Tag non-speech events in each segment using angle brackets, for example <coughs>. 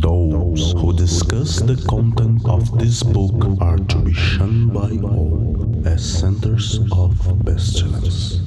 Those who discuss the content of this book are to be shunned by all as centers of pestilence.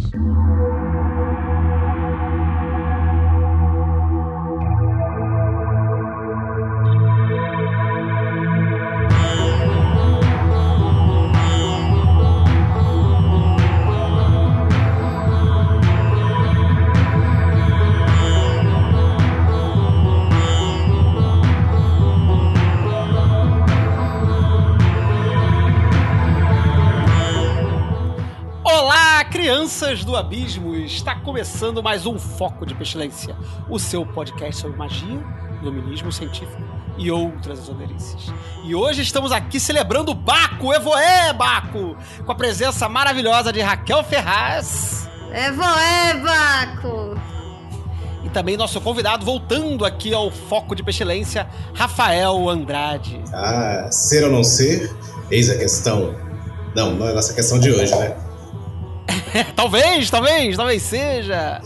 Crianças do abismo! Está começando mais um Foco de Pestilência, o seu podcast sobre magia, iluminismo científico e outras exonerícias. E hoje estamos aqui celebrando o Baco, Evoé Baco, com a presença maravilhosa de Raquel Ferraz Evoé, Baco! e também nosso convidado voltando aqui ao Foco de Pestilência, Rafael Andrade. Ah, ser ou não ser? Eis a questão. Não, não é a nossa questão de hoje, né? <laughs> talvez, talvez, talvez seja.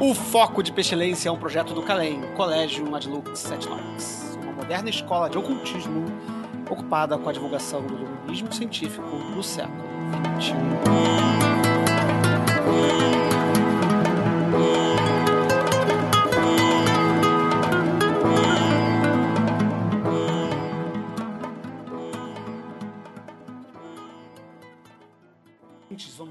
O Foco de Pestilência é um projeto do Calem, Colégio Adlux Etnox, uma moderna escola de ocultismo ocupada com a divulgação do iluminismo científico no século XXI.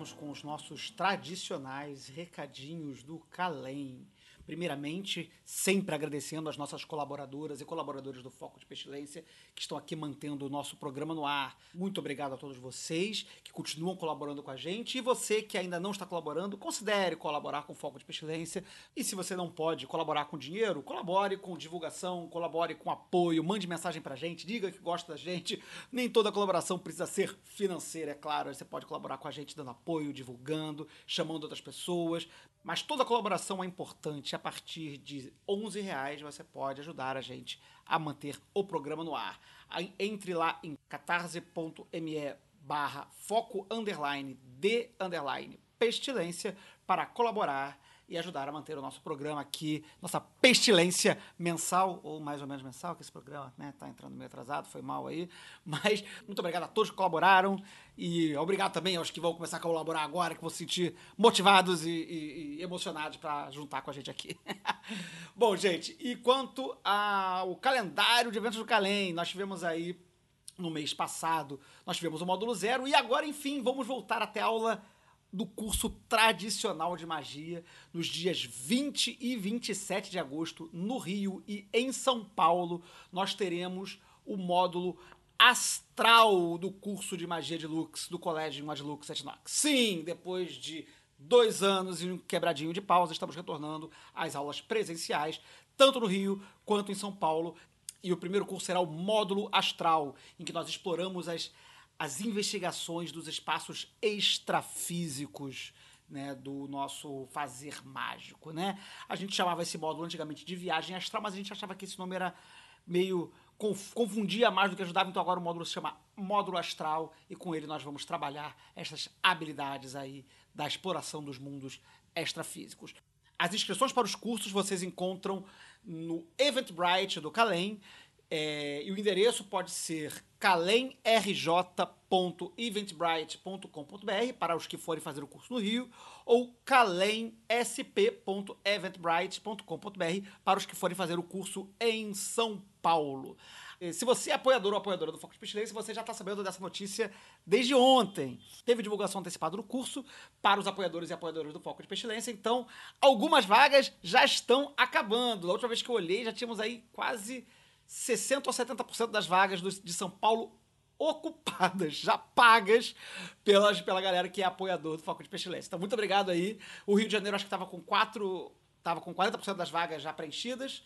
Vamos com os nossos tradicionais recadinhos do Calem. Primeiramente, sempre agradecendo as nossas colaboradoras e colaboradores do Foco de Pestilência que estão aqui mantendo o nosso programa no ar. Muito obrigado a todos vocês que continuam colaborando com a gente. E você que ainda não está colaborando, considere colaborar com o Foco de Pestilência. E se você não pode colaborar com dinheiro, colabore com divulgação, colabore com apoio, mande mensagem pra gente, diga que gosta da gente. Nem toda colaboração precisa ser financeira, é claro. Você pode colaborar com a gente dando apoio, divulgando, chamando outras pessoas. Mas toda colaboração é importante. A partir de 11 reais você pode ajudar a gente a manter o programa no ar. Entre lá em catarse.me barra foco underline de underline pestilência para colaborar e ajudar a manter o nosso programa aqui, nossa pestilência mensal, ou mais ou menos mensal, que esse programa né, tá entrando meio atrasado, foi mal aí. <laughs> Mas muito obrigado a todos que colaboraram e obrigado também aos que vão começar a colaborar agora, que vão se sentir motivados e, e- e emocionados para juntar com a gente aqui. <laughs> Bom, gente, e quanto ao calendário de eventos do Calem, nós tivemos aí no mês passado, nós tivemos o módulo zero e agora, enfim, vamos voltar até a aula do curso tradicional de magia nos dias 20 e 27 de agosto no Rio e em São Paulo. Nós teremos o módulo astral do curso de magia de Lux do Colégio Adlux Etnox. Sim, depois de dois anos e um quebradinho de pausa, estamos retornando às aulas presenciais, tanto no Rio quanto em São Paulo. E o primeiro curso será o módulo astral, em que nós exploramos as, as investigações dos espaços extrafísicos né, do nosso fazer mágico. Né? A gente chamava esse módulo antigamente de viagem astral, mas a gente achava que esse nome era meio conf- confundia mais do que ajudava, então agora o módulo se chama módulo astral e com ele nós vamos trabalhar essas habilidades aí da exploração dos mundos extrafísicos. As inscrições para os cursos vocês encontram no Eventbrite do Calem. É, e o endereço pode ser calemrj.eventbrite.com.br para os que forem fazer o curso no Rio ou calem.sp.eventbrite.com.br para os que forem fazer o curso em São Paulo. Se você é apoiador ou apoiadora do Foco de Pestilência, você já está sabendo dessa notícia desde ontem. Teve divulgação antecipada do curso para os apoiadores e apoiadoras do Foco de Pestilência, então algumas vagas já estão acabando. Da última vez que eu olhei, já tínhamos aí quase 60 ou 70% das vagas do- de São Paulo ocupadas, já pagas pelas, pela galera que é apoiador do Foco de Pestilência. Então, muito obrigado aí. O Rio de Janeiro acho que estava com quatro. Estava com 40% das vagas já preenchidas.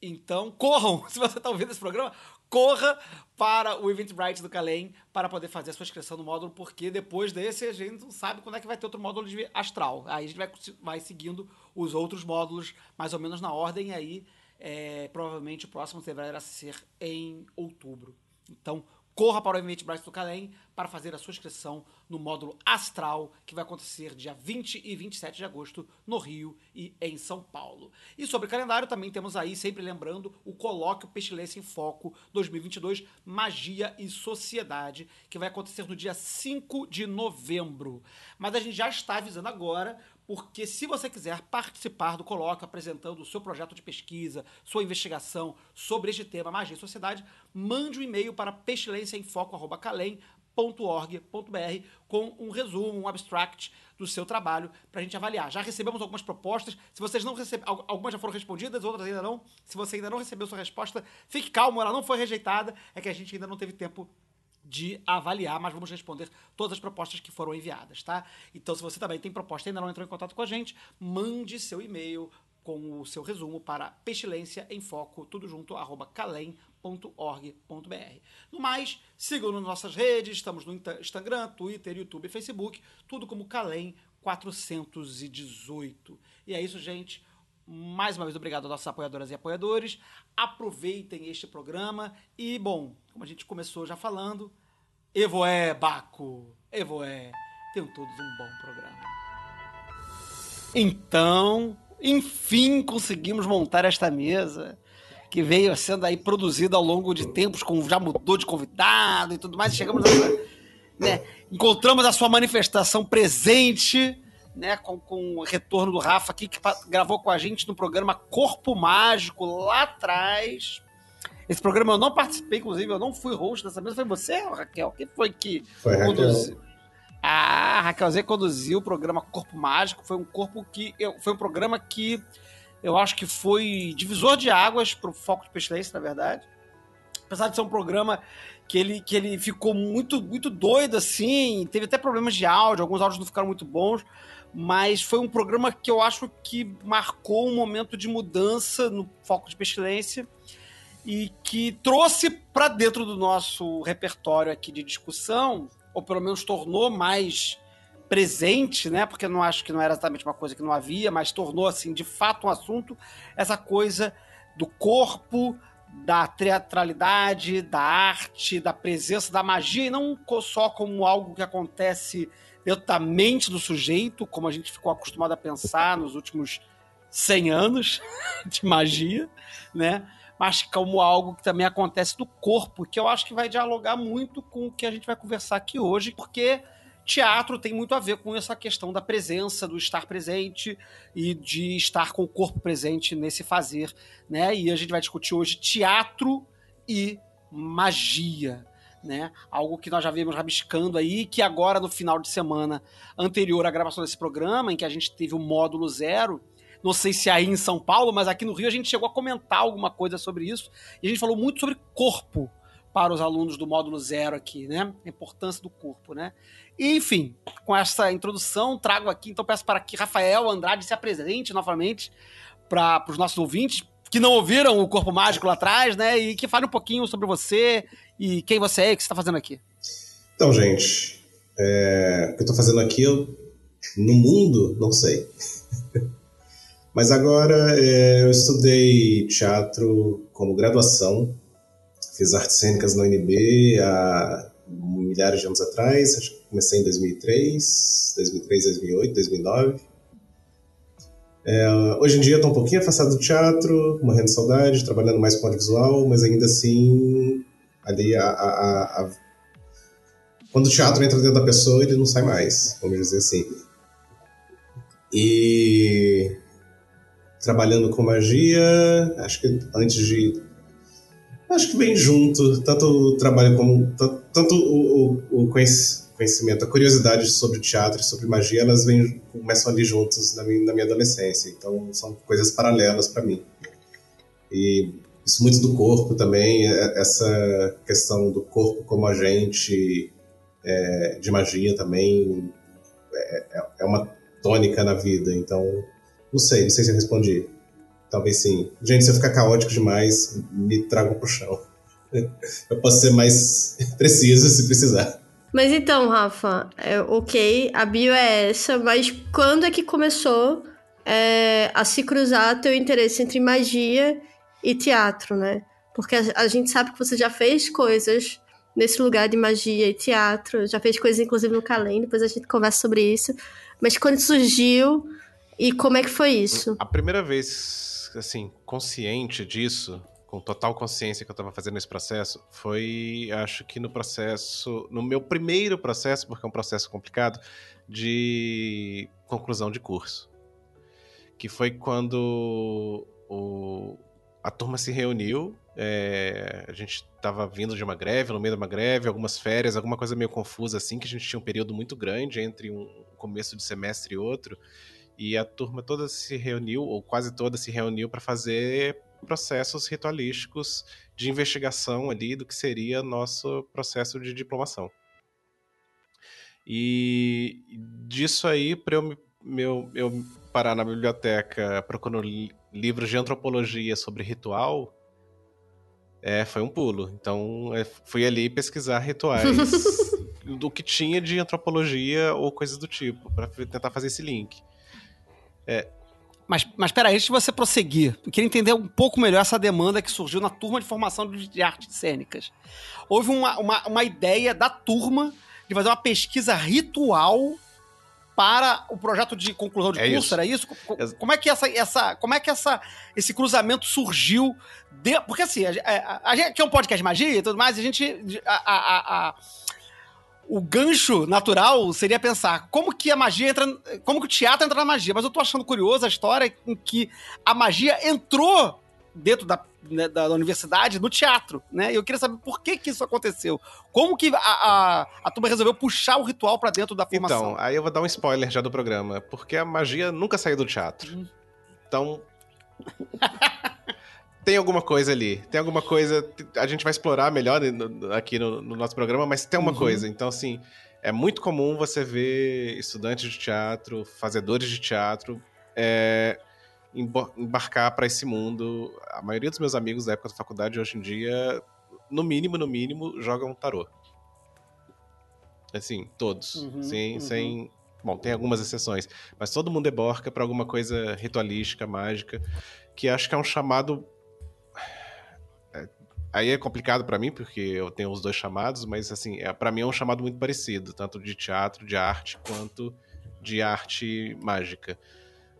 Então, corram! <laughs> Se você está ouvindo esse programa, corra para o Eventbrite do Calem para poder fazer a sua inscrição no módulo, porque depois desse a gente não sabe quando é que vai ter outro módulo de astral. Aí a gente vai, vai seguindo os outros módulos mais ou menos na ordem, aí é, provavelmente o próximo deverá ser em outubro. Então, corra para o Eventbrite do Calem para fazer a sua inscrição no módulo Astral, que vai acontecer dia 20 e 27 de agosto no Rio e em São Paulo. E sobre calendário, também temos aí, sempre lembrando, o Colóquio Pestilência em Foco 2022 Magia e Sociedade, que vai acontecer no dia 5 de novembro. Mas a gente já está avisando agora porque se você quiser participar do colóquio apresentando o seu projeto de pesquisa, sua investigação sobre este tema magia e sociedade, mande um e-mail para pestilênciaemfoco@calem.org.br com um resumo, um abstract do seu trabalho para a gente avaliar. Já recebemos algumas propostas. Se vocês não receberam, algumas já foram respondidas, outras ainda não. Se você ainda não recebeu sua resposta, fique calmo, ela não foi rejeitada. É que a gente ainda não teve tempo de avaliar, mas vamos responder todas as propostas que foram enviadas, tá? Então, se você também tem proposta e ainda não entrou em contato com a gente, mande seu e-mail com o seu resumo para pestilência em foco, tudo junto, arroba calem.org.br. No mais, sigam nas nossas redes, estamos no Instagram, Twitter, YouTube e Facebook, tudo como Calem 418. E é isso, gente. Mais uma vez, obrigado aos nossos apoiadoras e apoiadores. Aproveitem este programa. E, bom, como a gente começou já falando, Evoé, Baco, Evoé, tenham todos um bom programa. Então, enfim, conseguimos montar esta mesa que veio sendo aí produzida ao longo de tempos, com já mudou de convidado e tudo mais. Chegamos a, né, encontramos a sua manifestação presente né, com, com o retorno do Rafa aqui, que gravou com a gente no programa Corpo Mágico lá atrás. Esse programa eu não participei, inclusive, eu não fui host dessa mesa. Foi você, Raquel? Quem foi que foi conduziu? Raquel. Ah, Raquel Z conduziu o programa Corpo Mágico. Foi um corpo que. Eu, foi um programa que eu acho que foi divisor de águas para o foco de pestilência, na verdade. Apesar de ser um programa que ele, que ele ficou muito, muito doido, assim, teve até problemas de áudio, alguns áudios não ficaram muito bons, mas foi um programa que eu acho que marcou um momento de mudança no foco de pestilência e que trouxe para dentro do nosso repertório aqui de discussão, ou pelo menos tornou mais presente, né? Porque eu não acho que não era exatamente uma coisa que não havia, mas tornou assim de fato um assunto essa coisa do corpo, da teatralidade, da arte, da presença da magia e não só como algo que acontece dentro da mente do sujeito, como a gente ficou acostumado a pensar nos últimos 100 anos <laughs> de magia, né? Mas como algo que também acontece do corpo, que eu acho que vai dialogar muito com o que a gente vai conversar aqui hoje, porque teatro tem muito a ver com essa questão da presença, do estar presente e de estar com o corpo presente nesse fazer, né? E a gente vai discutir hoje teatro e magia né? Algo que nós já vimos rabiscando aí, que agora no final de semana anterior à gravação desse programa, em que a gente teve o módulo zero, não sei se aí em São Paulo, mas aqui no Rio a gente chegou a comentar alguma coisa sobre isso, e a gente falou muito sobre corpo para os alunos do módulo zero aqui, né? A importância do corpo, né? E, enfim, com essa introdução, trago aqui, então peço para que Rafael Andrade se apresente novamente para os nossos ouvintes, que não ouviram o Corpo Mágico lá atrás, né? E que fale um pouquinho sobre você e quem você é e o que você está fazendo aqui. Então, gente, é, o que eu estou fazendo aqui eu, no mundo, não sei. Mas agora é, eu estudei teatro como graduação, fiz artes cênicas na UNB há milhares de anos atrás, acho que comecei em 2003, 2003, 2008, 2009 é, hoje em dia estou um pouquinho afastado do teatro, morrendo de saudade, trabalhando mais com audiovisual, mas ainda assim, ali a, a, a, quando o teatro entra dentro da pessoa, ele não sai mais, vamos dizer assim. E trabalhando com magia, acho que antes de. Acho que vem junto, tanto o trabalho como. Tanto o, o, conhecimento, a curiosidade sobre teatro e sobre magia, elas vêm, começam ali juntas na minha, na minha adolescência. Então, são coisas paralelas para mim. E isso muito do corpo também, é, essa questão do corpo como agente é, de magia também é, é, é uma tônica na vida. Então, não sei, não sei se eu respondi. talvez sim. Gente, se eu ficar caótico demais, me tragam pro chão. <laughs> Eu posso ser mais <laughs> preciso se precisar. Mas então, Rafa, é, ok, a bio é essa, mas quando é que começou é, a se cruzar teu interesse entre magia e teatro, né? Porque a, a, gente sabe que você já fez coisas nesse lugar de magia e teatro, já fez coisas inclusive no Calem, depois a gente conversa sobre isso. Mas quando surgiu e como é que foi isso? A primeira vez, assim, consciente disso, com total consciência que eu estava fazendo esse processo, foi, acho que no processo, no meu primeiro processo, porque é um processo complicado, de conclusão de curso. Que foi quando o, a turma se reuniu, é, a gente estava vindo de uma greve, no meio de uma greve, algumas férias, alguma coisa meio confusa assim, que a gente tinha um período muito grande entre um começo de semestre e outro, e a turma toda se reuniu, ou quase toda se reuniu para fazer processos ritualísticos de investigação ali do que seria nosso processo de diplomação. E disso aí, para eu, meu, eu parar na biblioteca procurando livros de antropologia sobre ritual, é, foi um pulo. Então, é, fui ali pesquisar rituais <laughs> do que tinha de antropologia ou coisas do tipo, para tentar fazer esse link. É, mas, mas peraí, antes de você prosseguir, eu queria entender um pouco melhor essa demanda que surgiu na turma de formação de artes cênicas. Houve uma, uma, uma ideia da turma de fazer uma pesquisa ritual para o projeto de conclusão de é curso, isso. era isso? Como é que essa, essa, como é que essa, esse cruzamento surgiu? De, porque assim, a, a, a, gente aqui é um podcast de magia e tudo mais, a gente a, a, o gancho natural seria pensar como que a magia entra, como que o teatro entra na magia. Mas eu tô achando curioso a história em que a magia entrou dentro da, né, da universidade no teatro, né? E eu queria saber por que que isso aconteceu. Como que a, a, a turma resolveu puxar o ritual para dentro da formação? Então, aí eu vou dar um spoiler já do programa, porque a magia nunca saiu do teatro. Hum. Então, <laughs> tem alguma coisa ali. Tem alguma coisa. A gente vai explorar melhor aqui no, no nosso programa, mas tem uma uhum. coisa. Então, assim, é muito comum você ver estudantes de teatro, fazedores de teatro, é, embarcar para esse mundo. A maioria dos meus amigos da época da faculdade, hoje em dia, no mínimo, no mínimo, jogam tarô. Assim, todos. Uhum, sem, uhum. sem. Bom, tem algumas exceções, mas todo mundo embarca para alguma coisa ritualística, mágica, que acho que é um chamado Aí é complicado para mim, porque eu tenho os dois chamados, mas assim, é, para mim é um chamado muito parecido, tanto de teatro, de arte, quanto de arte mágica.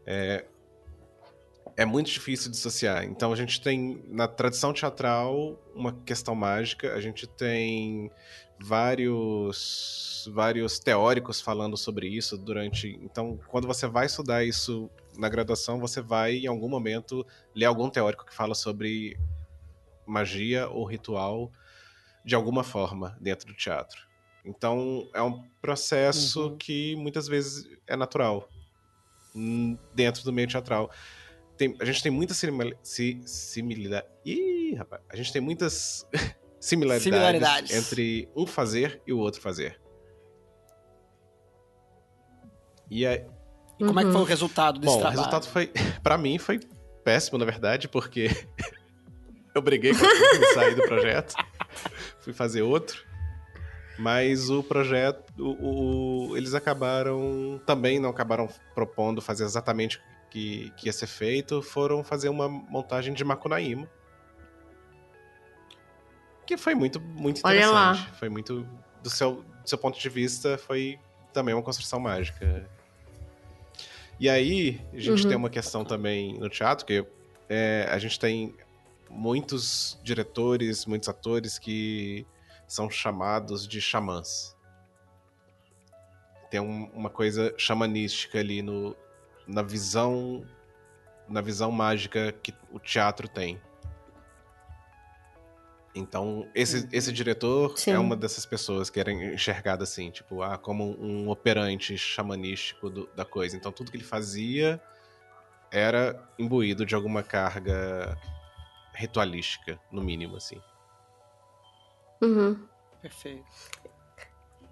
É, é muito difícil dissociar. Então a gente tem, na tradição teatral, uma questão mágica, a gente tem vários, vários teóricos falando sobre isso durante. Então, quando você vai estudar isso na graduação, você vai, em algum momento, ler algum teórico que fala sobre magia ou ritual de alguma forma dentro do teatro. Então é um processo uhum. que muitas vezes é natural dentro do meio teatral. Tem, a gente tem muitas similaridades. Ih, rapaz, a gente tem muitas <laughs> similaridades, similaridades, entre um fazer e o outro fazer. E aí, como é que foi o resultado desse Bom, trabalho? o resultado foi, <laughs> para mim, foi péssimo, na verdade, porque Eu briguei com a sair do projeto. Fui fazer outro. Mas o projeto, o, o, eles acabaram, também não acabaram propondo fazer exatamente o que, que ia ser feito, foram fazer uma montagem de Macunaíma. Que foi muito, muito interessante. Olha lá. Foi muito, do seu, do seu ponto de vista, foi também uma construção mágica. E aí, a gente uhum. tem uma questão também no teatro, que é, a gente tem muitos diretores, muitos atores que são chamados de xamãs. Tem um, uma coisa xamanística ali no, na visão na visão mágica que o teatro tem. Então, esse, esse diretor Sim. é uma dessas pessoas que era enxergado assim, tipo, ah, como um operante xamanístico do, da coisa. Então, tudo que ele fazia era imbuído de alguma carga ritualística, no mínimo, assim. Uhum. Perfeito.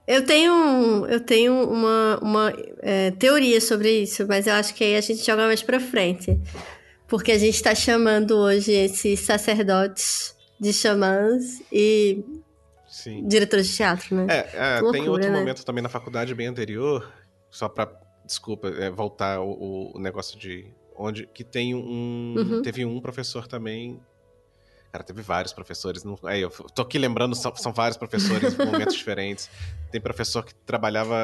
Eu tenho, eu tenho uma, uma é, teoria sobre isso, mas eu acho que aí a gente joga mais pra frente. Porque a gente está chamando hoje esses sacerdotes de xamãs e Sim. diretores de teatro, né? É, é, Que tem loucura, outro né? momento também na faculdade bem anterior, só pra, desculpa, é, voltar o, o negócio de onde que tem um, Uhum. teve um professor também, cara, teve vários professores, não, aí eu tô aqui lembrando, são, são vários professores em momentos diferentes, tem professor que trabalhava,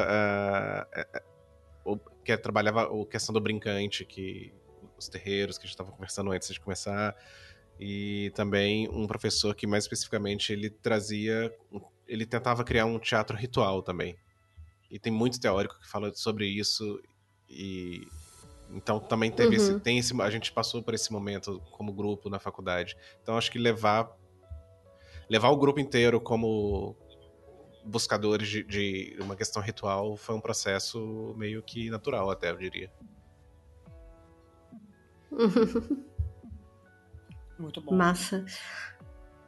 é, o- que trabalhava a questão do brincante, que os terreiros que a gente estava conversando antes de começar, e também um professor que mais especificamente ele trazia ele tentava criar um teatro ritual também. E tem muito teórico que fala sobre isso e então também teve esse, Uhum. tem esse a gente passou por esse momento como grupo na faculdade. Então acho que levar levar o grupo inteiro como buscadores de, de uma questão ritual foi um processo meio que natural até eu diria. <laughs> Muito bom. Massa.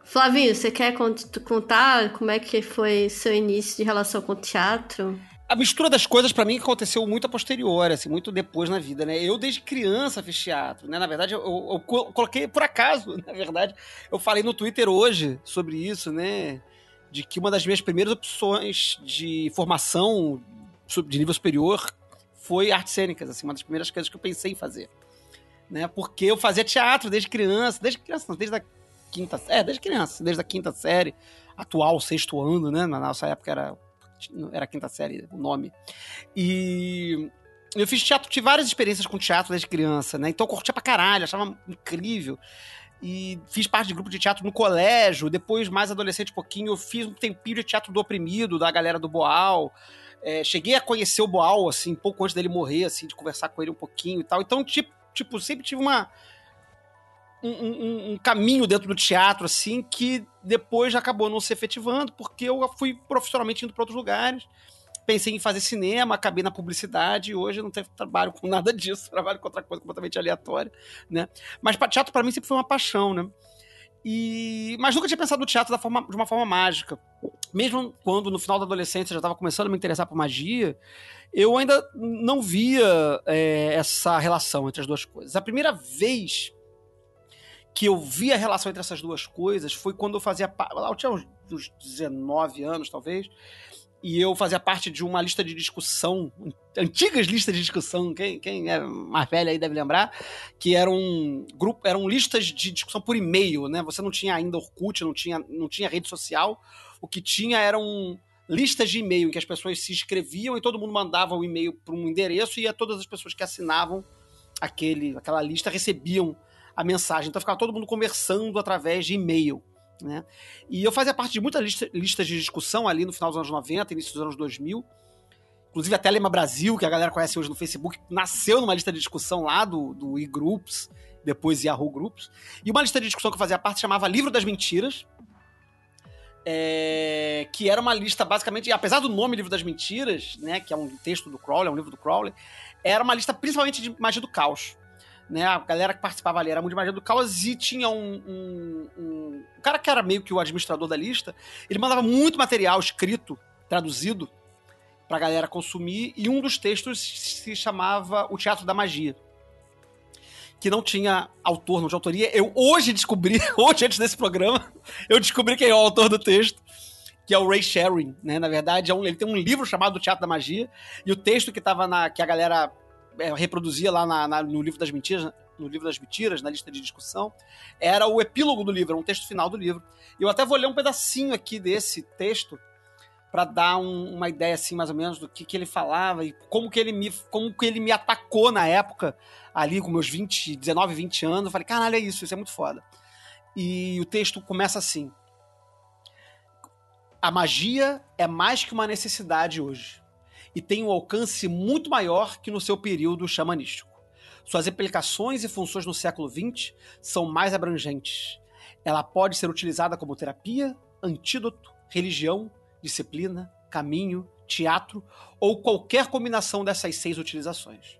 Flavinho, você quer cont- contar como é que foi seu início de relação com o teatro? A mistura das coisas, pra mim, aconteceu muito a posterior, assim, muito depois na vida, né? Eu, desde criança, fiz teatro, né? Na verdade, eu, eu- eu co- coloquei por acaso, <laughs> na verdade. Eu falei no Twitter hoje sobre isso, né? De que uma das minhas primeiras opções de formação de nível superior foi artes cênicas, assim, uma das primeiras coisas que eu pensei em fazer. Né? Porque eu fazia teatro desde criança, desde criança, não, desde a quinta, é, desde criança, desde a quinta série, atual sexto ano, né? Na nossa época era era a quinta série o nome. E eu fiz teatro, tive várias experiências com teatro desde criança, né? Então eu curtia pra caralho, achava incrível. E fiz parte de grupo de teatro no colégio, depois, mais adolescente, pouquinho, eu fiz um tempinho de teatro do oprimido, da galera do Boal. É, cheguei a conhecer o Boal, assim, pouco antes dele morrer, assim, de conversar com ele um pouquinho e tal. Então, tipo, tipo sempre tive uma. Um, um- caminho dentro do teatro, assim, que depois acabou não se efetivando, porque eu fui profissionalmente indo para outros lugares. Pensei em fazer cinema, acabei na publicidade e hoje não tenho trabalho com nada disso, <laughs> trabalho com outra coisa completamente aleatória, né? Mas teatro para mim sempre foi uma paixão, né? E... Mas nunca tinha pensado no teatro da forma- de uma forma mágica. Mesmo quando no final da adolescência eu já estava começando a me interessar por magia, eu ainda não via é, essa relação entre as duas coisas. A primeira vez que eu vi a relação entre essas duas coisas foi quando eu fazia. Eu tinha uns, uns 19 anos, talvez. E eu fazia parte de uma lista de discussão, antigas listas de discussão, quem, quem é mais velho aí deve lembrar, que eram grupo, eram listas de discussão por e-mail, né? Você não tinha ainda Orkut, não tinha, não tinha rede social. O que tinha eram listas de e-mail em que as pessoas se inscreviam e todo mundo mandava o e-mail para um endereço e todas as pessoas que assinavam aquele, aquela lista recebiam a mensagem. Então ficava todo mundo conversando através de e-mail. Né? E eu fazia parte de muitas lista, listas de discussão ali no final dos anos 90, início dos anos 2000. Inclusive a Telema Brasil, que a galera conhece hoje no Facebook, nasceu numa lista de discussão lá do, do e-Groups, depois Yahoo Groups. E uma lista de discussão que eu fazia parte chamava Livro das Mentiras, é, que era uma lista basicamente, apesar do nome Livro das Mentiras, né, que é um texto do Crowley, é um livro do Crowley, era uma lista principalmente de magia do caos. Né, a galera que participava ali era muito magia do caos e tinha um, um, um, um cara que era meio que o administrador da lista, ele mandava muito material escrito, traduzido, pra galera consumir, e um dos textos se chamava O Teatro da Magia que não tinha autor, não tinha autoria. Eu hoje descobri, <laughs> hoje antes desse programa, eu descobri quem é o autor do texto, que é o Ray Sherring, né? Na verdade, é um, ele tem um livro chamado O Teatro da Magia, e o texto que tava na que a galera é, reproduzia lá na, na, no livro das mentiras, no livro das mentiras, na lista de discussão, era o epílogo do livro, um texto final do livro. Eu até vou ler um pedacinho aqui desse texto para dar um, uma ideia assim mais ou menos do que, que ele falava e como que ele me como que ele me atacou na época ali com meus 20, 19, 20 anos. Eu falei, caralho, é isso, isso é muito foda. E o texto começa assim: A magia é mais que uma necessidade hoje e tem um alcance muito maior que no seu período xamanístico. Suas aplicações e funções no século XX são mais abrangentes. Ela pode ser utilizada como terapia, antídoto, religião, disciplina, caminho, teatro ou qualquer combinação dessas seis utilizações.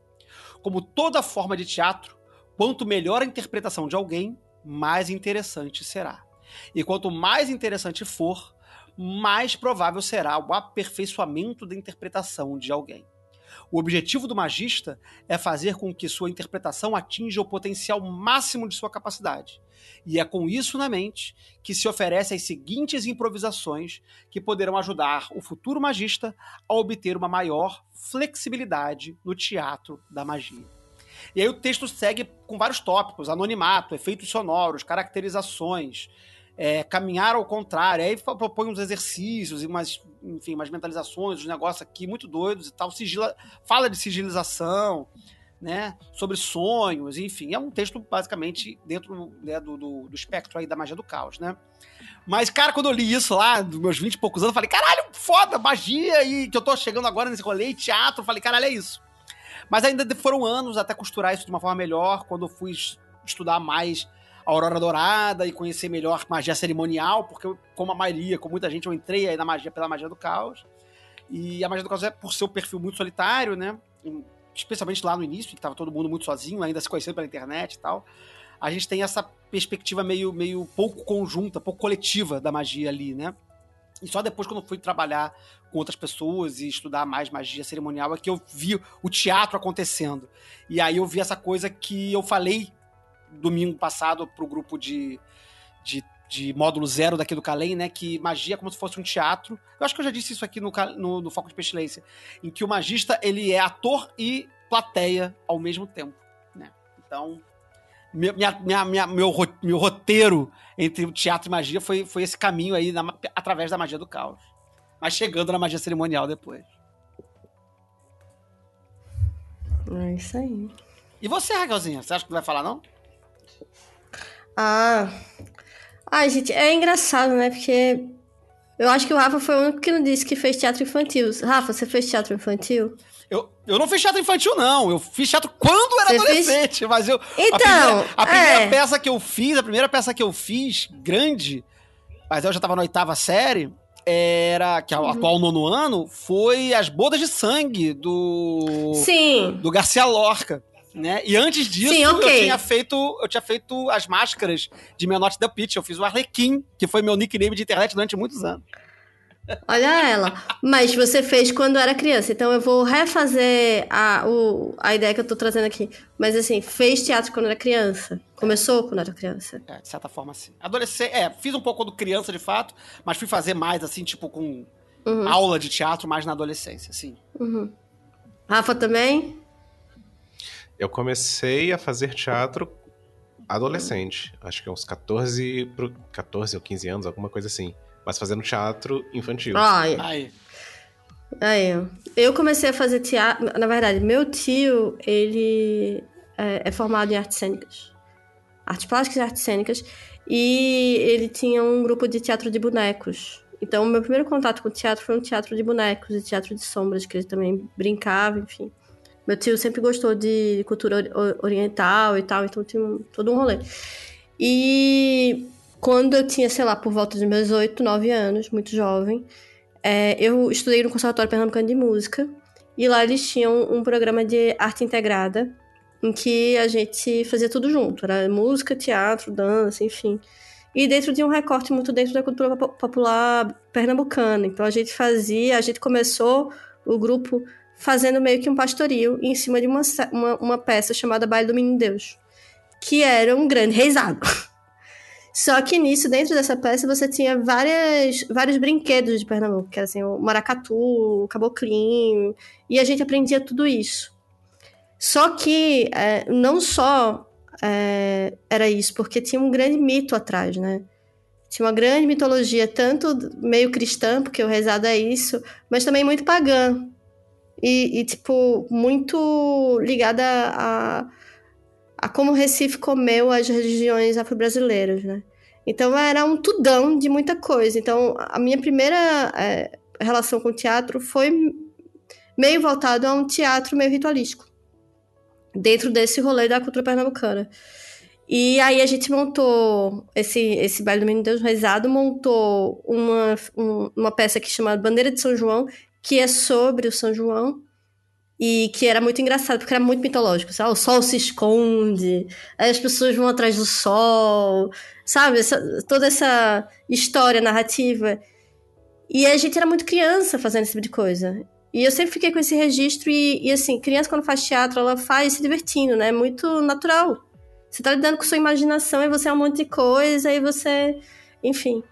Como toda forma de teatro, quanto melhor a interpretação de alguém, mais interessante será. E quanto mais interessante for, mais provável será o aperfeiçoamento da interpretação de alguém. O objetivo do magista é fazer com que sua interpretação atinja o potencial máximo de sua capacidade. E é com isso na mente que se oferece as seguintes improvisações que poderão ajudar o futuro magista a obter uma maior flexibilidade no teatro da magia. E aí o texto segue com vários tópicos: anonimato, efeitos sonoros, caracterizações, é, caminhar ao contrário. Aí propõe uns exercícios e umas, enfim, umas mentalizações, uns negócios aqui muito doidos e tal. Sigila, fala de sigilização, né? Sobre sonhos, enfim. É um texto basicamente dentro né, do, do, do, espectro aí da magia do caos, né? Mas, cara, quando eu li isso lá, dos meus 20 e poucos anos, eu falei, caralho, foda, magia, e que eu tô chegando agora nesse rolê, teatro, eu falei, caralho, é isso. Mas ainda foram anos até costurar isso de uma forma melhor, quando eu fui estudar mais Aurora Dourada e conhecer melhor magia cerimonial, porque eu, como a maioria, com muita gente, eu entrei aí na magia pela magia do caos. E a magia do caos é por seu perfil muito solitário, né? Especialmente lá no início, que estava todo mundo muito sozinho, ainda se conhecendo pela internet e tal. A gente tem essa perspectiva meio, meio pouco conjunta, pouco coletiva da magia ali, né? E só depois, quando eu fui trabalhar com outras pessoas e estudar mais magia cerimonial, é que eu vi o teatro acontecendo. E aí eu vi essa coisa que eu falei domingo passado pro grupo de, de, de módulo zero daqui do Calem, né? Que magia é como se fosse um teatro. Eu acho que eu já disse isso aqui no, no, no Foco de Pestilência. Em que o magista, ele é ator e plateia ao mesmo tempo, né? Então, minha, minha, minha, meu, meu roteiro entre o teatro e magia foi, foi esse caminho aí na, através da magia do caos. Mas chegando na magia cerimonial depois. É isso aí. E você, Raquelzinha? Você acha que não vai falar, não? Ah. Ai, gente, é engraçado, né? Porque eu acho que o Rafa foi o único que não disse que fez teatro infantil. Rafa, você fez teatro infantil? Eu, eu não fiz teatro infantil, não. Eu fiz teatro quando era Você adolescente. Fez... Mas eu. Então. A primeira, a primeira é... peça que eu fiz, a primeira peça que eu fiz, grande, mas eu já tava na oitava série, era. Que é o uhum. atual nono ano, foi As Bodas de Sangue do. Sim. Do Garcia Lorca. Né? E antes disso, Sim, okay. eu tinha feito eu tinha feito as máscaras de Menotti the Pitch. Eu fiz o Arlequim, que foi meu nickname de internet durante muitos anos. Olha ela. Mas você fez quando era criança. Então eu vou refazer a, o, a ideia que eu tô trazendo aqui. Mas assim, fez teatro quando era criança. Começou quando era criança. É, de certa forma, sim. Adolescente. É, fiz um pouco quando criança, de fato, mas fui fazer mais, assim, tipo, com uhum. aula de teatro mais na adolescência, sim. Uhum. Rafa também? Eu comecei a fazer teatro adolescente. Acho que uns 14, pro, 14 ou 15 anos, alguma coisa assim mas fazendo teatro infantil. Ai. Ai. Aí, eu comecei a fazer teatro. Na verdade, meu tio, ele é, é formado em artes cênicas. Artes plásticas e artes cênicas. E ele tinha um grupo de teatro de bonecos. Então, meu primeiro contato com o teatro foi um teatro de bonecos e teatro de sombras, que ele também brincava, enfim. Meu tio sempre gostou de cultura oriental e tal, então tinha todo um rolê. E quando eu tinha, sei lá, por volta dos meus 8, 9 anos, muito jovem, é, eu estudei no Conservatório Pernambucano de Música. E lá eles tinham um programa de arte integrada, em que a gente fazia tudo junto. Era música, teatro, dança, enfim. E dentro de um recorte muito dentro da cultura popular pernambucana. Então a gente fazia, a gente começou o grupo fazendo meio que um pastoril em cima de uma, uma, uma peça chamada Baile do Menino Deus, que era um grande reizado. <laughs> Só que nisso, dentro dessa peça, você tinha várias, vários brinquedos de Pernambuco, que era assim, o maracatu, o caboclinho, e a gente aprendia tudo isso. Só que é, não só é, era isso, porque tinha um grande mito atrás, né? Tinha uma grande mitologia, tanto meio cristã, porque o rezado é isso, mas também muito pagã. E, e tipo, muito ligada a, a como Recife comeu as religiões afro-brasileiras, né? Então era um tudão de muita coisa. Então a minha primeira é, relação com o teatro foi meio voltado a um teatro meio ritualístico, dentro desse rolê da cultura pernambucana. E aí a gente montou esse, esse baile do Menino Deus Rezado, montou uma, um, uma peça que chama Bandeira de São João, que é sobre o São João, e que era muito engraçado, porque era muito mitológico, sabe? O sol se esconde, as pessoas vão atrás do sol, sabe? Essa, toda essa história narrativa. E a gente era muito criança fazendo esse tipo de coisa. E eu sempre fiquei com esse registro e, e, assim, criança quando faz teatro, ela faz se divertindo, né? Muito natural. Você tá lidando com sua imaginação e você é um monte de coisa e você... Enfim.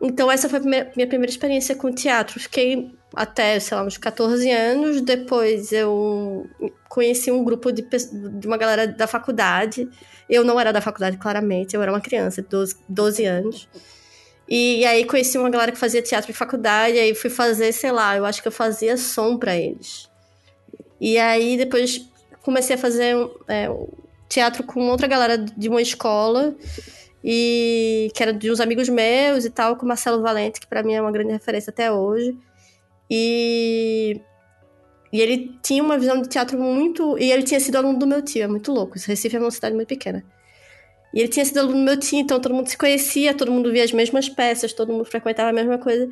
Então essa foi a minha, minha primeira experiência com teatro. Fiquei até, sei lá, uns 14 anos. Depois eu conheci um grupo de, de uma galera da faculdade. Eu não era da faculdade, claramente. Eu era uma criança de 12, 12 anos. E, e, aí conheci uma galera que fazia teatro de faculdade, aí fui fazer, sei lá, eu acho que eu fazia som para eles. E aí depois comecei a fazer é, teatro com outra galera de uma escola, e que era de uns amigos meus e tal, com Marcelo Valente, que para mim é uma grande referência até hoje. E e ele tinha uma visão de teatro muito. E ele tinha sido aluno do meu tio, é muito louco. Recife é uma cidade muito pequena. E ele tinha sido aluno do meu tio, então todo mundo se conhecia, todo mundo via as mesmas peças, todo mundo frequentava a mesma coisa.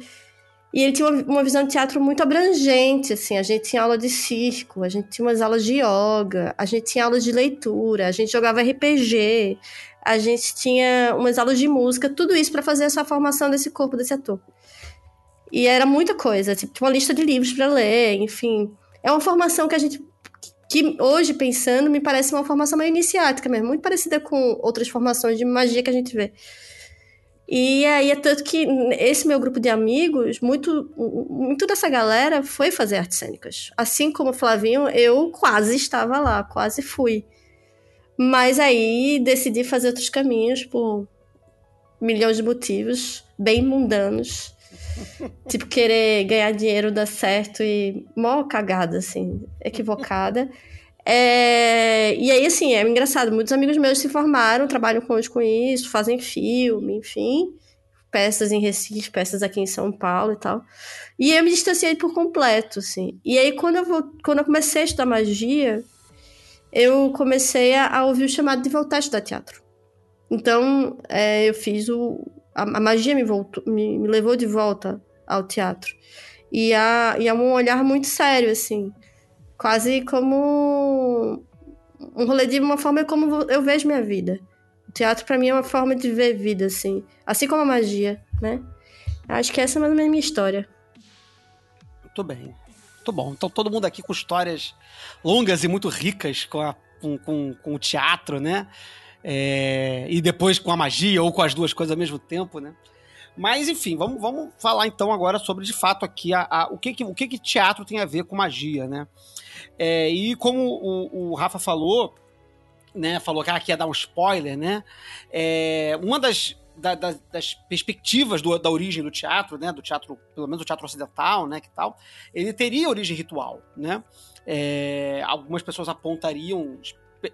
E ele tinha uma, uma visão de teatro muito abrangente, assim. A gente tinha aula de circo, a gente tinha umas aulas de yoga, a gente tinha aulas de leitura, a gente jogava RPG, a gente tinha umas aulas de música, tudo isso para fazer essa formação desse corpo desse ator. E era muita coisa, tipo, uma lista de livros para ler, enfim. É uma formação que a gente que hoje, pensando, me parece uma formação meio iniciática mesmo, muito parecida com outras formações de magia que a gente vê. E aí é tanto que esse meu grupo de amigos, muito, muito dessa galera foi fazer artes cênicas. Assim como o Flavinho, eu quase estava lá, quase fui. Mas aí decidi fazer outros caminhos por milhões de motivos, bem mundanos <laughs> tipo, querer ganhar dinheiro dar certo e mó cagada, assim, equivocada. É, e aí, assim, é engraçado, muitos amigos meus se formaram, trabalham com, com isso, fazem filme, enfim, peças em Recife, peças aqui em São Paulo e tal. E eu me distanciei por completo, assim. E aí, quando eu, vou, quando eu comecei a estudar magia, eu comecei a, a ouvir o chamado de voltar a estudar teatro. Então, é, eu fiz o, a, a magia me, voltou, me, me, levou de volta ao teatro. E a, e a um olhar muito sério, assim. Quase como um rolê de uma forma como eu vejo minha vida. O teatro para mim é uma forma de ver vida, assim. Assim como a magia, né? Acho que essa é mais ou menos a minha história. Muito bem. Muito bom. Então todo mundo aqui com histórias longas e muito ricas com, a, com, com, com o teatro, né? É, e depois com a magia ou com as duas coisas ao mesmo tempo, né? Mas enfim, vamos, vamos falar então agora sobre de fato aqui a, a o, que, que, o que, que teatro tem a ver com magia, né? É, e como o, o, Rafa falou, né? Falou que aqui ia dar um spoiler, né? É, uma das, da, da, das perspectivas do, da origem do teatro, né? Do teatro, pelo menos do teatro ocidental, né? Que tal? Ele teria origem ritual, né? É, algumas pessoas apontariam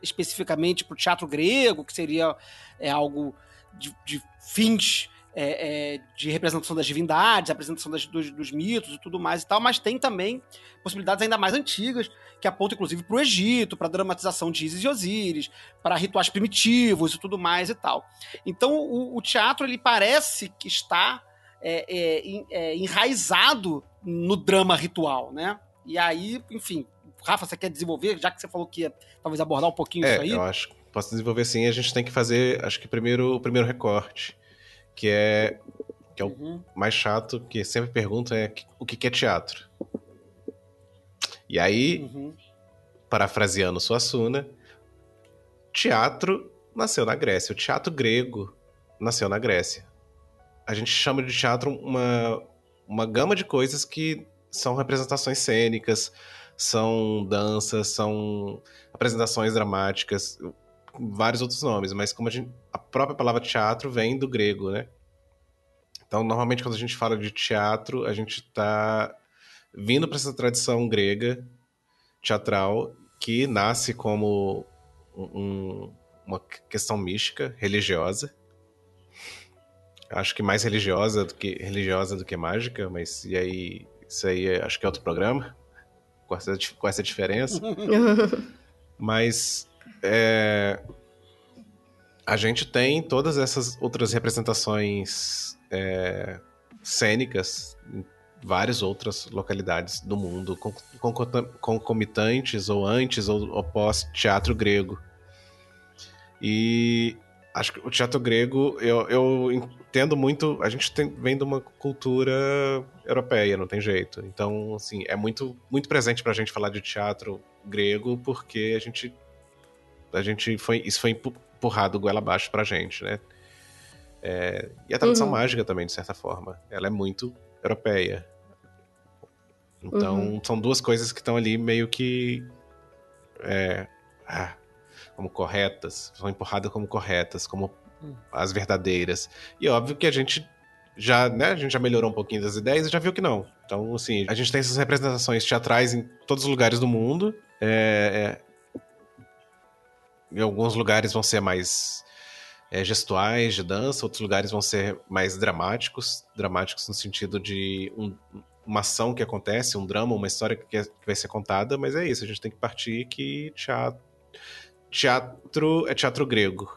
especificamente para o teatro grego, que seria é, algo de, de fins é, é, de representação das divindades, apresentação das, dos, dos, mitos e tudo mais e tal, mas tem também possibilidades ainda mais antigas, que apontam inclusive para o Egito, para a dramatização de Isis e Osíris, para rituais primitivos e tudo mais e tal. Então o, o teatro ele parece que está é, é, é, enraizado no drama ritual, né? E aí, enfim, Rafa, você quer desenvolver, já que você falou que ia talvez abordar um pouquinho é, isso aí? Eu acho que posso desenvolver sim. A gente tem que fazer, acho que primeiro o primeiro recorte, que é que é o uhum. mais chato, que sempre pergunta é o que é teatro. E aí, uhum. parafraseando Suassuna, teatro nasceu na Grécia. O teatro grego nasceu na Grécia. A gente chama de teatro uma, uma gama de coisas que são representações cênicas, são danças, são apresentações dramáticas, vários outros nomes, mas como a, gente, a própria palavra teatro vem do grego, né? Então, normalmente, quando a gente fala de teatro, a gente está vindo para essa tradição grega teatral que nasce como um, uma questão mística, religiosa. Acho que mais religiosa do que religiosa do que mágica, mas e aí isso aí é, acho que é outro programa com essa, com essa diferença. <laughs> Mas é, a gente tem todas essas outras representações é, cênicas em várias outras localidades do mundo, concomitantes ou antes ou, ou pós teatro grego. E acho que o teatro grego, eu, eu entendo muito. A gente tem, vem de uma cultura europeia, não tem jeito. Então, assim, é muito, muito presente pra gente falar de teatro grego, porque a gente. A gente foi. Isso foi empurrado goela abaixo pra gente, né? É, e a tradução uhum. mágica também, de certa forma. Ela é muito europeia. Então, uhum. são duas coisas que estão ali meio que. É, ah, como corretas, são empurradas como corretas, como hum. as verdadeiras. E óbvio que a gente já, né, a gente já melhorou um pouquinho das ideias e já viu que não. Então, assim, a gente tem essas representações teatrais em todos os lugares do mundo. É, é, em alguns lugares vão ser mais é, gestuais, de dança, outros lugares vão ser mais dramáticos dramáticos no sentido de um, uma ação que acontece, um drama, uma história que, que vai ser contada, mas é isso, a gente tem que partir que teatro teatro é teatro grego.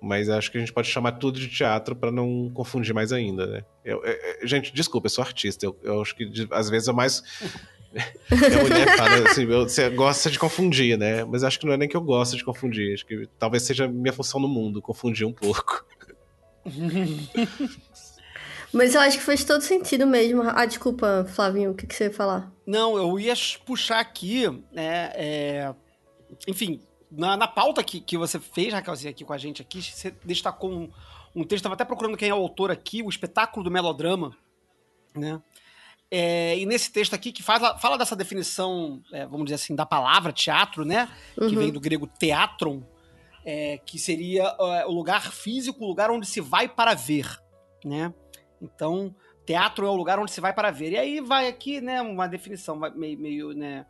Mas acho que a gente pode chamar tudo de teatro para não confundir mais ainda, né? Eu, eu, gente, desculpa, eu sou artista. Eu, eu acho que de, às vezes <laughs> é mais. a mulher fala assim, você gosta de confundir, né? Mas acho que não é nem que eu gosto de confundir. Acho que talvez seja minha função no mundo, confundir um pouco. <laughs> Mas eu acho que faz todo sentido mesmo. Ah, desculpa, Flavinho, o que, que você ia falar? Não, eu ia puxar aqui, né? É... Enfim, na, na pauta que, que você fez, Raquelzinha, aqui com a gente aqui, você destacou um, um texto, estava até procurando quem é o autor aqui, o espetáculo do melodrama, né? É, e nesse texto aqui, que fala, fala dessa definição, é, vamos dizer assim, da palavra teatro, né? Uhum. Que vem do grego teatron, é, que seria é, o lugar físico, o lugar onde se vai para ver, né? Então, teatro é o lugar onde se vai para ver. E aí vai aqui, né, uma definição meio, meio né,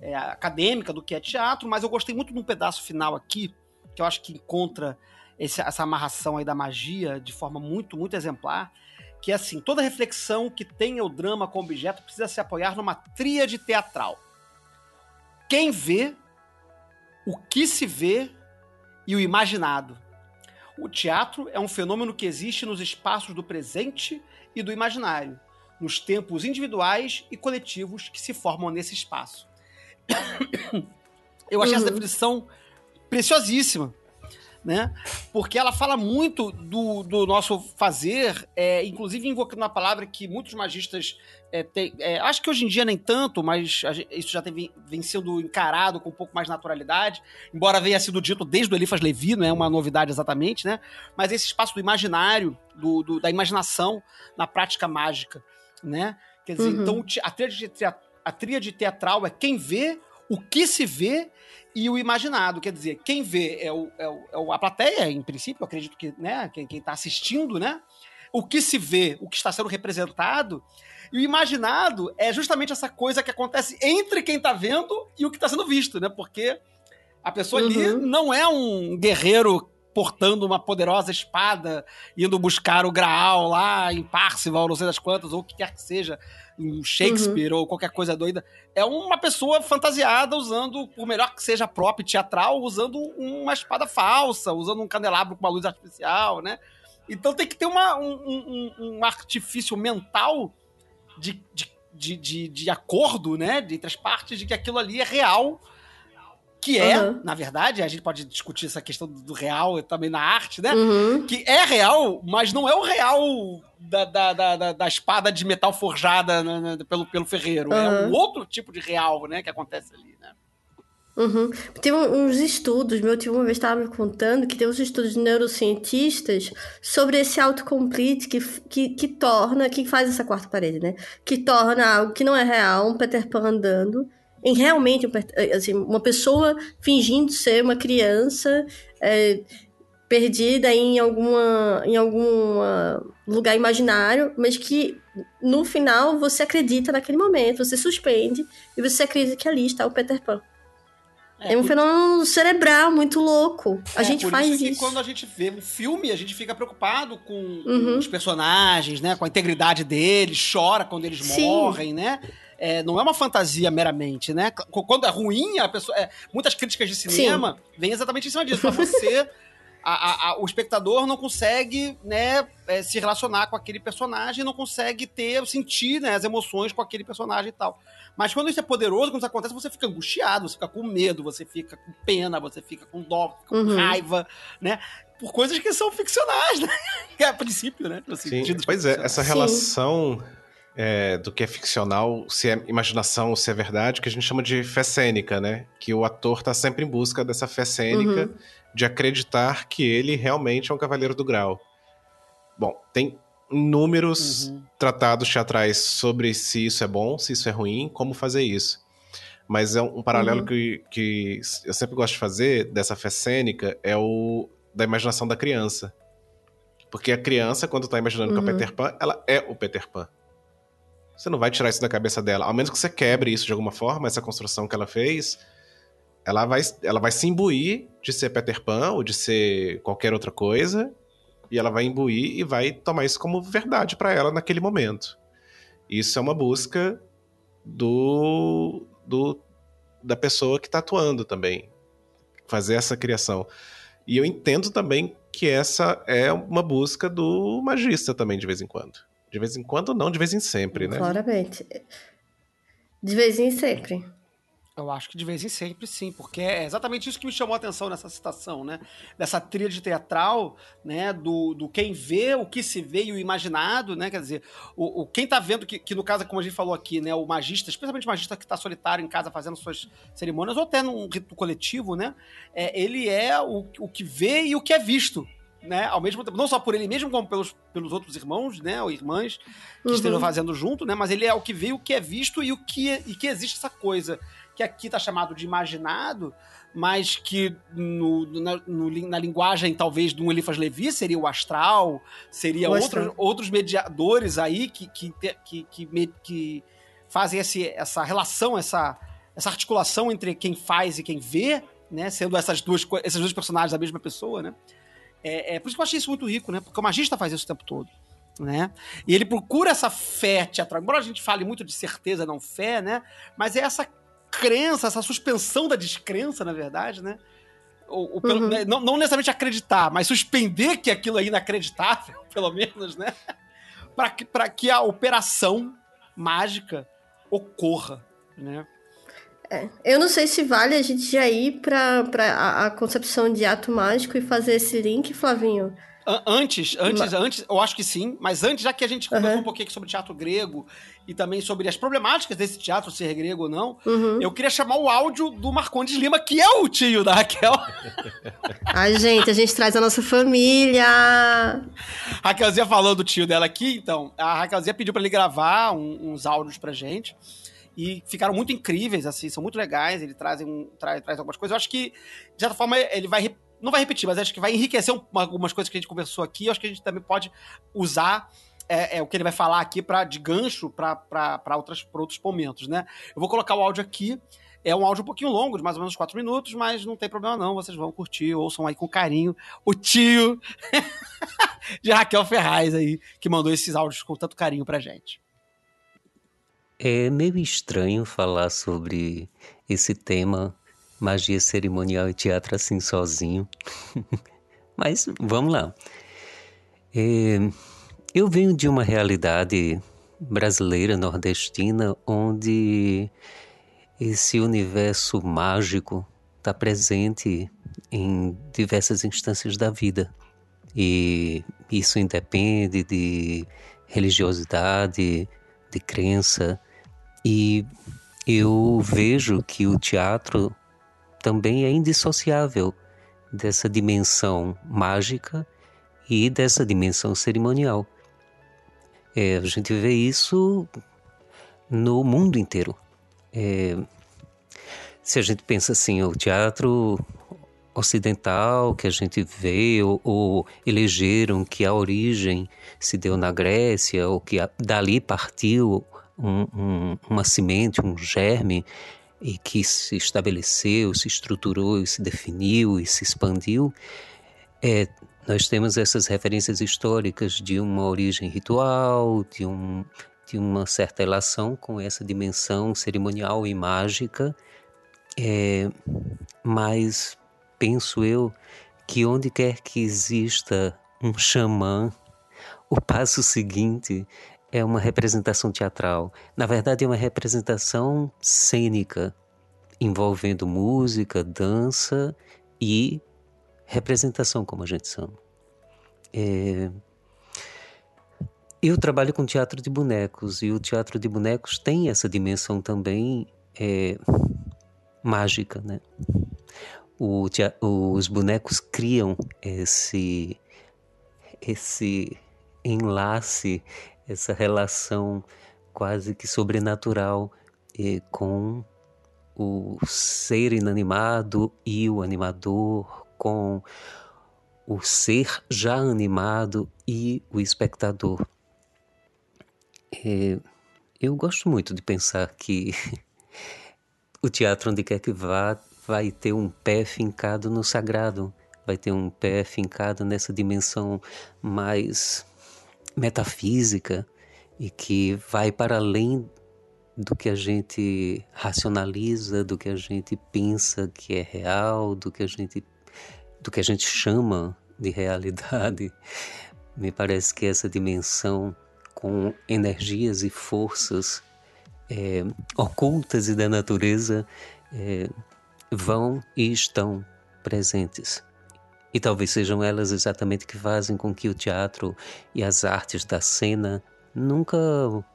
é, acadêmica do que é teatro, mas eu gostei muito de um pedaço final aqui, que eu acho que encontra esse, essa amarração aí da magia de forma muito, muito exemplar, que é assim, toda reflexão que tenha o drama como objeto precisa se apoiar numa tríade teatral. Quem vê, o que se vê e o imaginado. O teatro é um fenômeno que existe nos espaços do presente e do imaginário, nos tempos individuais e coletivos que se formam nesse espaço. <coughs> Eu achei uhum. essa definição preciosíssima, né? Porque ela fala muito do, do nosso fazer, é, inclusive invocando uma palavra que muitos magistas é, tem, é, acho que hoje em dia nem tanto, mas isso já tem, vem sendo encarado com um pouco mais naturalidade, embora venha sido dito desde o Elifas Levi, não é uma novidade exatamente, né? Mas esse espaço do imaginário, do, do da imaginação na prática mágica, né? Quer dizer, uhum. então a tríade a tríade teatral é quem vê, o que se vê e o imaginado. Quer dizer, quem vê é, o, é, o, é a plateia, em princípio, eu acredito que né, quem está assistindo, né? O que se vê, o que está sendo representado. E o imaginado é justamente essa coisa que acontece entre quem está vendo e o que está sendo visto, né? Porque a pessoa uhum. ali não é um guerreiro portando uma poderosa espada, indo buscar o Graal lá em Parcival, não sei das quantas, ou o que quer que seja, em Shakespeare uhum. ou qualquer coisa doida. É uma pessoa fantasiada usando, por melhor que seja próprio teatral, usando uma espada falsa, usando um candelabro com uma luz artificial, né? Então tem que ter uma, um, um, um artifício mental de, de, de, de, de acordo, né? Entre as partes de que aquilo ali é real que é, uhum. na verdade, a gente pode discutir essa questão do real também na arte, né? Uhum. Que é real, mas não é o real da, da, da, da espada de metal forjada né, né, pelo, pelo ferreiro. Uhum. É um outro tipo de real, né, que acontece ali, né? Uhum. Tem uns estudos, meu tio uma vez estava me contando que tem uns estudos de neurocientistas sobre esse autocomplete que, que, que torna, que faz essa quarta parede, né? Que torna algo que não é real, um Peter Pan andando, em realmente assim, uma pessoa fingindo ser uma criança é, perdida em alguma em algum lugar imaginário, mas que no final você acredita naquele momento, você suspende e você acredita que ali está o Peter Pan. É, é um por... fenômeno cerebral muito louco. A é, gente faz isso. isso. quando a gente vê um filme, a gente fica preocupado com, uhum. os personagens, né? Com a integridade deles, chora quando eles Sim. morrem, né? É, não é uma fantasia meramente, né? Quando é ruim, a pessoa. É, muitas críticas de cinema Sim. vêm exatamente em cima disso. Pra você a, a, a, o espectador não consegue né, é, se relacionar com aquele personagem, não consegue ter, sentir né, as emoções com aquele personagem e tal. Mas quando isso é poderoso, quando isso acontece, você fica angustiado, você fica com medo, você fica com pena, você fica com dó, fica com uhum. raiva, né? Por coisas que são ficcionais, né? <laughs> É a princípio, né? Sim, pois é, essa relação é, do que é ficcional, se é imaginação, se é verdade, que a gente chama de fé cênica, né? Que o ator tá sempre em busca dessa fé cênica, uhum. de acreditar que ele realmente é um cavaleiro do grau. Bom, tem inúmeros uhum. tratados teatrais sobre se isso é bom, se isso é ruim, como fazer isso. Mas é um, um paralelo uhum. que, que eu sempre gosto de fazer dessa fé cênica é o da imaginação da criança. Porque a criança, quando está imaginando uhum. que é o uhum. Peter Pan, ela é o Peter Pan. Você não vai tirar isso da cabeça dela. Ao menos que você quebre isso de alguma forma, essa construção que ela fez, ela vai, ela vai se imbuir de ser Peter Pan ou de ser qualquer outra coisa e ela vai imbuir e vai tomar isso como verdade para ela naquele momento. Isso é uma busca do, do da pessoa que está atuando também, fazer essa criação. E eu entendo também que essa é uma busca do magista também de vez em quando. De vez em quando não, de vez em sempre, né? Claramente. De vez em sempre. Eu acho que de vez em sempre sim, porque é exatamente isso que me chamou a atenção nessa citação, né? Dessa tríade teatral, né? Do, do quem vê, o que se vê e o imaginado, né? Quer dizer, o, o quem tá vendo, que, que no caso, como a gente falou aqui, né? O magista, especialmente o magista que está solitário em casa fazendo suas cerimônias, ou até num rito coletivo, né? É, ele é o, o que vê e o que é visto, né, ao mesmo tempo, não só por ele mesmo, como pelos, pelos outros irmãos, né, ou irmãs que uhum. estejam fazendo junto, né, mas ele é o que vê, o que é visto e o que, e que existe essa coisa que aqui está chamado de imaginado, mas que no, na, no, na, linguagem talvez do Eliphas Levi seria o astral, seria outros, outros mediadores aí que, que, que, que, que fazem esse, essa relação, essa, essa articulação entre quem faz e quem vê, né? Sendo essas duas, esses dois personagens da mesma pessoa, né? É, é, por isso que eu achei isso muito rico, né? Porque o magista faz isso o tempo todo. Né? E ele procura essa fé teatral. Embora a gente fale muito de certeza, não fé, né? Mas é essa crença, essa suspensão da descrença, na verdade, né? Ou, ou pelo, uhum. né? não, não, necessariamente acreditar, mas suspender que aquilo é inacreditável, <laughs> pelo menos, né? Para que, que a operação mágica ocorra, né? É, eu não sei se vale a gente já ir para a, a concepção de ato mágico e fazer esse link, Flavinho. Antes, antes, antes, eu acho que sim, mas antes, já que a gente conversou uhum. um pouquinho sobre teatro grego e também sobre as problemáticas desse teatro, ser grego ou não, uhum. eu queria chamar o áudio do Marcondes Lima, que é o tio da Raquel. <laughs> Ai, gente, a gente traz a nossa família. Raquelzinha falou do tio dela aqui, então, a Raquelzinha pediu para ele gravar um, uns áudios pra gente e ficaram muito incríveis, assim, são muito legais, ele traz, um, traz, traz algumas coisas. Eu acho que, de certa forma, ele vai não vai repetir, mas acho que vai enriquecer algumas coisas que a gente conversou aqui. Eu acho que a gente também pode usar é, é, o que ele vai falar aqui pra, de gancho para outros momentos, né? Eu vou colocar o áudio aqui. É um áudio um pouquinho longo, de mais ou menos 4 minutos, mas não tem problema não, vocês vão curtir, ouçam aí com carinho o tio <laughs> de Raquel Ferraz aí, que mandou esses áudios com tanto carinho pra gente. É meio estranho falar sobre esse tema magia cerimonial e teatro assim sozinho. <laughs> Mas vamos lá. É, eu venho de uma realidade brasileira, nordestina, onde esse universo mágico está presente em diversas instâncias da vida. E isso independe de religiosidade, de crença. E eu vejo que o teatro também é indissociável dessa dimensão mágica e dessa dimensão cerimonial. É, a gente vê isso no mundo inteiro. É, se a gente pensa assim, o teatro ocidental que a gente vê, ou, ou, elegeram que a origem se deu na Grécia, ou que a, dali partiu um, um, uma semente, um germe e que se estabeleceu, se estruturou se definiu e se expandiu, é, nós temos essas referências históricas de uma origem ritual, de, um, de uma certa relação com essa dimensão cerimonial e mágica, é, mas penso eu que onde quer que exista um xamã, o passo seguinte é uma representação teatral. Na verdade, é uma representação cênica, envolvendo música, dança e representação, como a gente chama. É... Eu trabalho com teatro de bonecos e o teatro de bonecos tem essa dimensão também é, mágica, né? O, os bonecos criam esse esse enlace, essa relação quase que sobrenatural eh, com o ser inanimado e o animador, com o ser já animado e o espectador. É, eu gosto muito de pensar que <laughs> o teatro, onde quer que vá, vai ter um pé fincado no sagrado, vai ter um pé fincado nessa dimensão mais metafísica e que vai para além do que a gente racionaliza, do que a gente pensa que é real, do que a gente do que a gente chama de realidade. <laughs> Me parece que essa dimensão com energias e forças é, ocultas e da natureza é, vão e estão presentes. E talvez sejam elas exatamente que fazem com que o teatro e as artes da cena nunca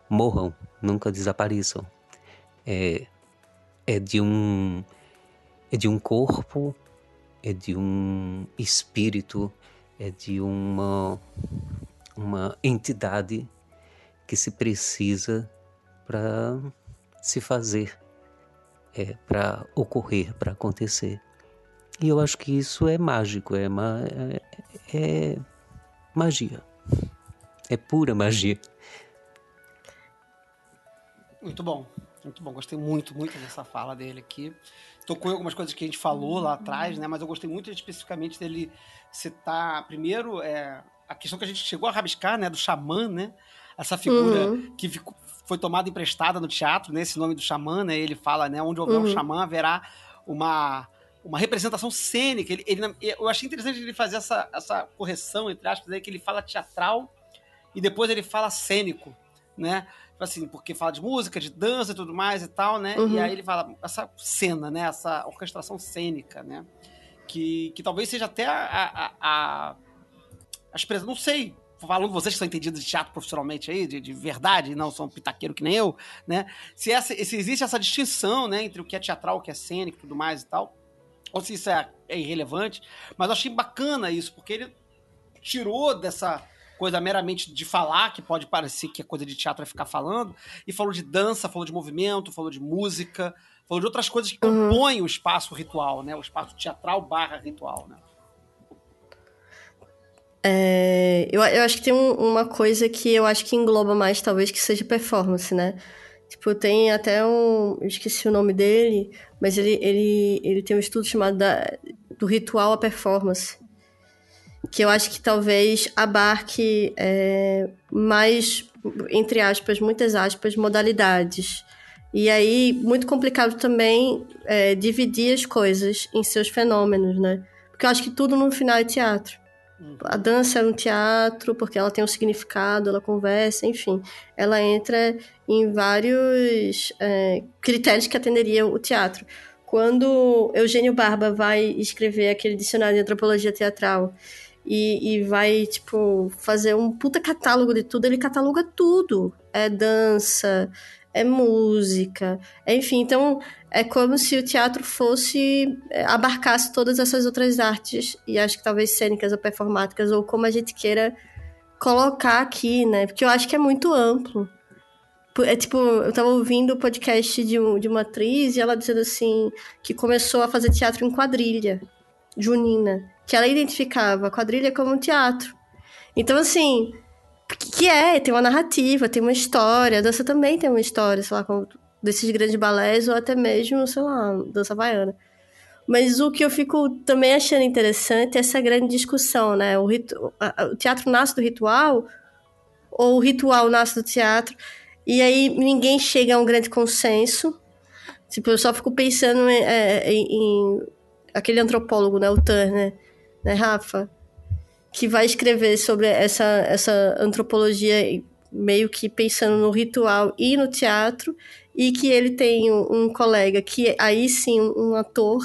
morram, nunca desapareçam. É, é de um é de um corpo, é de um espírito, é de uma uma entidade que se precisa para se fazer, é para ocorrer, para acontecer. E eu acho que isso é mágico, é, ma é, é magia. É pura magia. Muito bom, muito bom. Gostei muito, muito dessa fala dele aqui. Tocou em algumas coisas que a gente falou lá atrás, né? Mas eu gostei muito especificamente dele citar, primeiro, é, a questão que a gente chegou a rabiscar, né? Do xamã, né? Essa figura uhum. que ficou, foi tomada emprestada no teatro, né? Esse nome do xamã, né? Ele fala, né? Onde houver uhum. um xamã, haverá uma uma representação cênica. Ele, ele, eu achei interessante ele fazer essa, essa correção, entre aspas, aí, que ele fala teatral e depois ele fala cênico, né? Tipo assim, porque fala de música, de dança e tudo mais e tal, né? Uhum. E aí ele fala essa cena, né? Essa orquestração cênica, né? Que, que talvez seja até a, a, a, a expressão, não sei, falando vocês que são entendidos de teatro profissionalmente aí, de, de verdade, não são pitaqueiro que nem eu, né? Se, essa, se existe essa distinção, né, entre o que é teatral, o que é cênico e tudo mais e tal, ou se isso é, é irrelevante, mas eu achei bacana isso, porque ele tirou dessa coisa meramente de falar, que pode parecer que é coisa de teatro é ficar falando, e falou de dança, falou de movimento, falou de música, falou de outras coisas que uhum. compõem o espaço ritual, né? O espaço teatral barra ritual, né? É, eu, eu acho que tem um, uma coisa que eu acho que engloba mais, talvez, que seja performance, né? Tipo, tem até um. Eu esqueci o nome dele, mas ele, ele, ele tem um estudo chamado da, do ritual à performance. Que eu acho que talvez abarque é, mais, entre aspas, muitas aspas, modalidades. E aí, muito complicado também é, dividir as coisas em seus fenômenos, né? Porque eu acho que tudo no final é teatro. A dança é um teatro, porque ela tem um significado, ela conversa, enfim. Ela entra em vários é, critérios que atenderia o teatro. Quando Eugênio Barba vai escrever aquele dicionário de antropologia teatral e, e vai, tipo, fazer um puta catálogo de tudo, ele cataloga tudo. É dança, é música, enfim. Então, é como se o teatro fosse é, abarcasse todas essas outras artes e acho que talvez cênicas ou performáticas ou como a gente queira colocar aqui, né? Porque eu acho que é muito amplo. É tipo, eu tava ouvindo o podcast de, um, de uma atriz e ela dizendo assim que começou a fazer teatro em quadrilha junina, que ela identificava a quadrilha como um teatro. Então, assim, que é, tem uma narrativa, tem uma história, a dança também tem uma história, sei lá, desses grandes balés ou até mesmo, sei lá, dança havaiana. Mas o que eu fico também achando interessante é essa grande discussão, né? O, ritu... o teatro nasce do ritual ou o ritual nasce do teatro? E aí ninguém chega a um grande consenso. Tipo, eu só fico pensando em, é, em, em aquele antropólogo, né, o Turner, né, Rafa? Que vai escrever sobre essa, essa antropologia meio que pensando no ritual e no teatro, e que ele tem um, um colega que aí sim um, um ator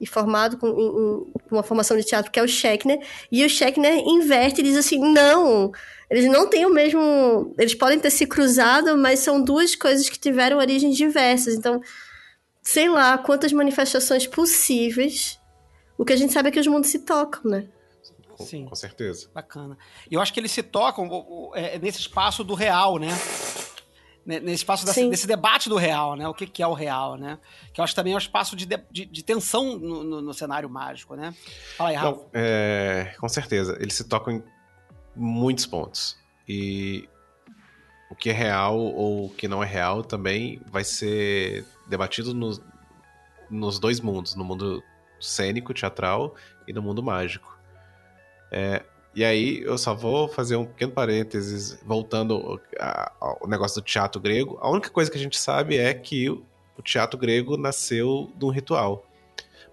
e formado com um, uma formação de teatro que é o Schechner, e o Schechner inverte e diz assim, não, eles não têm o mesmo, eles podem ter se cruzado, mas são duas coisas que tiveram origens diversas, então sei lá quantas manifestações possíveis. O que a gente sabe é que os mundos se tocam, né? Com, Sim. com certeza. Bacana. E eu acho que eles se tocam o- é, nesse espaço do real, né? Ne- Nesse espaço desse, desse debate do real, né? O que, que é o real, né? Que eu acho também é um espaço de, de, de- tensão no, no- no cenário mágico, né? Fala aí, Rafa. Não, é, com certeza. Eles se tocam em muitos pontos. E o que é real ou o que não é real também vai ser debatido nos, nos dois mundos, no mundo cênico, teatral e no mundo mágico. É, e aí eu só vou fazer um pequeno parênteses, voltando ao negócio do teatro grego. A única coisa que a gente sabe é que o teatro grego nasceu de um ritual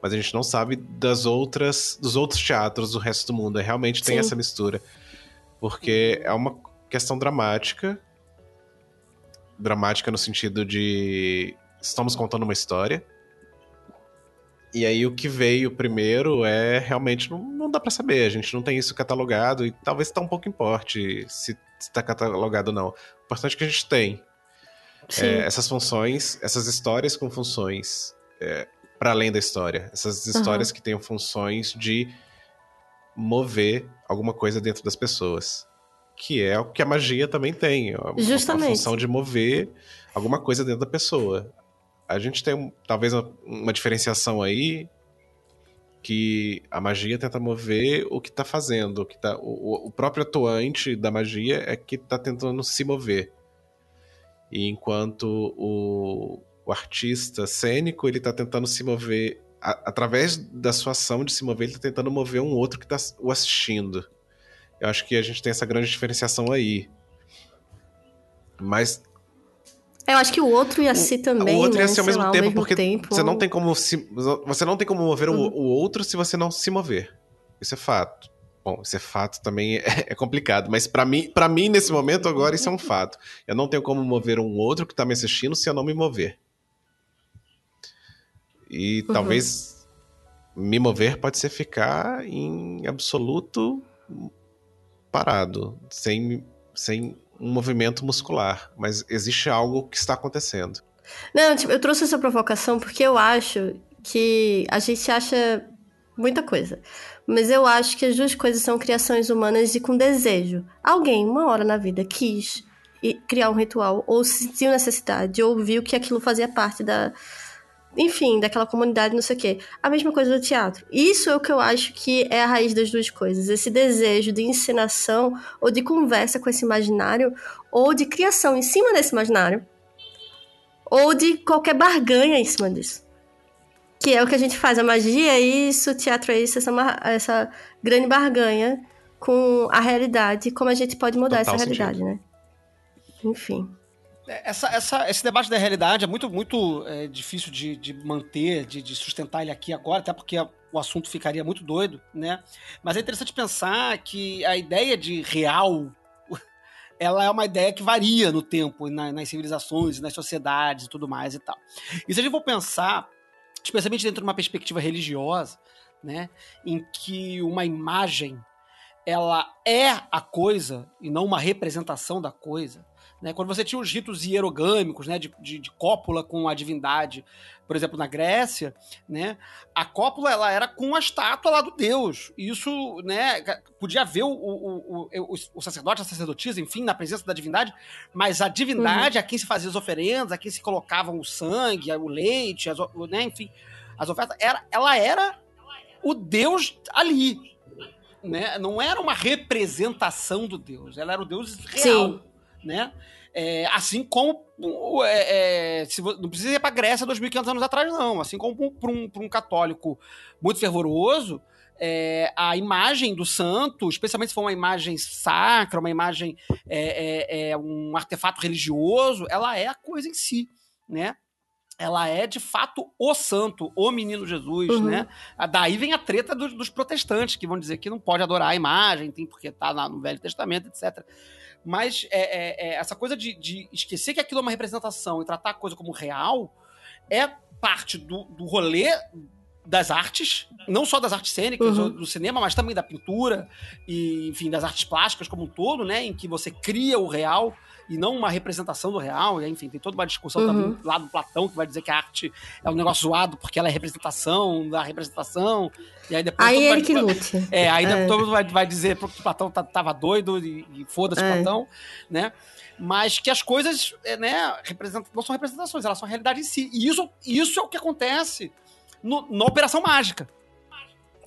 mas a gente não sabe das outras dos outros teatros do resto do mundo. Realmente tem Sim. essa mistura. Porque é uma questão dramática. Dramática no sentido de estamos contando uma história. E aí o que veio primeiro é realmente não, não dá pra saber, a gente não tem isso catalogado e talvez tá um pouco importe se, se tá catalogado ou não. O importante é que a gente tem é, essas funções, essas histórias com funções para além da história. Essas histórias que tenham funções de mover alguma coisa dentro das pessoas. Que é o que a magia também tem. a- Justamente. A função de mover alguma coisa dentro da pessoa. A gente tem talvez uma, diferenciação aí que a magia tenta mover o que tá fazendo. O, que tá, o, o próprio atuante da magia é que tá tentando se mover. E enquanto o, o artista cênico, ele tá tentando se mover a- através da sua ação de se mover, ele tá tentando mover um outro que tá o assistindo. Eu acho que a gente tem essa grande diferenciação aí. Mas Eu acho que o outro ia ser também, o outro né? ia ser ao mesmo lá, tempo, porque tempo. você não tem como se, você não tem como mover o- Uhum. o, outro se você não se mover. Isso é fato. Bom, isso é fato também <laughs> é, é complicado, mas pra mim, para mim nesse momento agora isso é um fato. Eu não tenho como mover um outro que tá me assistindo se eu não me mover. E Uhum. talvez me mover pode ser ficar em absoluto parado, sem sem um movimento muscular, mas existe algo que está acontecendo. Não, tipo, eu trouxe essa provocação porque eu acho que a gente acha muita coisa. Mas eu acho que as duas coisas são criações humanas e com desejo. Alguém, uma hora na vida, quis criar um ritual, ou sentiu necessidade, ou viu que aquilo fazia parte da. Enfim, daquela comunidade, não sei o quê. A mesma coisa do teatro. Isso é o que eu acho que é a raiz das duas coisas. Esse desejo de encenação, ou de conversa com esse imaginário, ou de criação em cima desse imaginário ou de qualquer barganha em cima disso. Que é o que a gente faz. A magia é isso, o teatro é isso, essa, essa grande barganha com a realidade, como a gente pode mudar Total essa realidade, né? Enfim. Essa, essa- esse debate da realidade é muito, muito é, difícil de, de manter, de, de sustentar ele aqui agora, até porque o assunto ficaria muito doido, né? Mas é interessante pensar que a ideia de real <laughs> ela é uma ideia que varia no tempo, na- nas civilizações, nas sociedades e tudo mais e tal. E se a gente for pensar, especialmente dentro de uma perspectiva religiosa, né, em que uma imagem ela é a coisa e não uma representação da coisa, né? Quando você tinha os ritos hierogâmicos, né, de, de, de cópula com a divindade, por exemplo, na Grécia, né, a cópula ela era com a estátua lá do deus. E isso, né, podia haver o, o, o, o, sacerdote, a sacerdotisa, enfim, na presença da divindade, mas a divindade a quem se fazia as oferendas, a quem se colocavam o sangue, o leite, as, né, enfim, as ofertas, era, ela era o deus ali. Né? Não era uma representação do deus, ela era o deus real. Sim. Né? É, assim como. é, é, se não precisa ir para Grécia 2.500 anos atrás, não. Assim como para um, um católico muito fervoroso, é, a imagem do santo, especialmente se for uma imagem sacra, uma imagem, é, é, um artefato religioso, ela é a coisa em si, né? ela é de fato o santo, o menino Jesus, Uhum. né? Daí vem a treta dos, dos protestantes, que vão dizer que não pode adorar a imagem, tem porque tá lá no Velho Testamento, etc. Mas é, é- é essa coisa de, de esquecer que aquilo é uma representação e tratar a coisa como real é parte do, do rolê das artes, não só das artes cênicas, Uhum. do cinema, mas também da pintura e, enfim, das artes plásticas como um todo, né? Em que você cria o real e não uma representação do real. E, enfim, tem toda uma discussão Uhum. também lá do Platão que vai dizer que a arte é um negócio zoado porque ela é representação da representação. E aí depois Aí ele que vai- lute. <laughs> é, aí É. todo mundo vai, vai dizer que o Platão tá- tava doido e, e foda-se É. Platão, né? Mas que as coisas, é, né, não são representações, elas são a realidade em si. E isso, isso é o que acontece no- na Operação Mágica,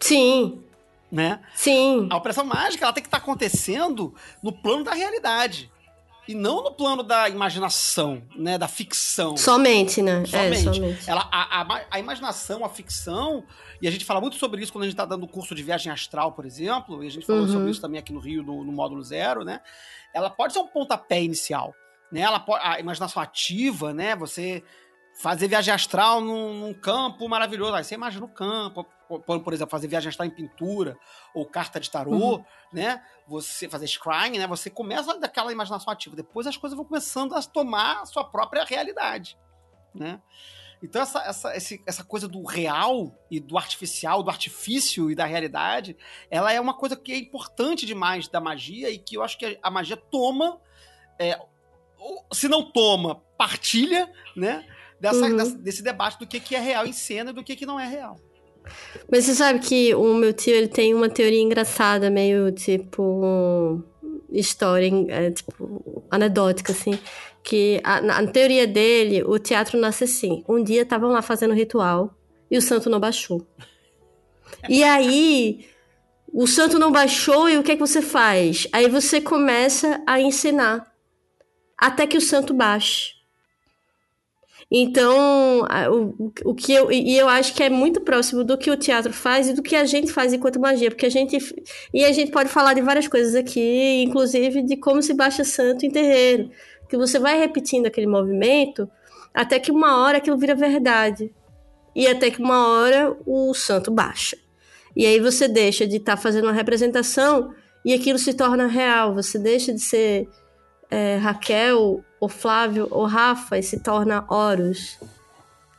Sim, né? sim. A Operação Mágica ela tem que estar acontecendo no plano da realidade. E não no plano da imaginação, né? Da ficção. Somente, né? Somente. É, somente. Ela, a, a, a imaginação, a ficção, e a gente fala muito sobre isso quando a gente está dando curso de viagem astral, por exemplo, e a gente falou Uhum. sobre isso também aqui no Rio, no, no módulo zero, né? Ela pode ser um pontapé inicial, né? Ela pode, a imaginação ativa, né? Você fazer viagem astral num, num campo maravilhoso. Aí você imagina o campo, por, por exemplo, fazer viagem astral em pintura ou carta de tarô, Uhum. né? Você fazer scrying, né? Você começa daquela imaginação ativa. Depois as coisas vão começando a tomar a sua própria realidade, né? Então essa, essa, essa coisa do real e do artificial, do artifício e da realidade, ela é uma coisa que é importante demais da magia e que eu acho que a magia toma, é, ou, se não toma, partilha, né? Dessa, Uhum. dessa- desse debate do que, que é real em cena e do que, que não é real. Mas você sabe que o meu tio ele tem uma teoria engraçada, meio tipo história, é, tipo anedótica assim, que a, na teoria dele o teatro nasce assim. Um dia estavam lá fazendo ritual e o santo não baixou. E aí o santo não baixou e o que é que você faz? Aí você começa a ensinar até que o santo baixe. Então, o, o que eu, e eu acho que é muito próximo do que o teatro faz e do que a gente faz enquanto magia, porque a gente e a gente pode falar de várias coisas aqui, inclusive de como se baixa santo em terreiro, que você vai repetindo aquele movimento até que uma hora aquilo vira verdade. E até que uma hora o santo baixa. E aí você deixa de estar fazendo uma representação e aquilo se torna real. Você deixa de ser é, Raquel, ou Flávio, ou Rafa e se torna Horus.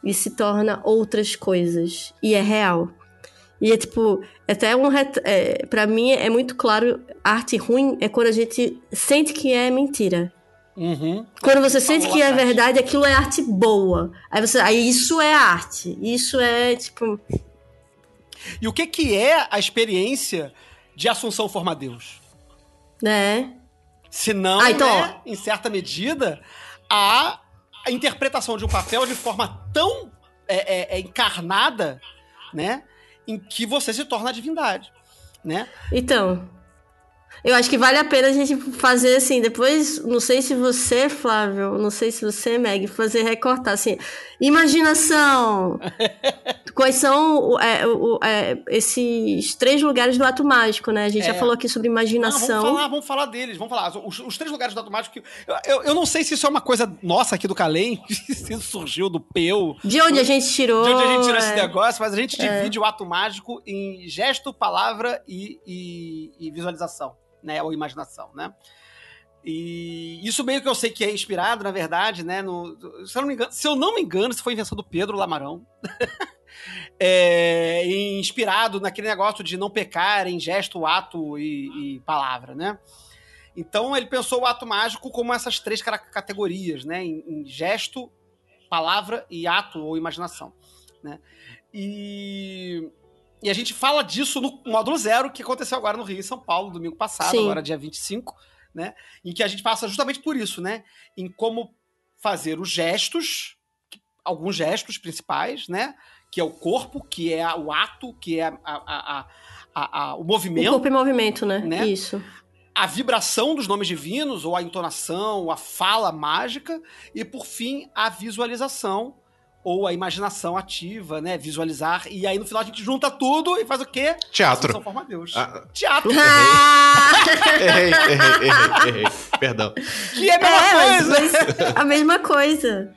E se torna outras coisas. E é real. E é tipo, até um. ret- É, pra mim é muito claro: arte ruim é quando a gente sente que é mentira. Uhum. Quando você sente que é verdade, aquilo é arte boa. Aí você. Aí isso é arte. Isso é, tipo. E o que, que é a experiência de Assunção Forma Deus? Né? Se não, Ah, então, né, em certa medida, a, a interpretação de um papel de forma tão é, é, é, encarnada, né, em que você se torna a divindade, né? Então. Eu acho que vale a pena a gente fazer assim, depois, não sei se você, Flávio, não sei se você, Meg, fazer recortar assim, imaginação. <laughs> Quais são é, o- é, esses três lugares do ato mágico, né? A gente já É. falou aqui sobre Ah, imaginação. vamos falar, vamos falar deles, vamos falar. Os, os três lugares do ato mágico. que- Eu, eu, eu não sei se isso é uma coisa nossa aqui do Calem, <laughs> se isso surgiu do Peu, De onde a gente tirou. de onde a gente tirou é. esse negócio, mas a gente divide o ato mágico em gesto, palavra e, e- e visualização, né? Ou imaginação, né? E isso meio que eu sei que é inspirado, na verdade, né? No, se, eu não me engano, se eu não me engano, isso foi invenção do Pedro Lamarão. <laughs> É, inspirado naquele negócio de não pecar em gesto, ato e, e palavra, né? Então ele pensou o ato mágico como essas três categorias, né? Em, em gesto, palavra e ato ou imaginação, né? E, e a gente fala disso no módulo zero que aconteceu agora no Rio e São Paulo, domingo passado, Sim. agora dia 25, né? Em que a gente passa justamente por isso, né? Em como fazer os gestos, alguns gestos principais, né? Que é o corpo, que é o ato, que é a- a- a- a- o O movimento, corpo em movimento, né? Né? Isso. a vibração dos nomes divinos, ou a entonação, a fala mágica, e por fim, a visualização, ou a imaginação ativa, né? Visualizar. E aí no final a gente junta tudo e faz o quê? Teatro. Forma Deus. Ah. Teatro. Ah! Errei, errei, errei, errei. Perdão. Que é a mesma É, mas, coisa. mas a mesma coisa.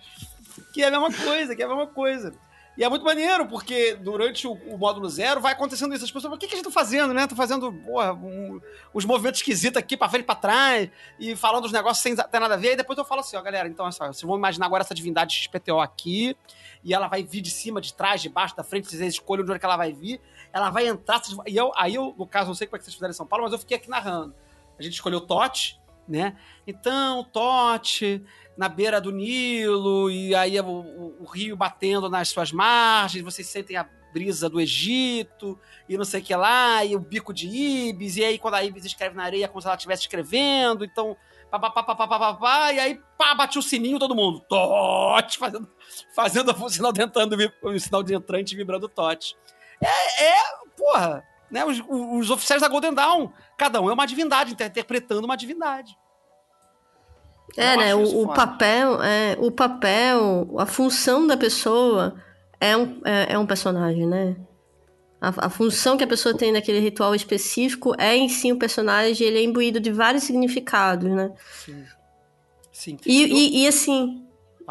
que é a mesma coisa, que é a mesma coisa. E é muito maneiro, porque durante o, o módulo zero vai acontecendo isso. As pessoas falam, o que, que a gente tá fazendo, né? Tá fazendo, porra, um, movimentos esquisitos aqui pra frente e pra trás, e falando os negócios sem ter nada a ver. E depois eu falo assim, ó, galera, então, assim, vocês vão imaginar agora essa divindade XPTO aqui, e ela vai vir de cima, de trás, de baixo, da frente, vocês escolhem onde é que ela vai vir, ela vai entrar, vocês- e eu, aí eu, no caso, não sei como é que vocês fizeram em São Paulo, mas eu fiquei aqui narrando. A gente escolheu Tote, né? Então, Tote, na beira do Nilo, e aí é o, o, rio batendo nas suas margens, vocês sentem a brisa do Egito e não sei o que lá, e o bico de Ibis, e aí quando a Ibis escreve na areia é como se ela estivesse escrevendo, então pá, pá, pá, pá, pá, pá, pá, e aí pá, bate o sininho todo mundo, tote, fazendo, <laughs> fazendo o sinal de entrando, o sinal de entrante vibrando tote. É, é porra, né, os, os oficiais da Golden Dawn, cada um é uma divindade, interpretando uma divindade. É, Eu né? O, o papel, é, o papel, a função da pessoa é um, é, é um personagem, né? A, a função que a pessoa tem naquele ritual específico é em si um personagem, ele é imbuído de vários significados, né? Sim. E, Eu- e, e, assim,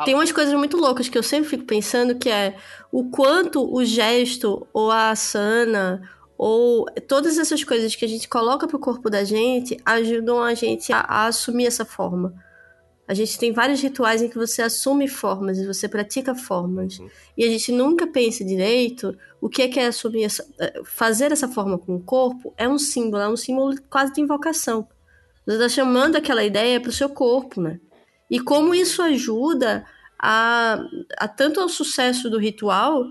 tem umas coisas muito loucas que eu sempre fico pensando que é o quanto o gesto ou a asana ou todas essas coisas que a gente coloca pro corpo da gente ajudam a gente a, a assumir essa forma. A gente tem vários rituais em que você assume formas e você pratica formas. E a gente nunca pensa direito o que é que é assumir essa, eh, fazer essa forma com o corpo é um símbolo, é um símbolo quase de invocação. Você está chamando aquela ideia para o seu corpo, né? E como isso ajuda a, a tanto ao sucesso do ritual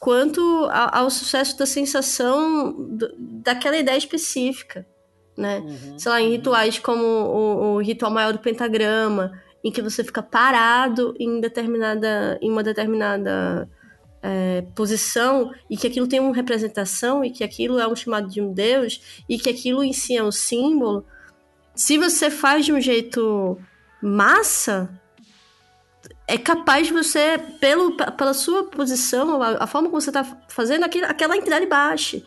quanto a- ao sucesso da sensação do- daquela ideia específica, né? Uhum, Sei lá, em uhum. rituais como o, o ritual maior do pentagrama, em que você fica parado em determinada, em uma determinada é, posição e que aquilo tem uma representação e que aquilo é um chamado de um deus e que aquilo em si é um símbolo. Se você faz de um jeito massa, é capaz de você, pelo, pela sua posição, a, a forma como você está fazendo, aquela entidade baixe.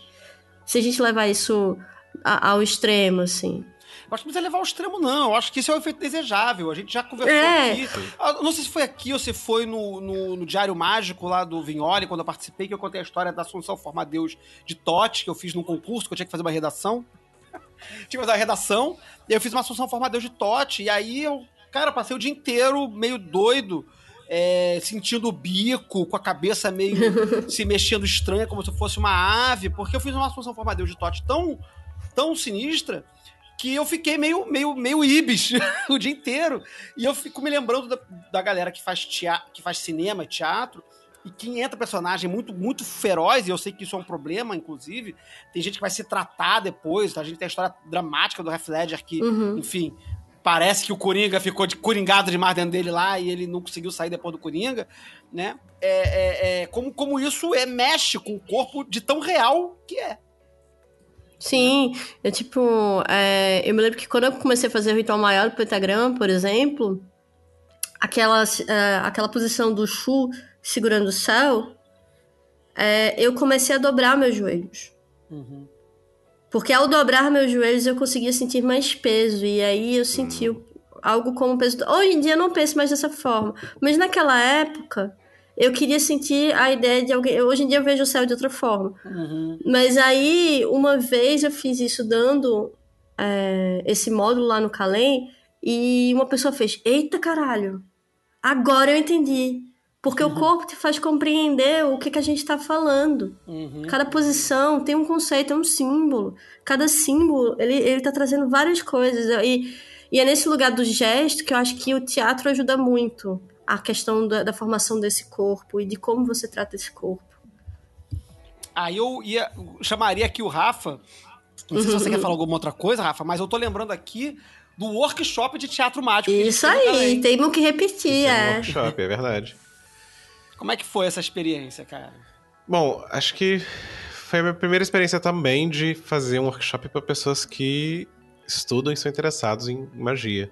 Se a gente levar isso a- ao extremo, assim. Eu acho que não precisa levar ao extremo, não. Eu acho que isso é o efeito desejável. A gente já conversou É. aqui. Ah, Não sei se foi aqui ou se foi no, no, no Diário Mágico lá do Vignoli, quando eu participei, que eu contei a história da Assunção Forma Deus de Tote, que eu fiz num concurso, que eu tinha que fazer uma redação. <laughs> tinha que fazer uma redação, e eu fiz uma Assunção Forma Deus de Tote, e aí eu, cara, passei o dia inteiro meio doido, é, sentindo o bico, com a cabeça meio <laughs> se mexendo estranha, como se eu fosse uma ave, porque eu fiz uma Assunção Forma Deus de Tote tão, tão sinistra que eu fiquei meio, meio, meio ibis <laughs> o dia inteiro. E eu fico me lembrando da, da galera que faz, tea, que faz cinema, teatro, e que entra personagem muito, muito feroz, e eu sei que isso é um problema, inclusive. Tem gente que vai se tratar depois, a gente tem a história dramática do Heath Ledger que, Uhum. enfim, parece que o Coringa ficou de coringado demais dentro dele lá e ele não conseguiu sair depois do Coringa, né? É, é, é, como, como isso é, mexe com o corpo de tão real que é. Sim, é tipo, é, eu me lembro que quando eu comecei a fazer o ritual maior do pentagrama, por exemplo, aquela, é, aquela posição do Shu segurando o céu, é, eu comecei a dobrar meus joelhos. Porque ao dobrar meus joelhos eu conseguia sentir mais peso, e aí eu senti o- algo como peso. Hoje em dia eu não penso mais dessa forma, mas naquela época eu queria sentir a ideia de alguém. Hoje em dia eu vejo o céu de outra forma. Mas aí, uma vez eu fiz isso dando é, esse módulo lá no Calem e uma pessoa fez: Eita caralho, agora eu entendi. Porque o corpo te faz compreender o que, que a gente tá falando. Cada posição tem um conceito, é um símbolo. Cada símbolo, ele, ele tá trazendo várias coisas. E, e é nesse lugar do gesto que eu acho que o teatro ajuda muito a questão da, da formação desse corpo e de como você trata esse corpo. Aí eu ia, chamaria aqui o Rafa. Não sei se você quer falar alguma outra coisa, Rafa, mas eu tô lembrando aqui do workshop de teatro mágico. Isso aí, temos que repetir, Isso é um é. workshop, é verdade. Como é que foi essa experiência, cara? Bom, acho que foi a minha primeira experiência também de fazer um workshop para pessoas que estudam e são interessados em magia.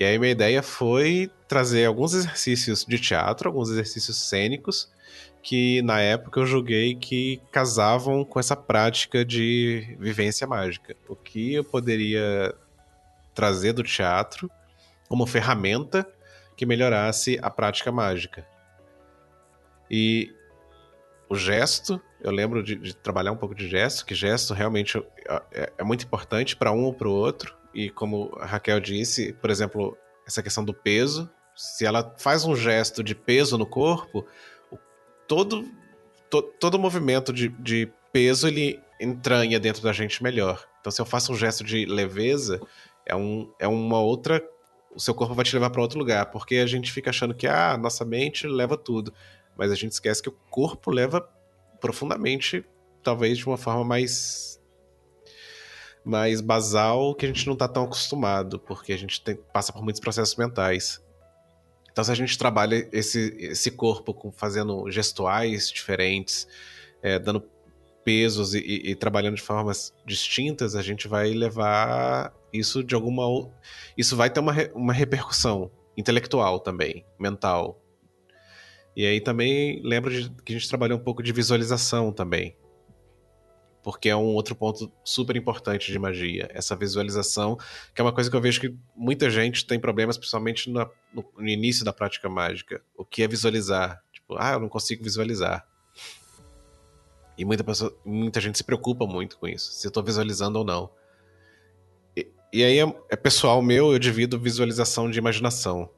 E aí minha ideia foi trazer alguns exercícios de teatro, alguns exercícios cênicos, que na época eu julguei que casavam com essa prática de vivência mágica. O que eu poderia trazer do teatro como ferramenta que melhorasse a prática mágica. E o gesto, eu lembro de, de trabalhar um pouco de gesto, que gesto realmente é, é muito importante para um ou para o outro. E como a Raquel disse, por exemplo, essa questão do peso, se ela faz um gesto de peso no corpo, todo, to, todo movimento de, de peso ele entranha dentro da gente melhor. Então, se eu faço um gesto de leveza, é, um, é uma outra. O seu corpo vai te levar para outro lugar, porque a gente fica achando que ah, nossa mente leva tudo, mas a gente esquece que o corpo leva profundamente, talvez de uma forma mais mais basal que a gente não está tão acostumado, porque a gente tem, passa por muitos processos mentais. Então, se a gente trabalha esse, esse corpo com, fazendo gestuais diferentes, é, dando pesos e, e, e, trabalhando de formas distintas, a gente vai levar isso de alguma. Isso vai ter uma, uma repercussão intelectual também, mental. E aí também lembro de, que a gente trabalhou um pouco de visualização também. Porque é um outro ponto super importante de magia. Essa visualização, que é uma coisa que eu vejo que muita gente tem problemas, principalmente no, no início da prática mágica. O que é visualizar? Tipo, ah, eu não consigo visualizar. E muita, pessoa, muita gente se preocupa muito com isso, se eu estou visualizando ou não. E, e aí é, é, pessoal meu, eu divido visualização de imaginação.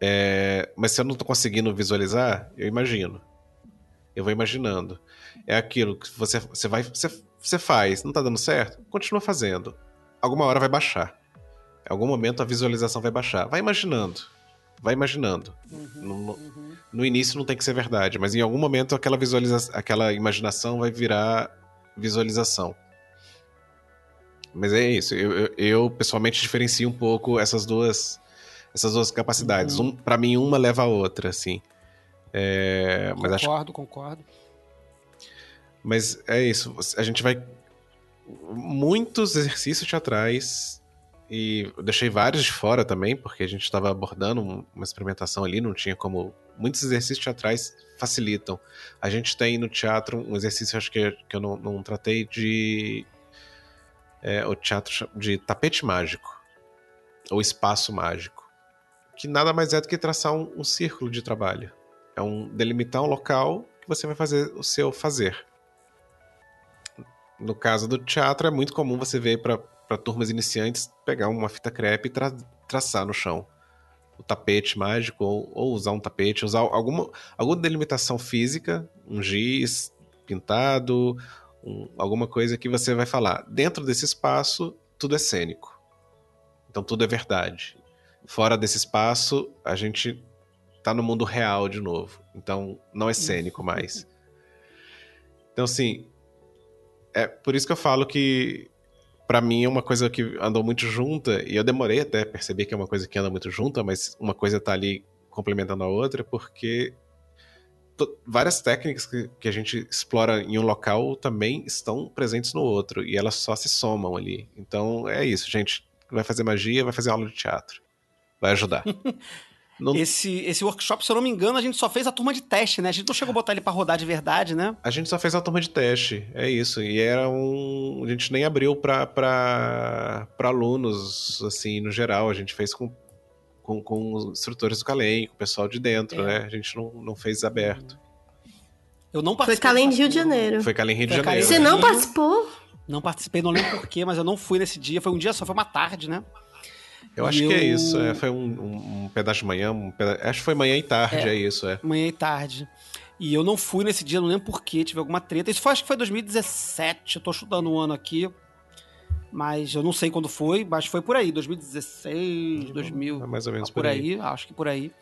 É, mas se eu não estou conseguindo visualizar, eu imagino. Eu vou imaginando. É aquilo que você, você vai. Você, você faz, não está dando certo? Continua fazendo. Alguma hora vai baixar. Em algum momento a visualização vai baixar. Vai imaginando. Vai imaginando. Uhum, no, uhum. no, início não tem que ser verdade, mas em algum momento aquela, visualiza aquela imaginação vai virar visualização. Mas é isso. Eu, eu, eu pessoalmente diferencio um pouco essas duas essas duas capacidades. Uhum. Um, para mim, uma leva a outra, assim. É, mas concordo, acho... concordo. Mas é isso. A gente vai. Muitos exercícios teatrais e eu deixei vários de fora também, porque a gente estava abordando uma experimentação ali, não tinha como. Muitos exercícios teatrais facilitam. A gente tem no teatro um exercício, acho que, que eu não, não tratei, de. É, o teatro de tapete mágico, ou espaço mágico, que nada mais é do que traçar um, um círculo de trabalho. É um delimitar um local que você vai fazer o seu fazer. No caso do teatro, é muito comum você ver para turmas iniciantes pegar uma fita crepe e tra traçar no chão o tapete mágico ou, ou, usar um tapete, usar alguma, alguma delimitação física, um giz pintado, um, alguma coisa que você vai falar. Dentro desse espaço, tudo é cênico. Então tudo é verdade. Fora desse espaço, a gente tá no mundo real de novo. Então não é cênico mais. <laughs> Então, assim, é por isso que eu falo que para mim é uma coisa que andou muito junta, e eu demorei até perceber que é uma coisa que anda muito junta, mas uma coisa tá ali complementando a outra, porque várias técnicas que, que, a gente explora em um local também estão presentes no outro, e elas só se somam ali. Então é isso, gente. Vai fazer magia, vai fazer aula de teatro. Vai ajudar. <laughs> Não... Esse, esse workshop, se eu não me engano, a gente só fez a turma de teste, né? A gente não chegou a botar ele para rodar de verdade, né? A gente só fez a turma de teste, é isso. E era um. A gente nem abriu para alunos, assim, no geral. A gente fez com, com, com os instrutores do Calem, com o pessoal de dentro, é. né? A gente não, não fez aberto. Eu não participei. Foi Calem Rio de Janeiro. Foi Calem Rio de Janeiro. Você não participou? Não participei, não lembro porquê, mas eu não fui nesse dia. Foi um dia só, foi uma tarde, né? Eu acho eu... que é isso. É, foi um, um, um, pedaço de manhã. Um peda... Acho que foi manhã e tarde, é, é, isso, é. Manhã e tarde. E eu não fui nesse dia, não lembro porquê, tive alguma treta. Isso foi, acho que foi 2017, eu tô chutando um ano aqui. Mas eu não sei quando foi, mas foi por aí, 2016, 2000. É mais ou menos por, por aí. aí. Acho que por aí.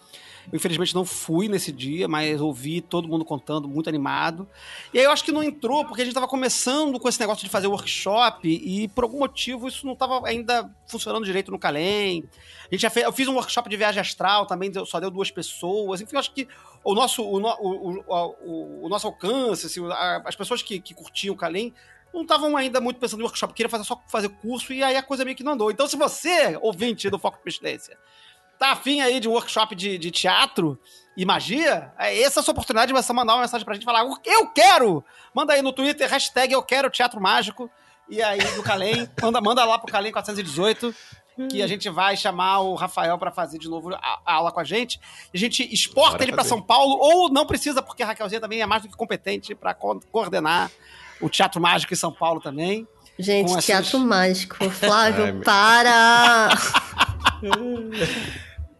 Eu, infelizmente não fui nesse dia, mas ouvi todo mundo contando, muito animado. E aí eu acho que não entrou, porque a gente estava começando com esse negócio de fazer workshop e por algum motivo isso não estava ainda funcionando direito no Calem. A gente já fez, eu fiz um workshop de viagem astral também, só deu duas pessoas. Enfim, eu acho que o nosso, o, o, o, o nosso alcance, assim, as pessoas que, que curtiam o Calem não estavam ainda muito pensando em workshop, queria fazer só fazer curso e aí a coisa meio que não andou. Então, se você, ouvinte do Foco de Pestilência, tá afim aí de workshop de, de teatro e magia, é essa a sua oportunidade de você mandar uma mensagem pra gente falar, eu quero! Manda aí no Twitter, hashtag eu quero teatro mágico, e aí do Calem, <laughs> manda, manda lá pro Calem 418, que a gente vai chamar o Rafael para fazer de novo a, a, aula com a gente. A gente exporta Bora ele para São Paulo, ou não precisa, porque a Raquelzinha também é mais do que competente para co coordenar o Teatro Mágico em São Paulo também. Gente, Teatro Mágico. <laughs> Flávio, Ai, para! <laughs>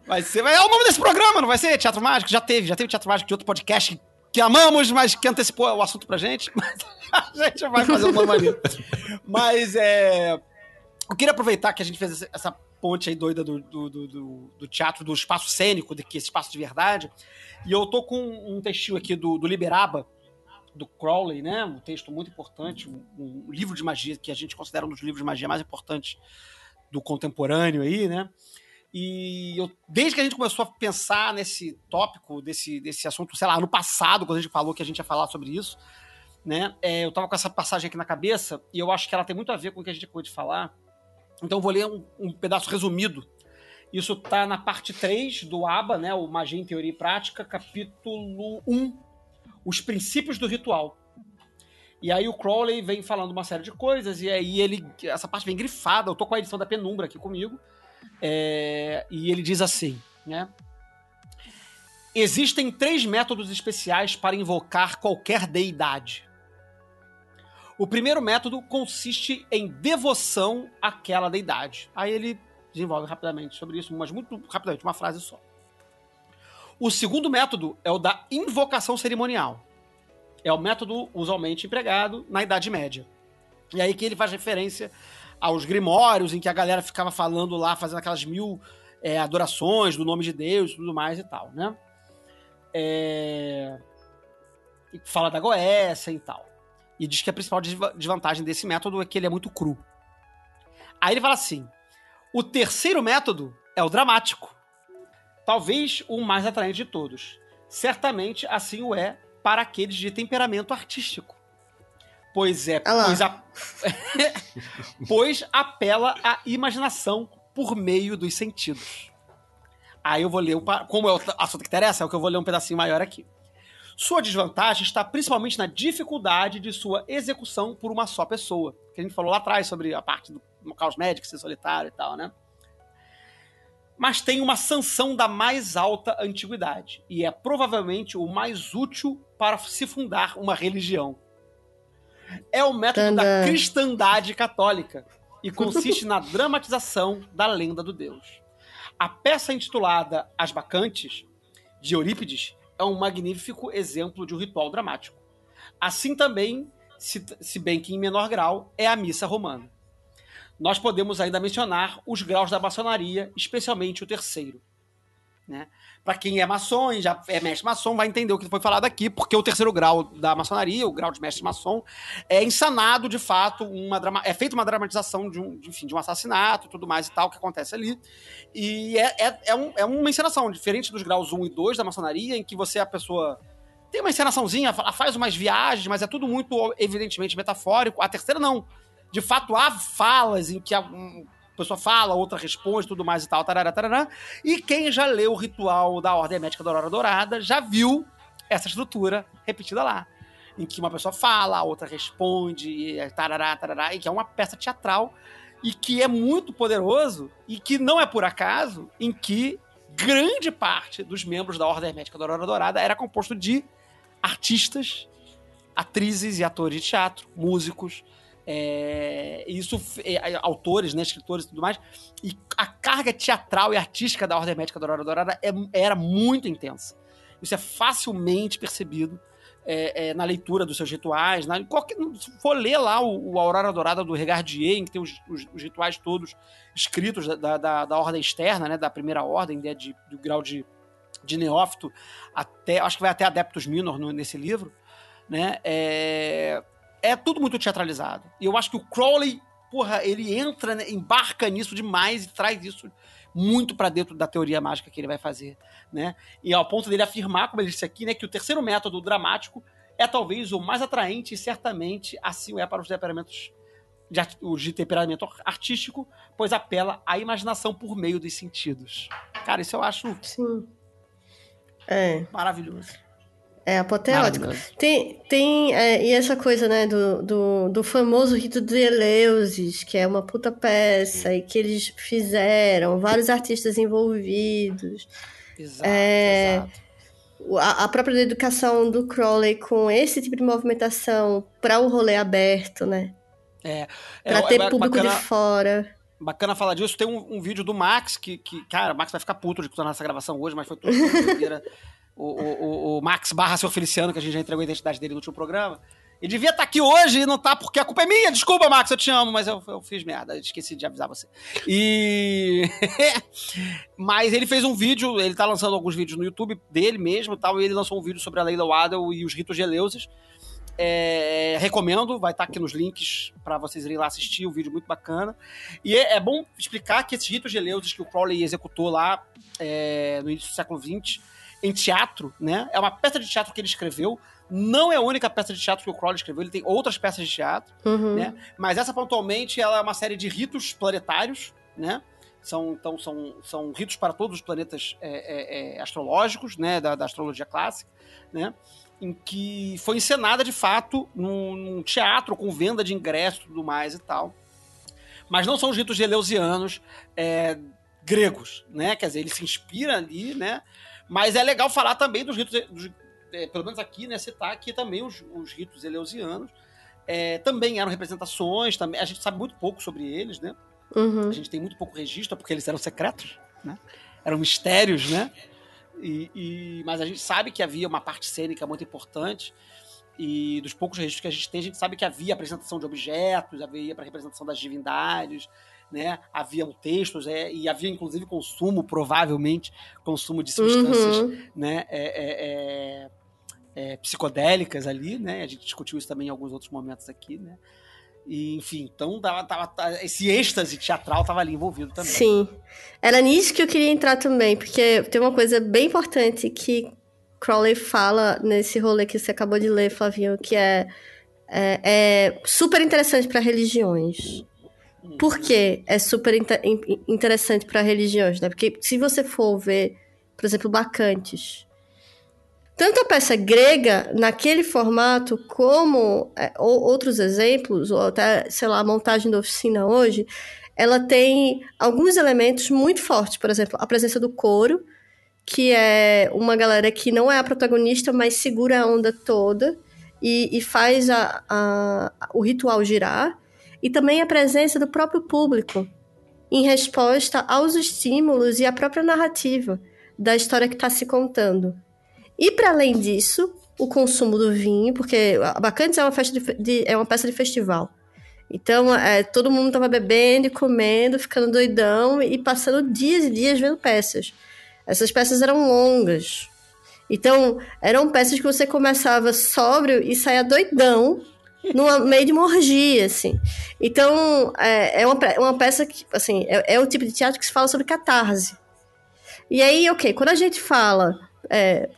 vai ser. É o nome desse programa, não vai ser? Teatro Mágico? Já teve, já teve Teatro Mágico de outro podcast que amamos, mas que antecipou o assunto pra gente. <laughs> Mas a gente vai fazer um nome maneiro. Mas é. Eu queria aproveitar que a gente fez essa ponte aí doida do, do, do, do teatro, do espaço cênico, de que espaço de verdade. E eu tô com um textinho aqui do, do Liberaba, do Crowley, né? Um texto muito importante, um, um, livro de magia que a gente considera um dos livros de magia mais importantes do contemporâneo aí, né? E eu, desde que a gente começou a pensar nesse tópico, desse, desse assunto, sei lá, no passado, quando a gente falou que a gente ia falar sobre isso, né? É, eu tava com essa passagem aqui na cabeça e eu acho que ela tem muito a ver com o que a gente acabou de falar. Então eu vou ler um, um pedaço resumido. Isso tá na parte 3 do ABA, né? O Magia em Teoria e Prática, capítulo 1, os princípios do ritual. E aí o Crowley vem falando uma série de coisas, e aí ele. Essa parte vem grifada, eu tô com a edição da Penumbra aqui comigo. É, e ele diz assim, né? Existem três métodos especiais para invocar qualquer deidade. O primeiro método consiste em devoção àquela deidade. Aí ele desenvolve rapidamente sobre isso, mas muito rapidamente, uma frase só. O segundo método é o da invocação cerimonial. É o método usualmente empregado na Idade Média. E aí que ele faz referência aos grimórios, em que a galera ficava falando lá, fazendo aquelas mil é, adorações do nome de Deus tudo mais e tal, né? É... Fala da Goécia e tal. E diz que a principal desvantagem desse método é que ele é muito cru. Aí ele fala assim: o terceiro método é o dramático. Talvez o mais atraente de todos. Certamente assim o é para aqueles de temperamento artístico. Pois é, pois, a... <laughs> pois apela à imaginação por meio dos sentidos. Aí eu vou ler, como é o assunto que interessa, é o que eu vou ler um pedacinho maior aqui. Sua desvantagem está principalmente na dificuldade de sua execução por uma só pessoa. Que a gente falou lá atrás sobre a parte do caos médico ser solitário e tal, né? Mas tem uma sanção da mais alta antiguidade e é provavelmente o mais útil para se fundar uma religião. É o método Tanda. da cristandade católica e consiste na dramatização da lenda do Deus. A peça intitulada As Bacantes, de Eurípides, é um magnífico exemplo de um ritual dramático. Assim também, se, se bem que em menor grau, é a missa romana. Nós podemos ainda mencionar os graus da maçonaria, especialmente o terceiro. Né? Para quem é maçom já é mestre maçom, vai entender o que foi falado aqui, porque o terceiro grau da maçonaria, o grau de mestre maçom, é ensanado de fato, uma drama, é feita uma dramatização de um, de, enfim, de um assassinato tudo mais e tal que acontece ali. E é, é, é, um, é uma encenação, diferente dos graus 1 e 2 da maçonaria, em que você, a pessoa tem uma encenaçãozinha, faz umas viagens, mas é tudo muito evidentemente metafórico. A terceira não. De fato, há falas em que pessoa fala, outra responde, tudo mais e tal, tarará, tarará. E quem já leu o ritual da Ordem Médica da Aurora Dourada já viu essa estrutura repetida lá. Em que uma pessoa fala, a outra responde, tarará, tarará, e que é uma peça teatral e que é muito poderoso e que não é por acaso em que grande parte dos membros da Ordem Médica da Aurora Dourada era composto de artistas, atrizes e atores de teatro, músicos, é, isso, é, autores, né, escritores e tudo mais. E a carga teatral e artística da Ordem Médica da Aurora Dourada é, era muito intensa. Isso é facilmente percebido é, é, na leitura dos seus rituais. Na, qualquer, se for ler lá o, o Aurora Dourada do Regardier, em que tem os, os, os rituais todos escritos da, da, da, ordem externa, né, da primeira ordem, né, de, do grau de, de neófito, até, acho que vai até Adeptus Minor no, nesse livro, né, é, é tudo muito teatralizado. E eu acho que o Crowley, porra, ele entra, né, embarca nisso demais e traz isso muito para dentro da teoria mágica que ele vai fazer, né? E ao ponto dele afirmar, como ele disse aqui, né, que o terceiro método dramático é talvez o mais atraente e certamente assim é para os temperamentos de, de temperamento artístico, pois apela à imaginação por meio dos sentidos. Cara, isso eu acho Sim. É. maravilhoso. É apoteótico. Tem, tem é, e essa coisa, né, do, do, do famoso rito de Eleusis, que é uma puta peça, e que eles fizeram, vários artistas envolvidos. Exato, É, exato. A, a própria educação do Crowley com esse tipo de movimentação para o rolê aberto, né? É, Para é, ter é público bacana, de fora. bacana falar disso. Tem um, um vídeo do Max que, que, cara, o Max vai ficar puto de escutar nossa gravação hoje, mas foi tudo. <laughs> o, o, o- Max barra seu Feliciano, que a gente já entregou a identidade dele no último programa. Ele devia estar aqui hoje e não tá, porque a culpa é minha. Desculpa, Max, eu te amo, mas eu, eu fiz merda. eu Esqueci de avisar você. E. <laughs> mas ele fez um vídeo, ele tá lançando alguns vídeos no YouTube dele mesmo e tal, e ele lançou um vídeo sobre a Leila Waddle e os ritos de Eleusis. É, recomendo, vai estar aqui nos links para vocês irem lá assistir, um vídeo muito bacana. E é, é bom explicar que esses ritos de Eleusis que o Crowley executou lá é, no início do século XX, em teatro, né? É uma peça de teatro que ele escreveu. Não é a única peça de teatro que o Crowley escreveu, ele tem outras peças de teatro, Uhum. né? Mas essa pontualmente ela é uma série de ritos planetários, né? São, então, são, são ritos para todos os planetas é, é, é, astrológicos, né? Da, da astrologia clássica, né? Em que foi encenada de fato num, num teatro com venda de ingressos e tudo mais e tal. Mas não são os ritos eleusianos é, gregos, né? Quer dizer, ele se inspira ali, né? Mas é legal falar também dos ritos, dos- é, pelo menos aqui, né? Citar aqui também os, os ritos eleusianos. É, também eram representações, também, a gente sabe muito pouco sobre eles, né? Uhum. A gente tem muito pouco registro, porque eles eram secretos, né? Eram mistérios, né? E, e- mas a gente sabe que havia uma parte cênica muito importante. E dos poucos registros que a gente tem, a gente sabe que havia apresentação de objetos, havia para representação das divindades, né? Haviam textos, é, e havia inclusive consumo, provavelmente, consumo de substâncias Uhum. né, é, é, é, é, psicodélicas ali, né? A gente discutiu isso também em alguns outros momentos aqui, né? E, enfim, então tava, tava- tava- esse êxtase teatral estava ali envolvido também. Sim. Era nisso que eu queria entrar também, porque tem uma coisa bem importante que Crowley fala nesse rolê que você acabou de ler, Flavinho, que é, é, é super interessante para religiões. Por que é super inte- in- interessante para religiões? Né? Porque se você for ver, por exemplo, Bacantes, tanto a peça grega, naquele formato, como é, ou- outros exemplos, ou até, sei lá, a montagem da oficina hoje, ela tem alguns elementos muito fortes. Por exemplo, a presença do coro, que é uma galera que não é a protagonista, mas segura a onda toda e, e faz a, a- o ritual girar. E também a presença do próprio público em resposta aos estímulos e à própria narrativa da história que está se contando. E para além disso, o consumo do vinho, porque a Bacantes é uma, festa de, de- é uma peça de festival. Então, é, todo mundo tava bebendo e comendo, ficando doidão e passando dias e dias vendo peças. Essas peças eram longas. Então, eram peças que você começava sóbrio e saía doidão, numa meio de uma assim. Então, é, é uma, uma peça que, assim, é, é o tipo de teatro que se fala sobre catarse. E aí, ok, quando a gente fala é,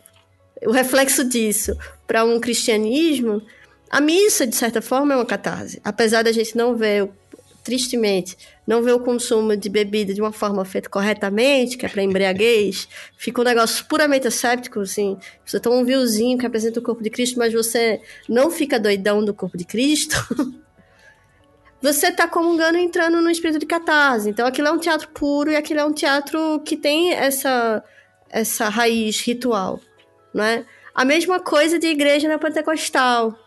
o reflexo disso para um cristianismo, a missa, de certa forma, é uma catarse. Apesar da gente não ver, o- tristemente, não ver o consumo de bebida de uma forma feita corretamente, que é para embriaguez, <laughs> fica um negócio puramente asséptico, assim. Você toma um vinhozinho que representa o corpo de Cristo, mas você não fica doidão do corpo de Cristo. <laughs> você tá comungando entrando no espírito de catarse. Então aquilo é um teatro puro e aquilo é um teatro que tem essa, essa raiz ritual, não é? A mesma coisa de igreja na pentecostal.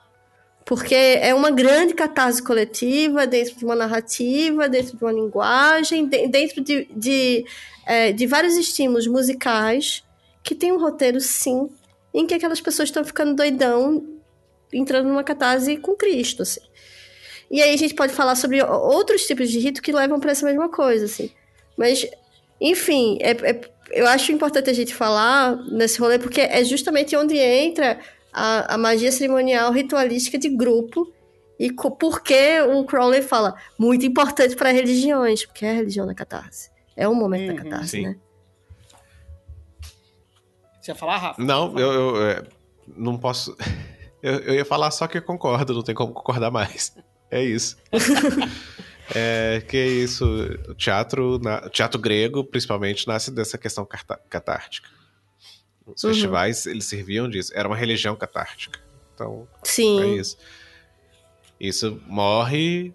Porque é uma grande catarse coletiva dentro de uma narrativa, dentro de uma linguagem, de- dentro de, de, é, de vários estímulos musicais que tem um roteiro, sim, em que aquelas pessoas estão ficando doidão, entrando numa catarse com Cristo, assim. E aí a gente pode falar sobre outros tipos de rito que levam para essa mesma coisa, assim. Mas, enfim, é, é- eu acho importante a gente falar nesse rolê, porque é justamente onde entra a, a magia cerimonial ritualística de grupo e co- por que o Crowley fala muito importante para religiões, porque é a religião da catarse. É o momento da Uhum, catarse, sim. né? Você ia falar, Rafa? Não, eu, eu, é, não posso. <laughs> Eu, eu ia falar só que eu concordo, não tem como concordar mais. É isso. <laughs> é que é isso. O teatro, na- teatro grego, principalmente, nasce dessa questão catártica. Os festivais, eles serviam disso. Era uma religião catártica. Então, Sim. é isso. Isso morre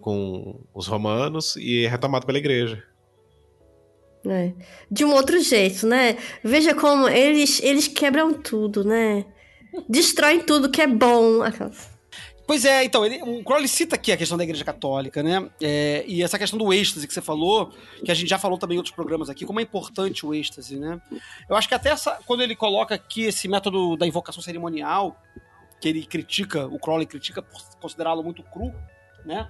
com os romanos e é retomado pela igreja. É. De um outro jeito, né? Veja como eles, eles quebram tudo, né? Destroem tudo que é bom. Aquelas- Pois é, então, ele, o Crowley cita aqui a questão da Igreja Católica, né? É, e essa questão do êxtase que você falou, que a gente já falou também em outros programas aqui, como é importante o êxtase, né? Eu acho que até essa, quando ele coloca aqui esse método da invocação cerimonial, que ele critica, o Crowley critica por considerá-lo muito cru, né?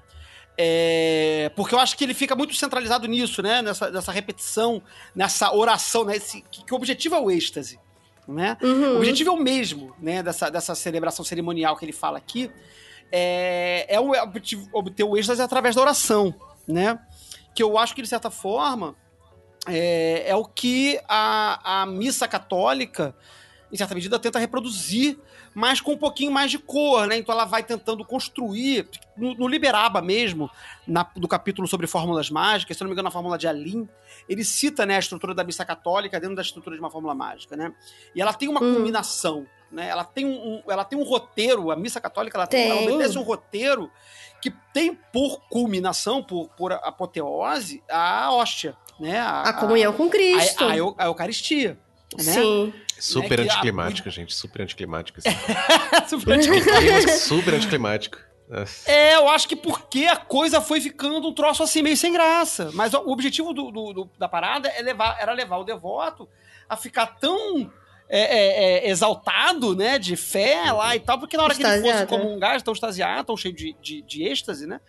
É, porque eu acho que ele fica muito centralizado nisso, né? Nessa, nessa repetição, nessa oração, né? Esse, que, que o objetivo é o êxtase, né? O Uhum. objetivo é o mesmo, né, dessa, dessa celebração cerimonial que ele fala aqui, é, é o, obter, o êxtase através da oração, né? Que eu acho que, de certa forma, é, é o que a, a missa católica, em certa medida, tenta reproduzir, mas com um pouquinho mais de cor, né? Então ela vai tentando construir, no, no Liberaba mesmo, na, do capítulo sobre fórmulas mágicas, se não me engano, na fórmula de Alim, ele cita né, a estrutura da missa católica dentro da estrutura de uma fórmula mágica, né? E ela tem uma Hum. combinação, né? Ela tem um, um- ela tem um roteiro, a missa católica ela, tem. ela Tem. obedece um roteiro que tem por culminação, por, por apoteose, a hóstia, né? A comunhão com Cristo. A, a, a Eucaristia. Né? Sim. Super É que a- anticlimática, <laughs> gente. Super anticlimática. <laughs> Super anticlimático. Super anticlimático. É, eu acho que porque a coisa foi ficando um troço assim meio sem graça. Mas o objetivo do, do- do- da parada é levar, era levar o devoto a ficar tão é, é, é, exaltado, né, de fé lá e tal, porque na hora que ele fosse Extasiado, né? comungar, tão extasiado, tão cheio de, de, de êxtase, né?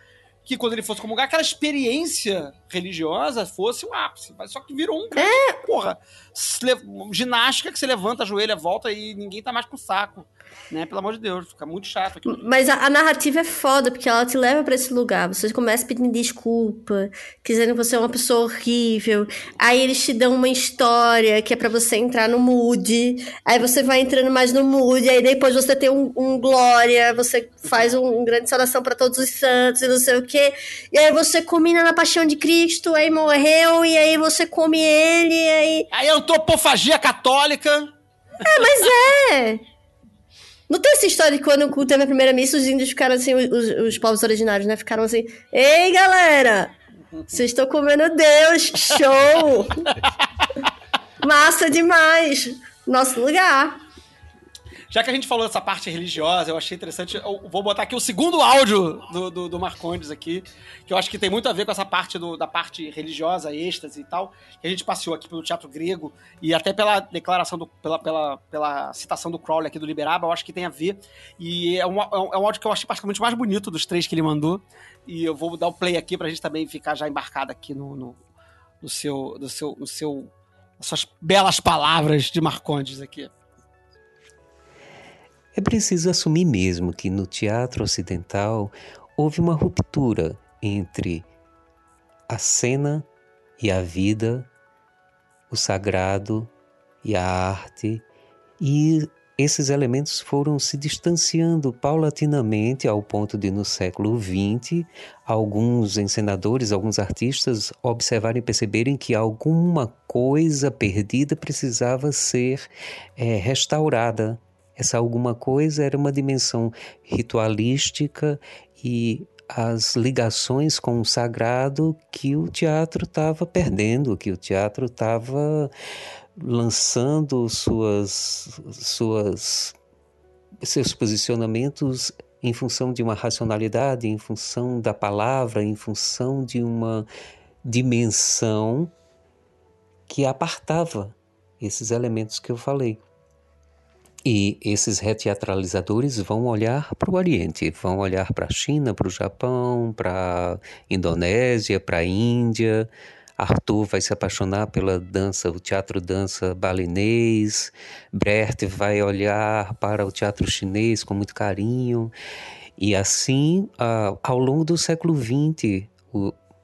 Que quando ele fosse comungar, aquela experiência religiosa fosse o ápice. Mas só que virou um grande, porra, se le- ginástica que você levanta, ajoelha, volta e ninguém tá mais com o saco. Né? Pelo amor de Deus, fica muito chato aqui. Mas a, a narrativa é foda, porque ela te leva pra esse lugar. Você começa pedindo desculpa, dizendo que você é uma pessoa horrível. Aí eles te dão uma história que é pra você entrar no mood. Aí você vai entrando mais no mood. Aí depois você tem um, um glória, você faz um, um grande saudação pra todos os santos e não sei o quê. E aí você combina na paixão de Cristo, aí morreu, e aí você come ele, e aí. Aí antropofagia católica. É! <laughs> Não tem essa história de quando teve a primeira missa, os índios ficaram assim, os, os povos originários, né? Ficaram assim, ei galera! Vocês estão comendo Deus! Show! <laughs> Massa demais! Nosso lugar! Já que a gente falou dessa parte religiosa, eu achei interessante. Eu vou botar aqui o segundo áudio do, do, do Marcondes aqui, que eu acho que tem muito a ver com essa parte do- da parte religiosa, êxtase e tal, que a gente passeou aqui pelo teatro grego e até pela declaração, do, pela, pela, pela citação do Crowley aqui do Liberaba, eu acho que tem a ver. E é um, é um é áudio que eu achei particularmente mais bonito dos três que ele mandou. E eu vou dar o play aqui pra gente também ficar já embarcado aqui no, no, no seu. No seu, no seu suas belas palavras de Marcondes aqui. É preciso assumir mesmo que no teatro ocidental houve uma ruptura entre a cena e a vida, o sagrado e a arte, e esses elementos foram se distanciando paulatinamente ao ponto de, no século XX, alguns encenadores, alguns artistas observarem e perceberem que alguma coisa perdida precisava ser eh, restaurada. Essa alguma coisa era uma dimensão ritualística e as ligações com o sagrado que o teatro estava perdendo, que o teatro estava lançando suas, suas, seus posicionamentos em função de uma racionalidade, em função da palavra, em função de uma dimensão que apartava esses elementos que eu falei. E esses reteatralizadores vão olhar para o Oriente, vão olhar para a China, para o Japão, para a Indonésia, para a Índia. Arthur vai se apaixonar pela dança, o teatro dança balinês. Brecht vai olhar para o teatro chinês com muito carinho. E assim, ao longo do século XX,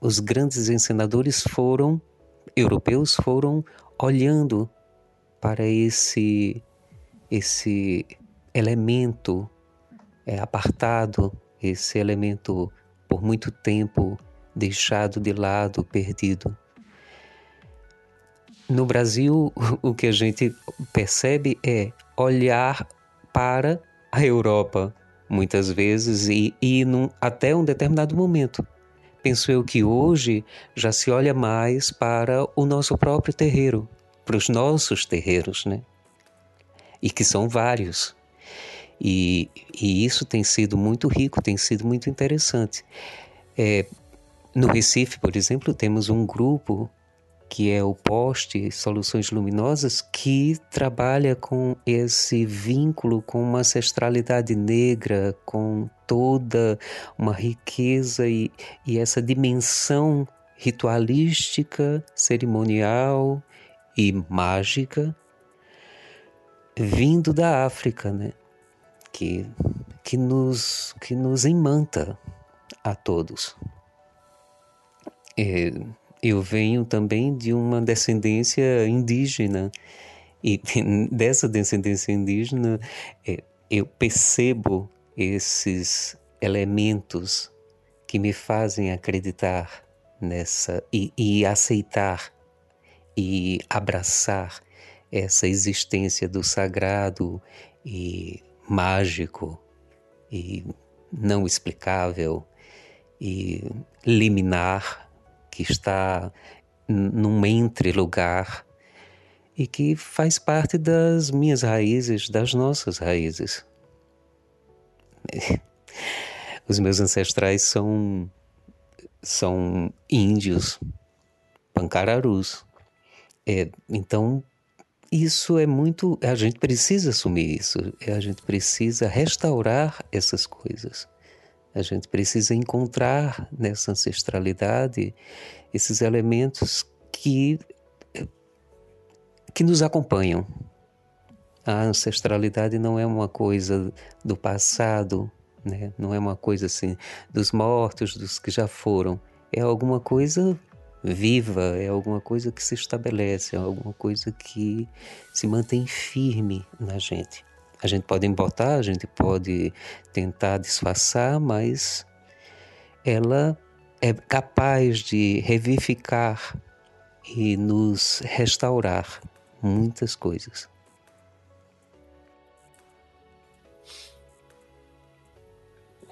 os grandes encenadores foram, europeus foram olhando para esse esse elemento é, apartado, esse elemento por muito tempo deixado de lado, perdido. no Brasil, <laughs> o que a gente percebe é olhar para a Europa, muitas vezes, e, e num, até um determinado momento. Penso eu que hoje já se olha mais para o nosso próprio terreiro, para os nossos terreiros, né? E que são vários. E, e isso tem sido muito rico, tem sido muito interessante. É, no Recife, por exemplo, temos um grupo que é o Poste Soluções Luminosas, que trabalha com esse vínculo com uma ancestralidade negra, com toda uma riqueza e, e essa dimensão ritualística, cerimonial e mágica vindo da África, né? Que, que, nos, que nos imanta a todos. É, eu venho também de uma descendência indígena e <laughs> dessa descendência indígena é, eu percebo esses elementos que me fazem acreditar nessa e, e aceitar e abraçar essa existência do sagrado e mágico e não explicável e liminar que está num entre-lugar e que faz parte das minhas raízes, das nossas raízes. <laughs> Os meus ancestrais são são índios, pancararus. É, então, isso é muito. A gente precisa assumir isso, a gente precisa restaurar essas coisas. A gente precisa encontrar nessa ancestralidade esses elementos que, que nos acompanham. A ancestralidade não é uma coisa do passado, né? não é uma coisa assim dos mortos, dos que já foram. É alguma coisa viva, é alguma coisa que se estabelece, é alguma coisa que se mantém firme na gente. A gente pode embotar, a gente pode tentar disfarçar, mas ela é capaz de revivificar e nos restaurar muitas coisas.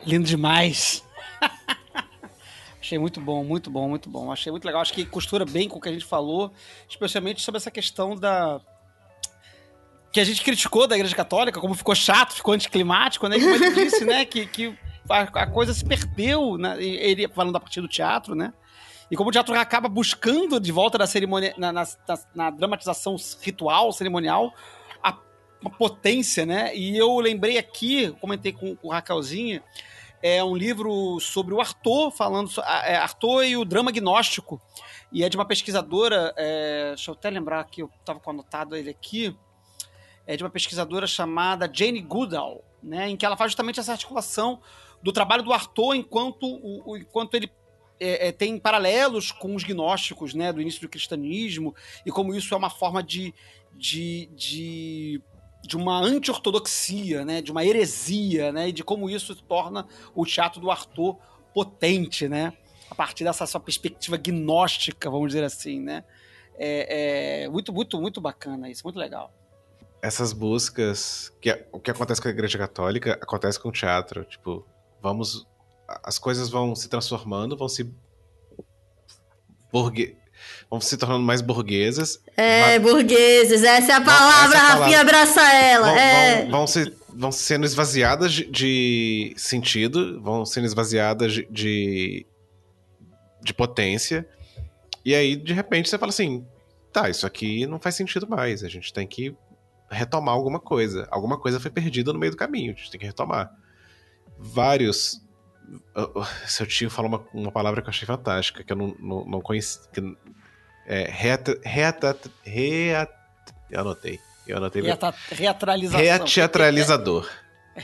Lindo demais. Achei muito bom, muito bom, muito bom. Achei muito legal. Acho que costura bem com o que a gente falou, especialmente sobre essa questão da, que a gente criticou da Igreja Católica, como ficou chato, ficou anticlimático, né? Como ele <laughs> disse, né? Que, que a, coisa se perdeu, né? Ele falando a partir do teatro, né? E como o teatro acaba buscando de volta da cerimônia, na, na, na dramatização ritual, cerimonial, a, a, potência, né? E eu lembrei aqui, comentei com, com o Raquelzinha, é um livro sobre o Arthur, falando é, Arthur e o drama gnóstico. E é de uma pesquisadora, é, deixa eu até lembrar que eu estava com anotado ele aqui, é de uma pesquisadora chamada Jane Goodall, né, em que ela faz justamente essa articulação do trabalho do Arthur enquanto, o, o enquanto ele é, é, tem paralelos com os gnósticos né, do início do cristianismo e como isso é uma forma de, de, de, de uma anti-ortodoxia, né, de uma heresia, né, e de como isso torna o teatro do Arthur potente, né, a partir dessa sua perspectiva gnóstica, vamos dizer assim, né. É, é muito, muito, muito bacana isso, muito legal essas buscas que o que acontece com a Igreja Católica acontece com o teatro, tipo, vamos as coisas vão se transformando, vão se burgue, vão se tornando mais burguesas. É, burgueses, essa é a palavra, essa Rafinha abraça ela. Vão, é. vão, vão, se, vão sendo esvaziadas de, de sentido, vão sendo esvaziadas de, de, de potência. E aí, de repente, você fala assim: tá, isso aqui não faz sentido mais. A gente tem que retomar alguma coisa. Alguma coisa foi perdida no meio do caminho, a gente tem que retomar. Vários. Seu tio falou uma, uma palavra que eu achei fantástica, que eu não, não, não conheci. Que, é, reata, reata, reata, eu anotei. Eu anotei. Reata, reatralização. Reateatralizador.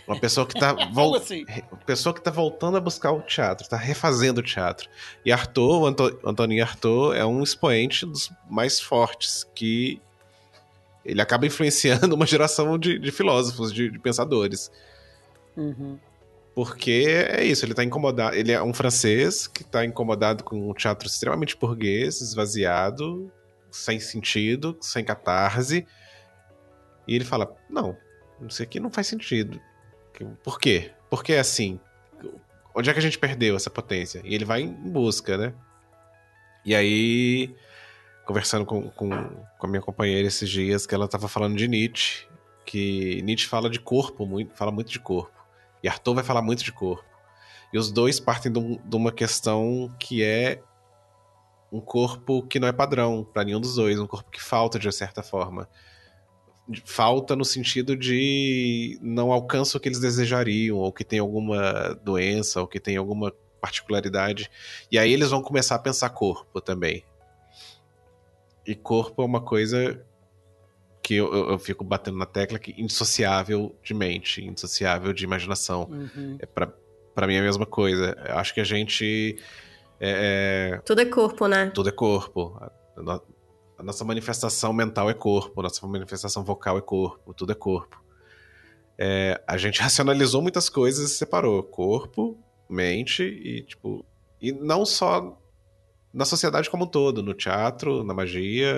Uma pessoa que <laughs> está vol assim? pessoa que tá voltando a buscar o teatro, está refazendo o teatro. E Arthur, o Anto Antoninho Arthur, é um expoente dos mais fortes que ele acaba influenciando <laughs> uma geração de, de filósofos, de, de pensadores. Uhum. Porque é isso, ele tá incomodado. Ele é um francês que tá incomodado com um teatro extremamente burguês, esvaziado, sem sentido, sem catarse. E ele fala: Não, isso aqui não faz sentido. Por quê? Por que é assim? Onde é que a gente perdeu essa potência? E ele vai em busca, né? E aí, conversando com, com, com a minha companheira esses dias, que ela estava falando de Nietzsche, que Nietzsche fala de corpo, muito, fala muito de corpo. E Arthur vai falar muito de corpo. E os dois partem de, um, de uma questão que é um corpo que não é padrão para nenhum dos dois, um corpo que falta de certa forma. Falta no sentido de não alcança o que eles desejariam, ou que tem alguma doença, ou que tem alguma particularidade. E aí eles vão começar a pensar corpo também. E corpo é uma coisa que eu, eu, eu fico batendo na tecla que indissociável de mente, indissociável de imaginação. Uhum. É para para mim é a mesma coisa. Eu acho que a gente. É, é, Tudo é corpo, né? Tudo é corpo. A, a, a, nossa manifestação mental é corpo, a nossa manifestação vocal é corpo, tudo é corpo. É, a gente <laughs> racionalizou muitas coisas e separou corpo, mente e, tipo. E não só na sociedade como um todo, no teatro, na magia,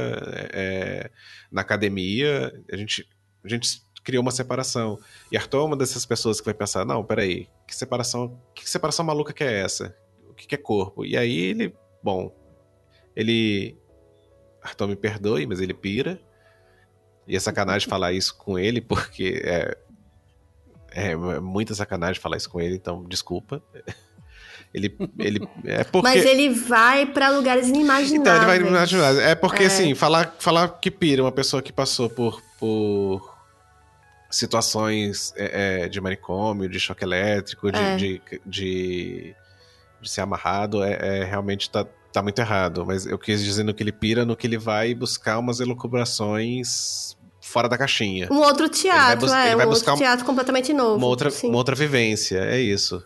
é, na academia. A gente, a gente criou uma separação. E Arthur é uma dessas pessoas que vai pensar: não, peraí, que separação, que separação maluca que é essa? O que é corpo? E aí ele, bom, ele. Arthur me perdoe, mas ele pira. E é sacanagem <laughs> falar isso com ele, porque é, é muita sacanagem falar isso com ele, então desculpa. Ele, ele é porque... Mas ele vai para lugares inimagináveis. Então, ele vai inimagináveis. É porque, é. assim, falar, falar que pira uma pessoa que passou por, por situações é, é, de manicômio, de choque elétrico, de, é. de, de, de, ser amarrado, é, é, realmente tá, tá muito errado. Mas eu quis dizer no que ele pira, no que ele vai buscar umas elucubrações fora da caixinha. Um outro teatro, é, um outro teatro completamente novo. Uma outra, uma outra vivência, é isso.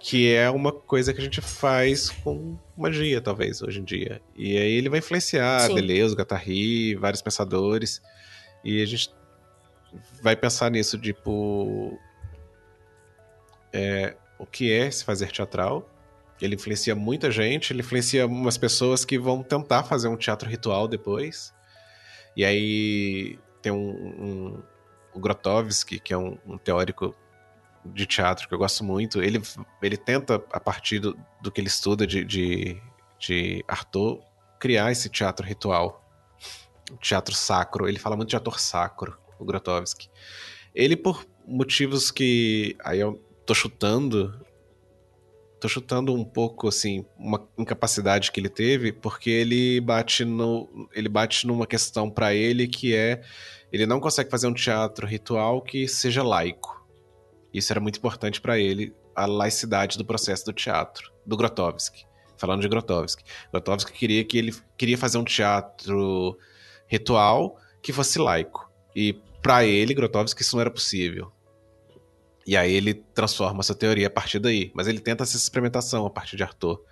Que é uma coisa que a gente faz com magia, talvez, hoje em dia. E aí ele vai influenciar Sim. Deleuze, Guattari, vários pensadores. E a gente vai pensar nisso, tipo. É, o que é se fazer teatral? Ele influencia muita gente, ele influencia umas pessoas que vão tentar fazer um teatro ritual depois. E aí tem um, um o Grotowski, que é um, um, teórico de teatro que eu gosto muito. Ele, ele tenta, a partir do, do que ele estuda de, de, de Arthur, criar esse teatro ritual. teatro sacro. Ele fala muito de ator sacro o Grotowski. Ele, por motivos que. Aí eu tô chutando. Tô chutando um pouco, assim, uma incapacidade que ele teve, porque ele bate no. Ele bate numa questão para ele que é. Ele não consegue fazer um teatro ritual que seja laico. Isso era muito importante para ele, a laicidade do processo do teatro, do Grotowski. Falando de Grotowski. Grotowski queria que ele queria fazer um teatro ritual que fosse laico. E para ele, Grotowski, isso não era possível. E aí ele transforma essa teoria a partir daí. Mas ele tenta essa experimentação a partir de Arthur,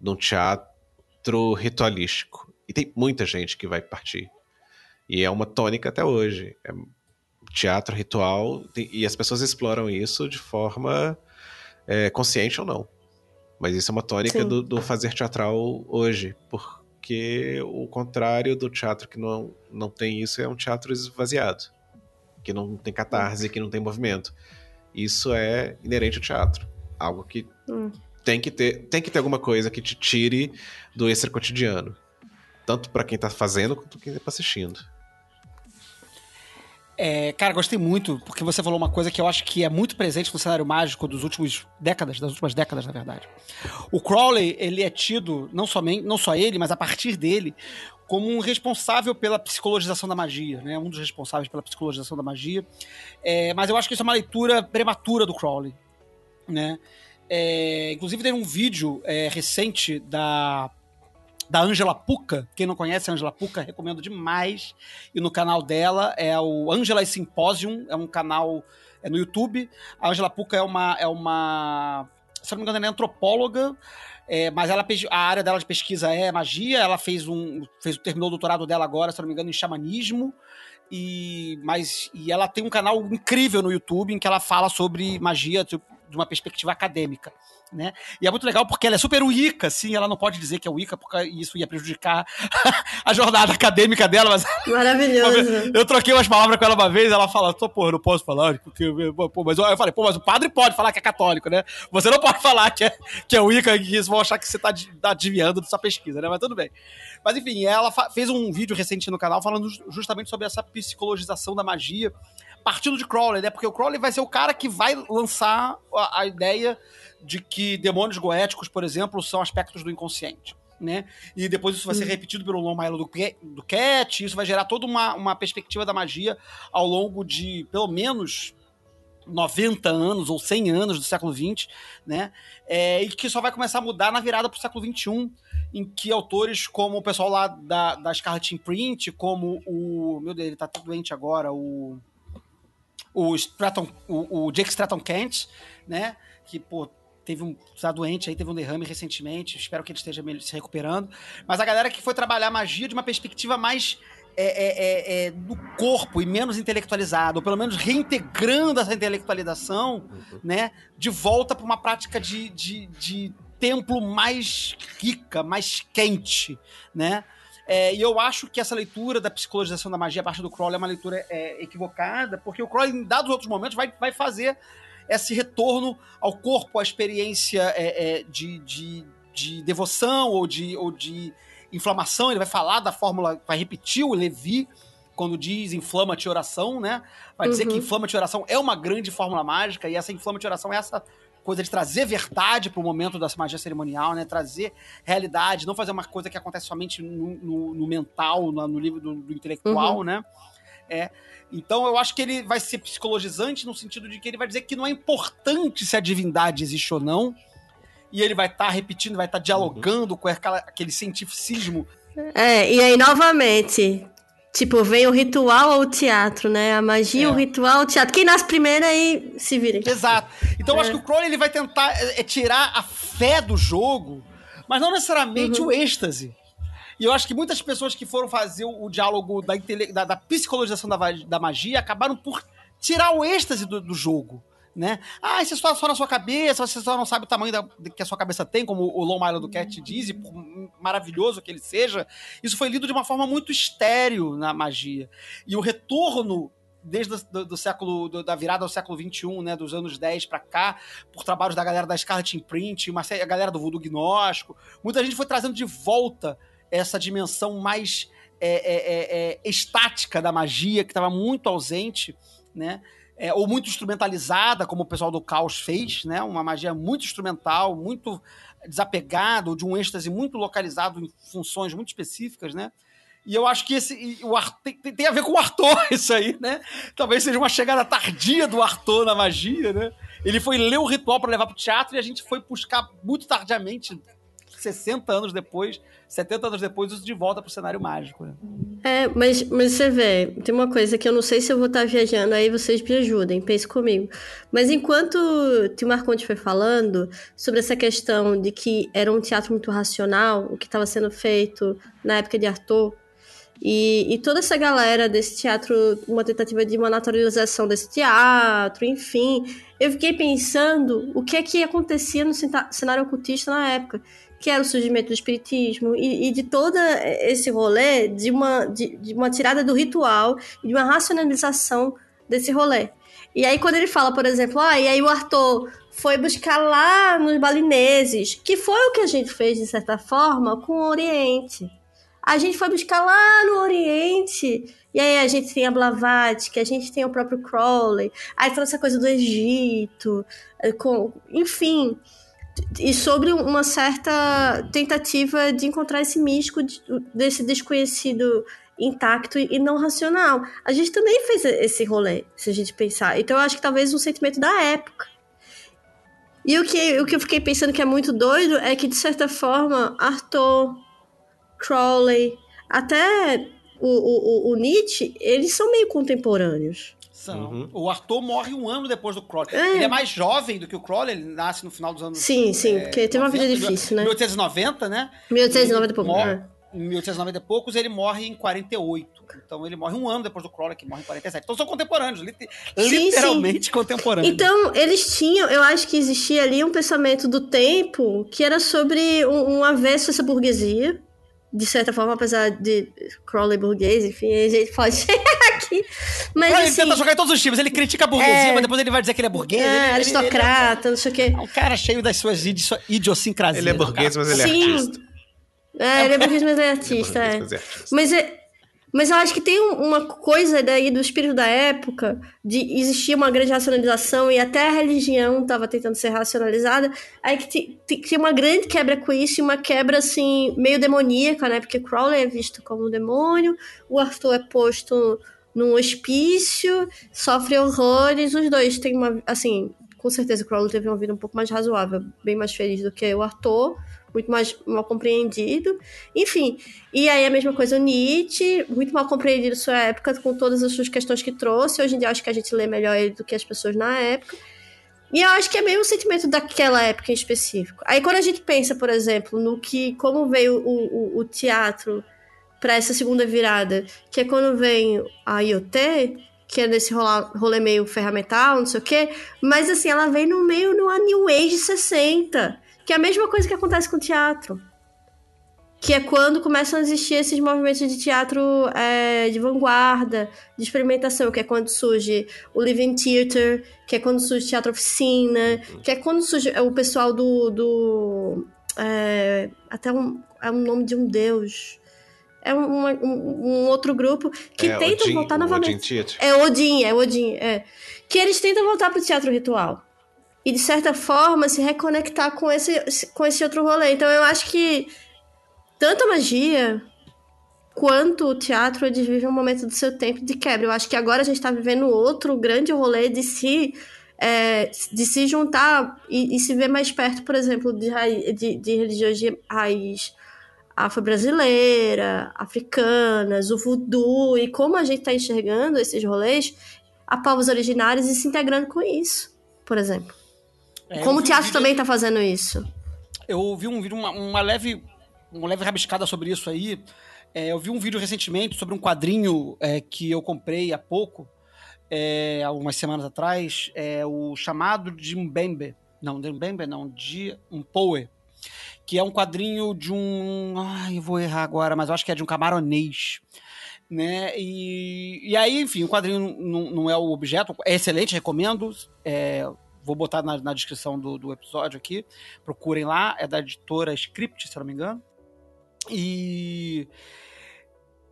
num teatro ritualístico. E tem muita gente que vai partir. E é uma tônica até hoje. É teatro ritual, e as pessoas exploram isso de forma é, consciente ou não. Mas isso é uma tônica do, do, fazer teatral hoje, porque o contrário do teatro que não, não tem isso é um teatro esvaziado que não tem catarse, que não tem movimento. Isso é inerente ao teatro. Algo que hum. tem que ter, tem que ter alguma coisa que te tire do extra cotidiano. Tanto para quem tá fazendo quanto quem tá assistindo. É, cara, gostei muito, porque você falou uma coisa que eu acho que é muito presente no cenário mágico dos últimos décadas, das últimas décadas, na verdade. O Crowley, ele é tido, não somente, não só ele, mas a partir dele, como um responsável pela psicologização da magia, né? Um dos responsáveis pela psicologização da magia. É, mas eu acho que isso é uma leitura prematura do Crowley, né? É, inclusive tem um vídeo é, recente da da Angela Puca. Quem não conhece a Angela Puca, recomendo demais. E no canal dela é o Angela Symposium, é um canal é no YouTube. A Angela Puca é uma é uma, se não me engano, ela é antropóloga é, mas ela, a área dela de pesquisa é magia. Ela fez um, fez, terminou o doutorado dela agora, se não me engano, em xamanismo. E, mas, e ela tem um canal incrível no YouTube em que ela fala sobre magia. Tipo, de uma perspectiva acadêmica. Né? E é muito legal porque ela é super Wicca, assim, ela não pode dizer que é Wicca porque isso ia prejudicar <laughs> a jornada acadêmica dela, mas <laughs> Maravilhoso. eu troquei umas palavras com ela uma vez, ela fala, pô, eu não posso falar, porque, pô, mas eu, falei, pô, mas o padre pode falar que é católico, né? Você não pode falar que é, que é Wicca, que eles vão achar que você tá, tá desviando da sua pesquisa, né? Mas tudo bem. Mas enfim, ela fez um vídeo recente no canal falando ju- justamente sobre essa psicologização da magia, partindo de Crowley, né? Porque o Crowley vai ser o cara que vai lançar a, a ideia de que demônios goéticos, por exemplo, são aspectos do inconsciente. Né? E depois isso vai ser repetido pelo Long Milo do, do Cat, isso vai gerar toda uma, uma perspectiva da magia ao longo de pelo menos 90 anos ou 100 anos do século XX, né? É, e que só vai começar a mudar na virada para o século XXI, em que autores como o pessoal lá da, da Scarlet Imprint, como o. Meu Deus, ele tá todo doente agora, o. O, Stratton, o, o Jake Stratton Kent, né? Que, pô, teve um. tá doente aí, teve um derrame recentemente. Espero que ele esteja se recuperando. Mas a galera que foi trabalhar magia de uma perspectiva mais é, é, é, é, do corpo e menos intelectualizado, ou pelo menos reintegrando essa intelectualização, né, de volta para uma prática de, de, de templo mais rica, mais quente, né? É, e eu acho que essa leitura da psicologização da magia a partir do Crowley é uma leitura é, equivocada, porque o Crowley, em dados outros momentos, vai, vai fazer esse retorno ao corpo, à experiência é, é, de, de, de devoção ou de, ou de inflamação. Ele vai falar da fórmula, vai repetir o Levi quando diz inflama-te oração, né? Vai dizer Uhum. que inflama-te oração é uma grande fórmula mágica e essa inflama-te oração é essa coisa de trazer verdade para o momento da magia cerimonial, né? Trazer realidade, não fazer uma coisa que acontece somente no, no- no mental, no, no livro do, do intelectual, né? É. Então eu acho que ele vai ser psicologizante no sentido de que ele vai dizer que não é importante se a divindade existe ou não. E ele vai estar repetindo, vai estar dialogando com aquela- aquele cientificismo. É, e aí, novamente, tipo, vem o ritual ou o teatro, né? A magia, É. o ritual, o teatro. Quem nasce primeiro aí se vira. Exato. Então eu É. acho que o Crowley ele vai tentar é, é, tirar a fé do jogo, mas não necessariamente Uhum. o êxtase. E eu acho que muitas pessoas que foram fazer o, o diálogo da, da, da psicologização da, da magia acabaram por tirar o êxtase do, do jogo. Né? Ah, isso é só, na sua cabeça, você só não sabe o tamanho da- que a sua cabeça tem, como o Long Milo do Cat diz, e por maravilhoso que ele seja. Isso foi lido de uma forma muito estéreo na magia. E o retorno desde do, do século do- da virada ao século XXI, né, dos anos 10 para cá, por trabalhos da galera da Scarlet Imprint, uma série, a galera do Voodoo Gnóstico, muita gente foi trazendo de volta essa dimensão mais é, é, é, é, estática da magia que estava muito ausente, né? É, ou muito instrumentalizada, como o pessoal do Caos fez, né? Uma magia muito instrumental, muito desapegada, ou de um êxtase muito localizado em funções muito específicas, né? E eu acho que esse o Ar- tem, tem- a ver com o Arthur <laughs> isso aí, né? Talvez seja uma chegada tardia do Arthur na magia, né? Ele foi ler o ritual para levar pro teatro e a gente foi buscar muito tardiamente, 60 anos depois, 70 anos depois, isso de volta pro cenário mágico. Né? É, mas, mas você vê, tem uma coisa que eu não sei se eu vou estar viajando, aí vocês me ajudem, pense comigo. Mas enquanto o Tio Marconte foi falando sobre essa questão de que era um teatro muito racional, o que estava sendo feito na época de Arthur, e, e toda essa galera desse teatro, uma tentativa de uma naturalização desse teatro, enfim, eu fiquei pensando o que é que acontecia no cenário ocultista na época que era o surgimento do espiritismo e, e de todo esse rolê de uma, de, de uma tirada do ritual e de uma racionalização desse rolê. E aí quando ele fala, por exemplo, ah, e aí o Arthur foi buscar lá nos balineses, que foi o que a gente fez, de certa forma, com o Oriente. A gente foi buscar lá no Oriente, e aí a gente tem a Blavatsky, a gente tem o próprio Crowley, aí toda essa coisa do Egito, eh, com, enfim e sobre uma certa tentativa de encontrar esse místico de- desse desconhecido intacto e não racional. A gente também fez esse rolê, se a gente pensar. Então eu acho que talvez um sentimento da época. E o que, o que eu fiquei pensando que é muito doido é que, de certa forma, Arthur, Crowley, até o, o, o- Nietzsche, eles são meio contemporâneos. São. Uhum. O Arthur morre um ano depois do Crowley. É. Ele é mais jovem do que o Crowley, ele nasce no final dos anos Sim, sim, é, porque teve uma vida 90, difícil, né? 1890, né? 1890 e pouco. Morre. né? em 1890 e poucos, ele morre em 48. Então ele morre um ano depois do Crowley, que morre em 47. Então são contemporâneos, lit Sim, literalmente sim. contemporâneos. Então, eles tinham, eu acho que existia ali um pensamento do tempo que era sobre um, um avesso a essa burguesia, de certa forma, apesar de Crowley burguês, enfim, a gente pode <laughs> chegar aqui. Mas Crowley assim, tenta jogar em todos os times. Ele critica a burguesia, É. mas depois ele vai dizer que ele é burguês. é, ele, ele- aristocrata, não sei o quê. Ele é um cara cheio das suas idi- idiosincrasias. Ele é né, burguês, mas ele é Sim. artista. É, ele é burguês, mas ele é Ele é artista, burguês, é. mas é artista. Mas, é, mas eu acho que tem um- uma coisa daí do espírito da época, de existir uma grande racionalização e até a religião estava tentando ser racionalizada, aí que ti- ti- tinha uma grande quebra com isso e uma quebra, assim, meio demoníaca, né? Porque Crowley é visto como um demônio, o Arthur é posto num hospício, sofre horrores, os dois têm uma, assim... Com certeza, o Crowley teve uma vida um pouco mais razoável, bem mais feliz do que o Arthur, muito mais mal compreendido. Enfim, e aí a mesma coisa o Nietzsche, muito mal compreendido sua época, com todas as suas questões que trouxe. Hoje em dia acho que a gente lê melhor ele do que as pessoas na época. E eu acho que é meio o sentimento daquela época em específico. Aí quando a gente pensa, por exemplo, no que como veio o, o, o teatro para essa segunda virada, que é quando vem a IoT, que é nesse rolê meio ferramental, não sei o quê, mas assim, ela vem no meio numa New Age 60, que é a mesma coisa que acontece com o teatro. Que é quando começam a existir esses movimentos de teatro é, de vanguarda, de experimentação, que é quando surge o Living Theater, que é quando surge teatro oficina, que é quando surge o pessoal do. do é, até um, é um nome de um deus. É um, um- um outro grupo que É, tentam Odin- voltar o novamente. Odin. É Odin, é Odin, é. Que eles tentam voltar pro teatro ritual. E, de certa forma, se reconectar com esse, com esse outro rolê. Então, eu acho que tanto magia quanto o teatro, eles vivem um momento do seu tempo de quebra. Eu acho que agora a gente tá vivendo outro grande rolê de se... é, de se juntar e, e se ver mais perto, por exemplo, de, de, de religiões de raiz afro-brasileira, africanas, o voodoo, e como a gente está enxergando esses rolês a povos originários e se integrando com isso, por exemplo. É, como o um teatro também está fazendo isso. Eu vi um vídeo, uma, uma leve, uma leve rabiscada sobre isso aí. É, eu vi um vídeo recentemente sobre um quadrinho é, que eu comprei há pouco, é, algumas semanas atrás, é o chamado de Mbembe. Não, de Mbembe não, de um Poe. Que é um quadrinho de um. Ai, eu vou errar agora, mas eu acho que é de um camaronês. Né? E, e aí, enfim, o quadrinho não, não é o objeto, é excelente, recomendo. É, vou botar na, na descrição do, do episódio aqui. Procurem lá, é da editora Script, se não me engano. E.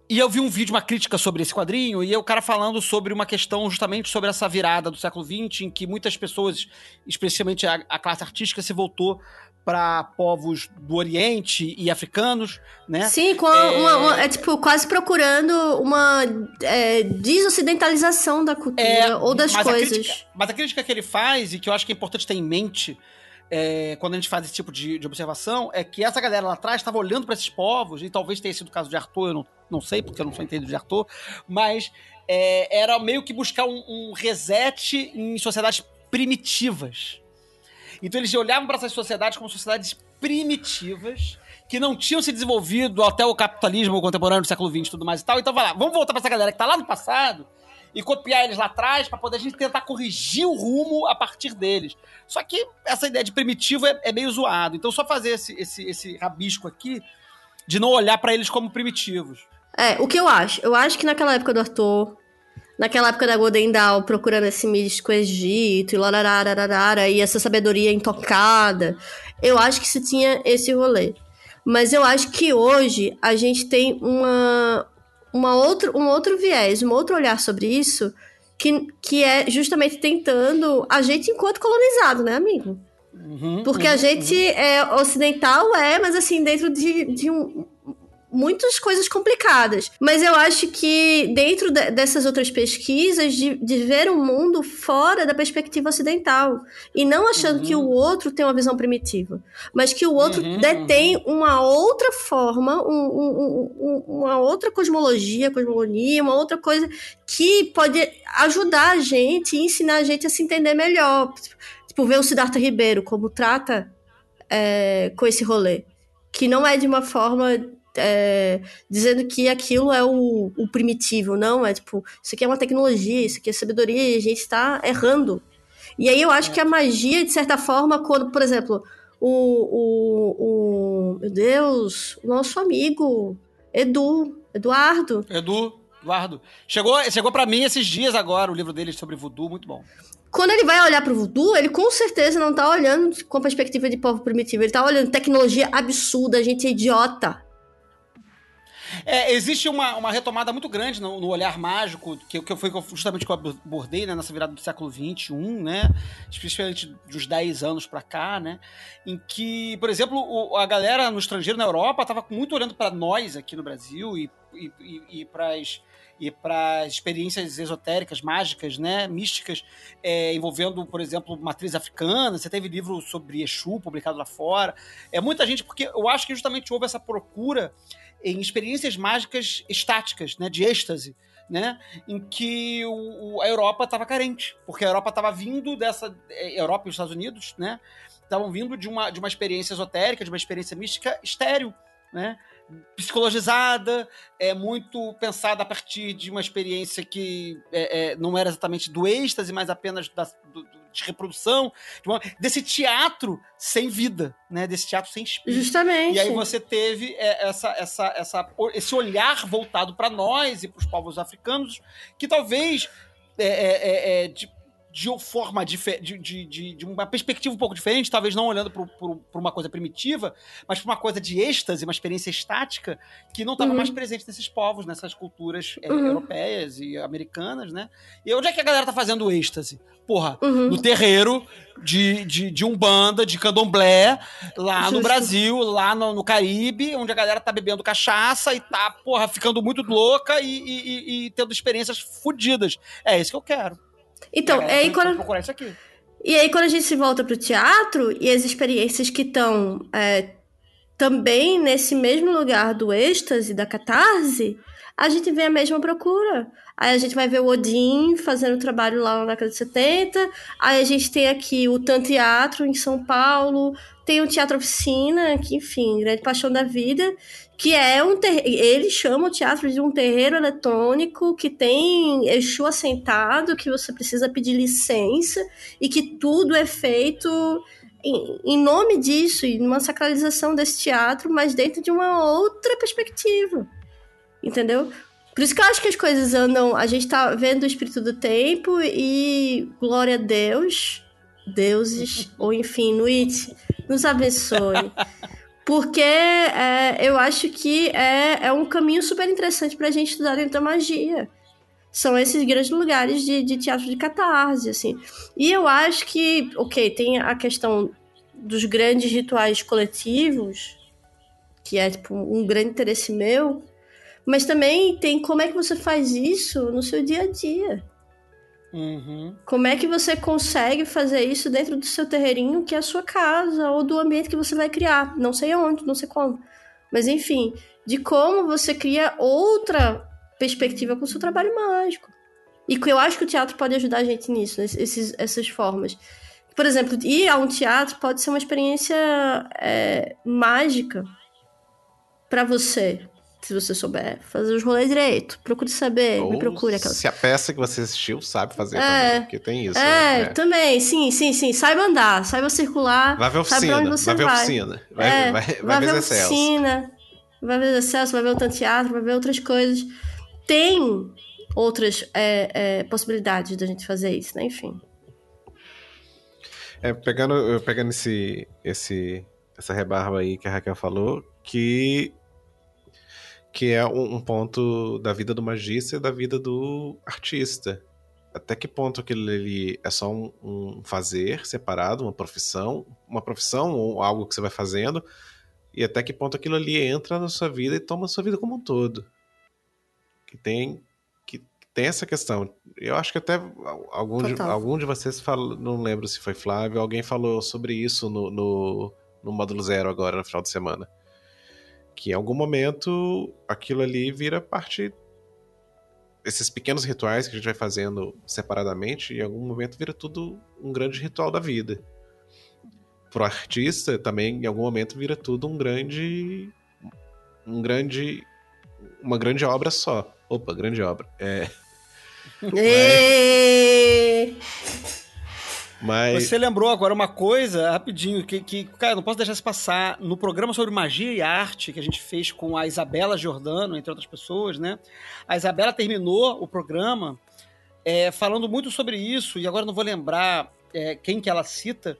E eu vi um vídeo, uma crítica sobre esse quadrinho, e o cara falando sobre uma questão justamente sobre essa virada do século XX, em que muitas pessoas, especialmente a, a classe artística, se voltou para povos do Oriente e africanos, né? Sim, com É. uma, uma- é tipo quase procurando uma é, desocidentalização da cultura É, ou das mas A coisas. crítica, mas a crítica que ele faz, e que eu acho que é importante ter em mente é, quando a gente faz esse tipo de, de observação, é que essa galera lá atrás estava olhando para esses povos, e talvez tenha sido o caso de Arthur, eu não, não sei, porque eu não sou entendido de Arthur, mas é, era meio que buscar um, um reset em sociedades primitivas. Então eles olhavam para essas sociedades como sociedades primitivas, que não tinham se desenvolvido até o capitalismo contemporâneo do século XX e tudo mais e tal. Então vai lá, vamos voltar para essa galera que tá lá no passado e copiar eles lá atrás para poder a gente tentar corrigir o rumo a partir deles. Só que essa ideia de primitivo é, é meio zoado. Então só fazer esse, esse, esse rabisco aqui de não olhar para eles como primitivos. É, o que eu acho? Eu acho que naquela época do Arthur, naquela época da Golden Dawn, procurando esse místico Egito e lararararara, e essa sabedoria intocada, eu acho que se tinha esse rolê. Mas eu acho que hoje a gente tem uma, uma outro, um outro viés, um outro olhar sobre isso, que, que é justamente tentando a gente enquanto colonizado, né, amigo? Uhum, Porque uhum, a gente é ocidental, é, mas assim, dentro de, de um- muitas coisas complicadas. Mas eu acho que dentro de- dessas outras pesquisas, de, de ver o mundo fora da perspectiva ocidental. E não achando que o outro tem uma visão primitiva, mas que o outro Uhum, detém uma outra forma, um- um- um- um- uma outra cosmologia, cosmogonia, uma outra coisa que pode ajudar a gente e ensinar a gente a se entender melhor. Tipo, ver o Siddhartha Ribeiro como trata é, com esse rolê. Que não é de uma forma é, dizendo que aquilo é o, o, primitivo, não, é tipo, isso aqui é uma tecnologia, isso aqui é sabedoria, e a gente está errando. E aí eu acho que a magia, de certa forma, quando, por exemplo, o, o, o meu Deus, o nosso amigo Edu, Eduardo. Edu, Eduardo. Chegou, chegou para mim esses dias agora o livro dele sobre voodoo, muito bom. Quando ele vai olhar pro voodoo, ele com certeza não tá olhando com a perspectiva de povo primitivo. Ele tá olhando tecnologia absurda, a gente é idiota. É, existe uma, uma retomada muito grande no, no olhar mágico, que, que foi justamente que eu abordei né, nessa virada do século XXI, né? Especialmente dos 10 anos para cá, né? Em que, por exemplo, o, a galera no estrangeiro, na Europa, estava muito olhando para nós aqui no Brasil e, e, e, e para as e para experiências esotéricas, mágicas, né, místicas, é, envolvendo, por exemplo, matriz africana. Você teve livro sobre Exu publicado lá fora. É muita gente, porque eu acho que justamente houve essa procura em experiências mágicas estáticas, né, de êxtase, né, em que o, a Europa estava carente, porque a Europa estava vindo dessa é, Europa e os Estados Unidos, né, estavam vindo de uma, de uma experiência esotérica, de uma experiência mística estéril, né, psicologizada, é muito pensada a partir de uma experiência que é, é, não era exatamente do êxtase, mas apenas da, do, de reprodução, de uma, desse teatro sem vida, né? Desse teatro sem espírito. Justamente. E aí você teve é, essa, essa, essa, esse olhar voltado para nós e para os povos africanos, que talvez é, é, é de, de forma de, de, de, de, uma perspectiva um pouco diferente, talvez não olhando para uma coisa primitiva, mas para uma coisa de êxtase, uma experiência estática, que não estava uhum. mais presente nesses povos, nessas culturas é, uhum. europeias e americanas, né? E onde é que a galera tá fazendo êxtase? Porra, uhum. no terreiro de, de, de Umbanda, de Candomblé, lá Justo. no Brasil, lá no, no, Caribe, onde a galera tá bebendo cachaça e tá, porra, ficando muito louca e, e, e, e tendo experiências fodidas. É isso que eu quero. Então, é, aí quando. Procurar isso aqui. E aí, quando a gente se volta pro teatro e as experiências que estão é, também nesse mesmo lugar do êxtase, da catarse, a gente vê a mesma procura. Aí a gente vai ver o Odin fazendo trabalho lá na década de 70. Aí a gente tem aqui o Tan Teatro em São Paulo. Tem o Teatro Oficina, que, enfim, grande paixão da vida que é um ter... ele chama o teatro de um terreiro eletrônico que tem Exu assentado, que você precisa pedir licença e que tudo é feito em, em nome disso e numa sacralização desse teatro, mas dentro de uma outra perspectiva. Entendeu? Por isso que eu acho que as coisas andam. A gente tá vendo o espírito do tempo e glória a Deus, deuses, ou enfim, Nuit, nos abençoe. <laughs> Porque é, eu acho que é, é um caminho super interessante para a gente estudar dentro da magia. São esses grandes lugares de, de teatro de catarse, assim. E eu acho que, ok, tem a questão dos grandes rituais coletivos, que é tipo um grande interesse meu, mas também tem como é que você faz isso no seu dia a dia. Uhum. Como é que você consegue fazer isso dentro do seu terreirinho, que é a sua casa, ou do ambiente que você vai criar? Não sei onde, não sei como. Mas enfim, de como você cria outra perspectiva com o seu trabalho mágico. E que eu acho que o teatro pode ajudar a gente nisso, esses, essas formas. Por exemplo, ir a um teatro pode ser uma experiência é, mágica para você se você souber fazer os rolês direito. Procure saber, Ou me procure aquela. Se a peça que você assistiu sabe fazer é, também, porque tem isso. É, né? também, sim, sim, sim. Saiba andar, saiba circular. Vai ver oficina, onde você vai ver vai. oficina. Vai, é, vai, vai, vai ver, ver oficina, vai ver Celso, vai ver o teatro, vai ver outras coisas. Tem outras é, é, possibilidades da gente fazer isso, né? Enfim. É, pegando, pegando esse, esse, essa rebarba aí que a Raquel falou, que que é um, um ponto da vida do magista e da vida do artista. Até que ponto aquilo ali é só um, um, fazer separado, uma profissão, uma profissão ou algo que você vai fazendo, e até que ponto aquilo ali entra na sua vida e toma a sua vida como um todo. Que tem que tem essa questão. Eu acho que até algum, de, algum de vocês falou, não lembro se foi Flávio, alguém falou sobre isso no, no, no módulo zero agora no final de semana que em algum momento aquilo ali vira parte esses pequenos rituais que a gente vai fazendo separadamente, em algum momento vira tudo um grande ritual da vida. Pro artista também, em algum momento, vira tudo um grande um grande. Uma grande obra só. Opa, grande obra. É. Ê! Mas. Você lembrou agora uma coisa, rapidinho, que, que, cara, não posso deixar isso passar. No programa sobre magia e arte que a gente fez com a Isabela Giordano, entre outras pessoas, né? A Isabela terminou o programa é, falando muito sobre isso, e agora não vou lembrar é, quem que ela cita,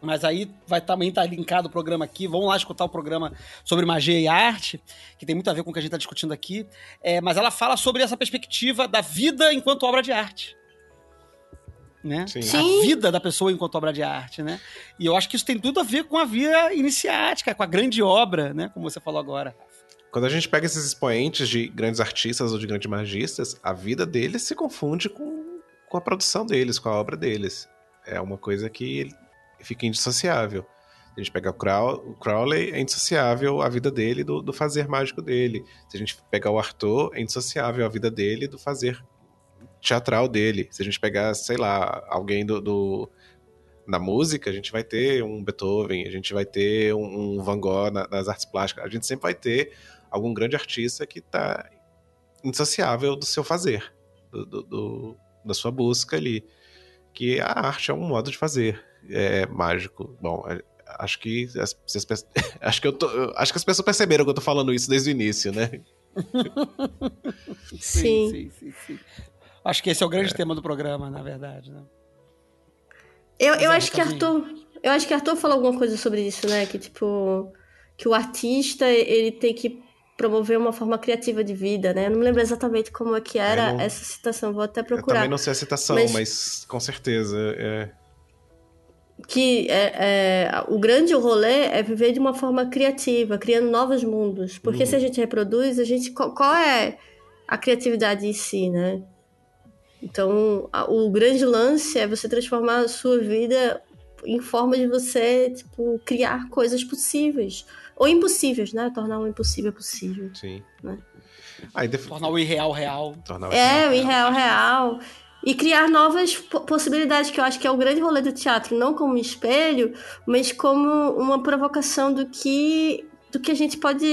mas aí vai também estar linkado o programa aqui. Vamos lá escutar o programa sobre magia e arte, que tem muito a ver com o que a gente está discutindo aqui. É, mas ela fala sobre essa perspectiva da vida enquanto obra de arte. Né? Sim. Sim. A vida da pessoa enquanto obra de arte, né? E eu acho que isso tem tudo a ver com a via iniciática, com a grande obra, né? Como você falou agora. Quando a gente pega esses expoentes de grandes artistas ou de grandes magistas, a vida deles se confunde com, com a produção deles, com a obra deles. É uma coisa que fica indissociável. Se a gente pegar o, Crow, o Crowley, é indissociável a vida dele do, do fazer mágico dele. Se a gente pegar o Arthur, é indissociável a vida dele do fazer teatral dele. Se a gente pegar, sei lá, alguém do, do na música, a gente vai ter um Beethoven, a gente vai ter um, um Van Gogh na, nas artes plásticas. A gente sempre vai ter algum grande artista que está indissociável do seu fazer, do, do- do- da sua busca ali. Que a arte é um modo de fazer é, mágico. Bom, é, acho que as, as <laughs> acho que eu tô, acho que as pessoas perceberam que eu tô falando isso desde o início, né? <laughs> Sim. sim, sim, sim. Acho que esse é o grande tema do programa, na verdade, né? Eu, eu é, acho que. Arthur. Eu acho que Arthur falou alguma coisa sobre isso, né? Que tipo. Que o artista, ele tem que promover uma forma criativa de vida, né? Eu não me lembro exatamente como é que era Eu não- essa citação, vou até Eu procurar. também não sei a citação, Mas- mas, com certeza. É, que é, é, o grande rolê é viver de uma forma criativa, criando novos mundos. Porque se a gente reproduz, a gente qual, qual é a criatividade em si, né? Então, a- o grande lance é você transformar a sua vida em forma de você, tipo, criar coisas possíveis. Ou impossíveis, né? Tornar o impossível possível. sim. Né? Aí def... Tornar o irreal real. tornar É, o irreal real. E criar novas po- possibilidades, que eu acho que é o grande rolê do teatro, não como um espelho, mas como uma provocação do que, do que a gente pode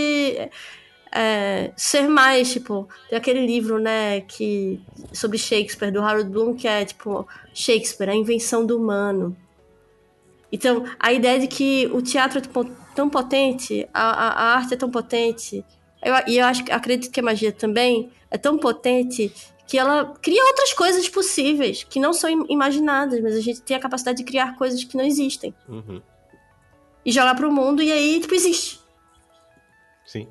é, ser mais, tipo, tem aquele livro, né, que, sobre Shakespeare, do Harold Bloom, que é, tipo, Shakespeare, a invenção do humano. Então, a ideia de que o teatro é tão potente, a, a, arte é tão potente, eu, e eu acho, acredito que a magia também é tão potente que ela cria outras coisas possíveis, que não são im- imaginadas, mas a gente tem a capacidade de criar coisas que não existem. Uhum, E jogar pro mundo, e aí, tipo, existe. Sim.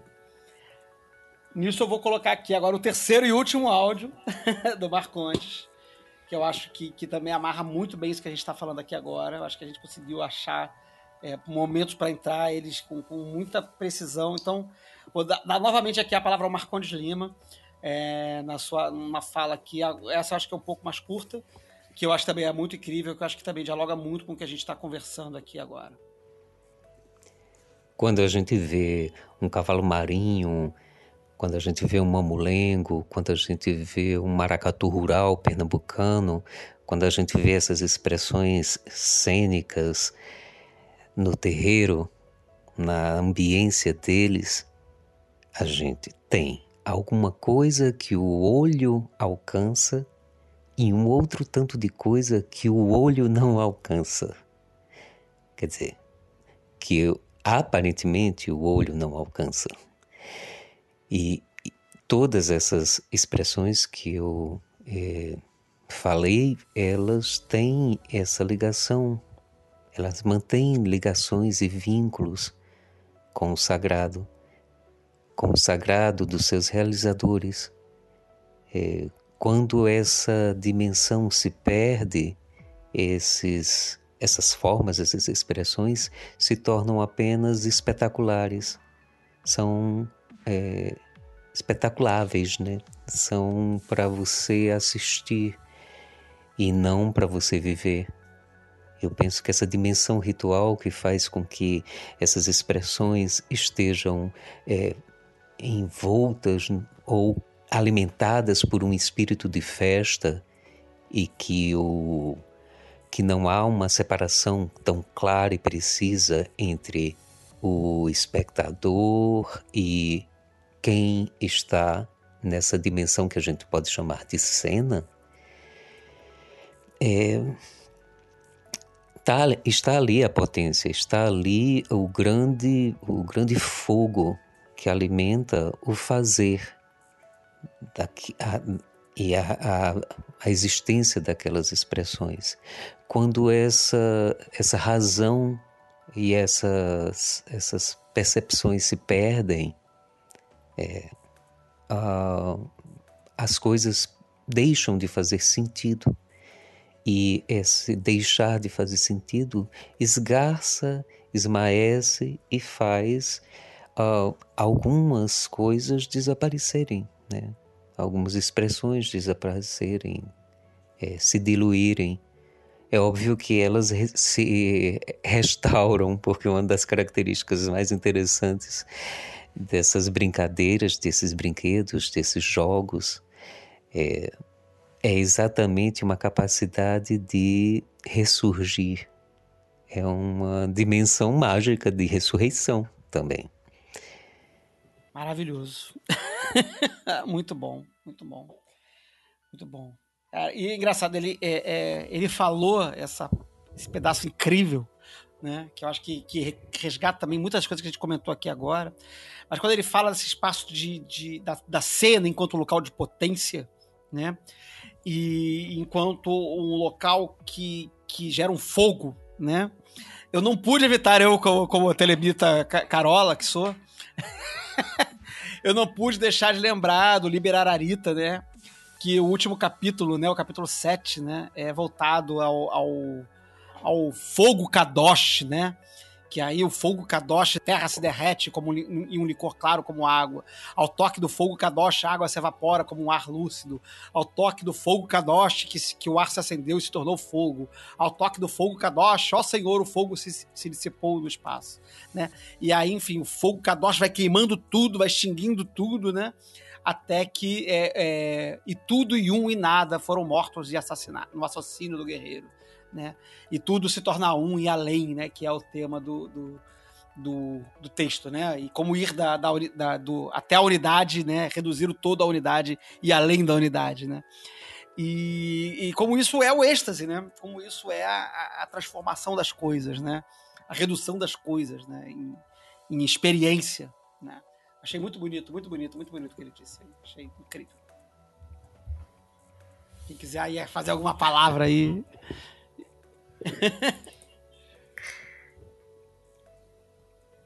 Nisso eu vou colocar aqui agora o terceiro e último áudio <laughs> do Marcontes, que eu acho que, que também amarra muito bem isso que a gente está falando aqui agora. Eu acho que a gente conseguiu achar é, momentos para entrar eles com, com muita precisão. Então, vou dar, dar novamente aqui a palavra ao Marcondes Lima, é, na sua numa fala aqui. Essa eu acho que é um pouco mais curta, que eu acho também é muito incrível, que eu acho que também dialoga muito com o que a gente está conversando aqui agora. Quando a gente vê um cavalo marinho, quando a gente vê um mamulengo, quando a gente vê um maracatu rural pernambucano, quando a gente vê essas expressões cênicas no terreiro, na ambiência deles, a gente tem alguma coisa que o olho alcança e um outro tanto de coisa que o olho não alcança. Quer dizer, que aparentemente o olho não alcança. E, todas essas expressões que eu eh, falei, elas têm essa ligação, elas mantêm ligações e vínculos com o sagrado, com o sagrado dos seus realizadores. Eh, quando essa dimensão se perde, esses essas formas, essas expressões se tornam apenas espetaculares, são é, espetaculáveis, né? São para você assistir e não para você viver. Eu penso que essa dimensão ritual que faz com que essas expressões estejam é, envoltas ou alimentadas por um espírito de festa e que o que não há uma separação tão clara e precisa entre o espectador e quem está nessa dimensão que a gente pode chamar de cena, é, tá, está ali a potência, está ali o grande, o grande fogo que alimenta o fazer daqui, a, e a, a, a existência daquelas expressões. Quando essa, essa razão e essas, essas percepções se perdem, é, uh, as coisas deixam de fazer sentido. E esse deixar de fazer sentido esgarça, esmaece e faz uh, algumas coisas desaparecerem, né? algumas expressões desaparecerem, é, se diluírem. É óbvio que elas se restauram, <laughs> porque uma das características mais interessantes dessas brincadeiras, desses brinquedos, desses jogos, é, é exatamente uma capacidade de ressurgir. É uma dimensão mágica de ressurreição também. Maravilhoso. <laughs> muito bom, muito bom. Muito bom. e é engraçado, ele, é, é, ele falou essa, esse pedaço incrível né? Que eu acho que, que resgata também muitas coisas que a gente comentou aqui agora. Mas quando ele fala desse espaço de, de da, da, cena enquanto local de potência, né? E enquanto um local que, que gera um fogo, né? Eu não pude evitar, eu, como, como telemita Carola que sou, <laughs> eu não pude deixar de lembrar do Liberar Arita, né? Que o último capítulo, né? O capítulo 7, né? É voltado ao, ao ao fogo Kadosh, né? Que aí o fogo Kadosh, terra se derrete como em um licor claro como água. Ao toque do fogo Kadosh, a água se evapora como um ar lúcido. Ao toque do fogo Kadosh, que, que o ar se acendeu e se tornou fogo. Ao toque do fogo Kadosh, ó Senhor, o fogo se, se dissipou no espaço. Né? E aí, enfim, o fogo Kadosh vai queimando tudo, vai extinguindo tudo, né? até que é, é, e tudo e um e nada foram mortos e assassinados no assassínio do guerreiro né? E tudo se torna um e além, né? Que é o tema do, do, do, do texto, né? E como ir da, da, da, do, até a unidade, né? Reduzir o todo a unidade e além da unidade, né? E, e como isso é o êxtase, né? Como isso é a, a transformação das coisas, né? A redução das coisas, né? Em, em experiência, né? Achei muito bonito, muito bonito, muito bonito o que ele disse. Achei incrível. Quem quiser aí fazer alguma palavra aí, <laughs>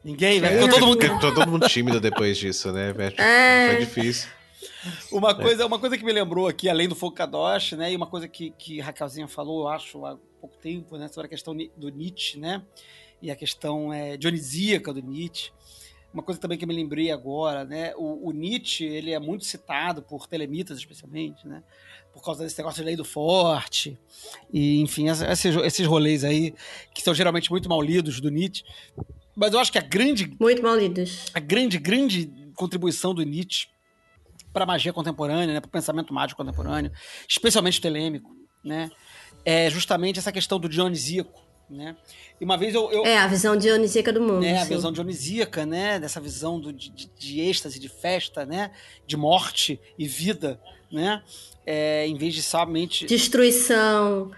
Ninguém, vai. Ficou todo mundo. Ficou todo mundo tímido depois disso, né? É. Foi difícil. Uma coisa, uma coisa que me lembrou aqui, além do Fogo Kadosh, né? E uma coisa que, que Raquelzinha falou, eu acho, há pouco tempo, né? Sobre a questão do Nietzsche, né? E a questão é, dionisíaca do Nietzsche. Uma coisa também que me lembrei agora, né? O, o Nietzsche, ele é muito citado por telemitas, especialmente, né? Por causa desse negócio de lei do forte, e enfim, esses, esses rolês aí, que são geralmente muito mal lidos do Nietzsche. Mas eu acho que a grande. Muito mal lidos. A grande, grande contribuição do Nietzsche para a magia contemporânea, né, para o pensamento mágico contemporâneo, especialmente telêmico, né, é justamente essa questão do dionisíaco. Né? E uma vez eu, eu, É, a visão dionisíaca do mundo. É, a visão dionisíaca, né? Dessa visão do, de, de êxtase, de festa, né? De morte e vida, né? É, em vez de somente. Destruição,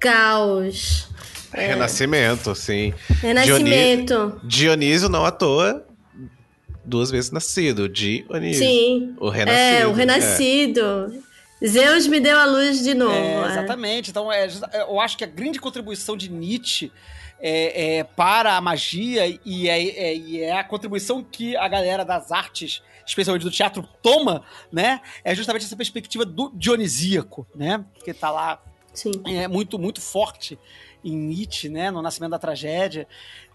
caos. É... Renascimento, sim. Renascimento. Dionísio, Dionísio não à toa duas vezes nascido, Dionísio. Sim. O renascido. É, o renascido. É. Zeus me deu a luz de novo. É, é. exatamente. Então, é, eu acho que a grande contribuição de Nietzsche é, é, para a magia e é, é, e é, a contribuição que a galera das artes, especialmente do teatro, toma, né? É justamente essa perspectiva do dionisíaco, né? Que tá lá Sim. é muito muito forte em Nietzsche, né, no Nascimento da Tragédia,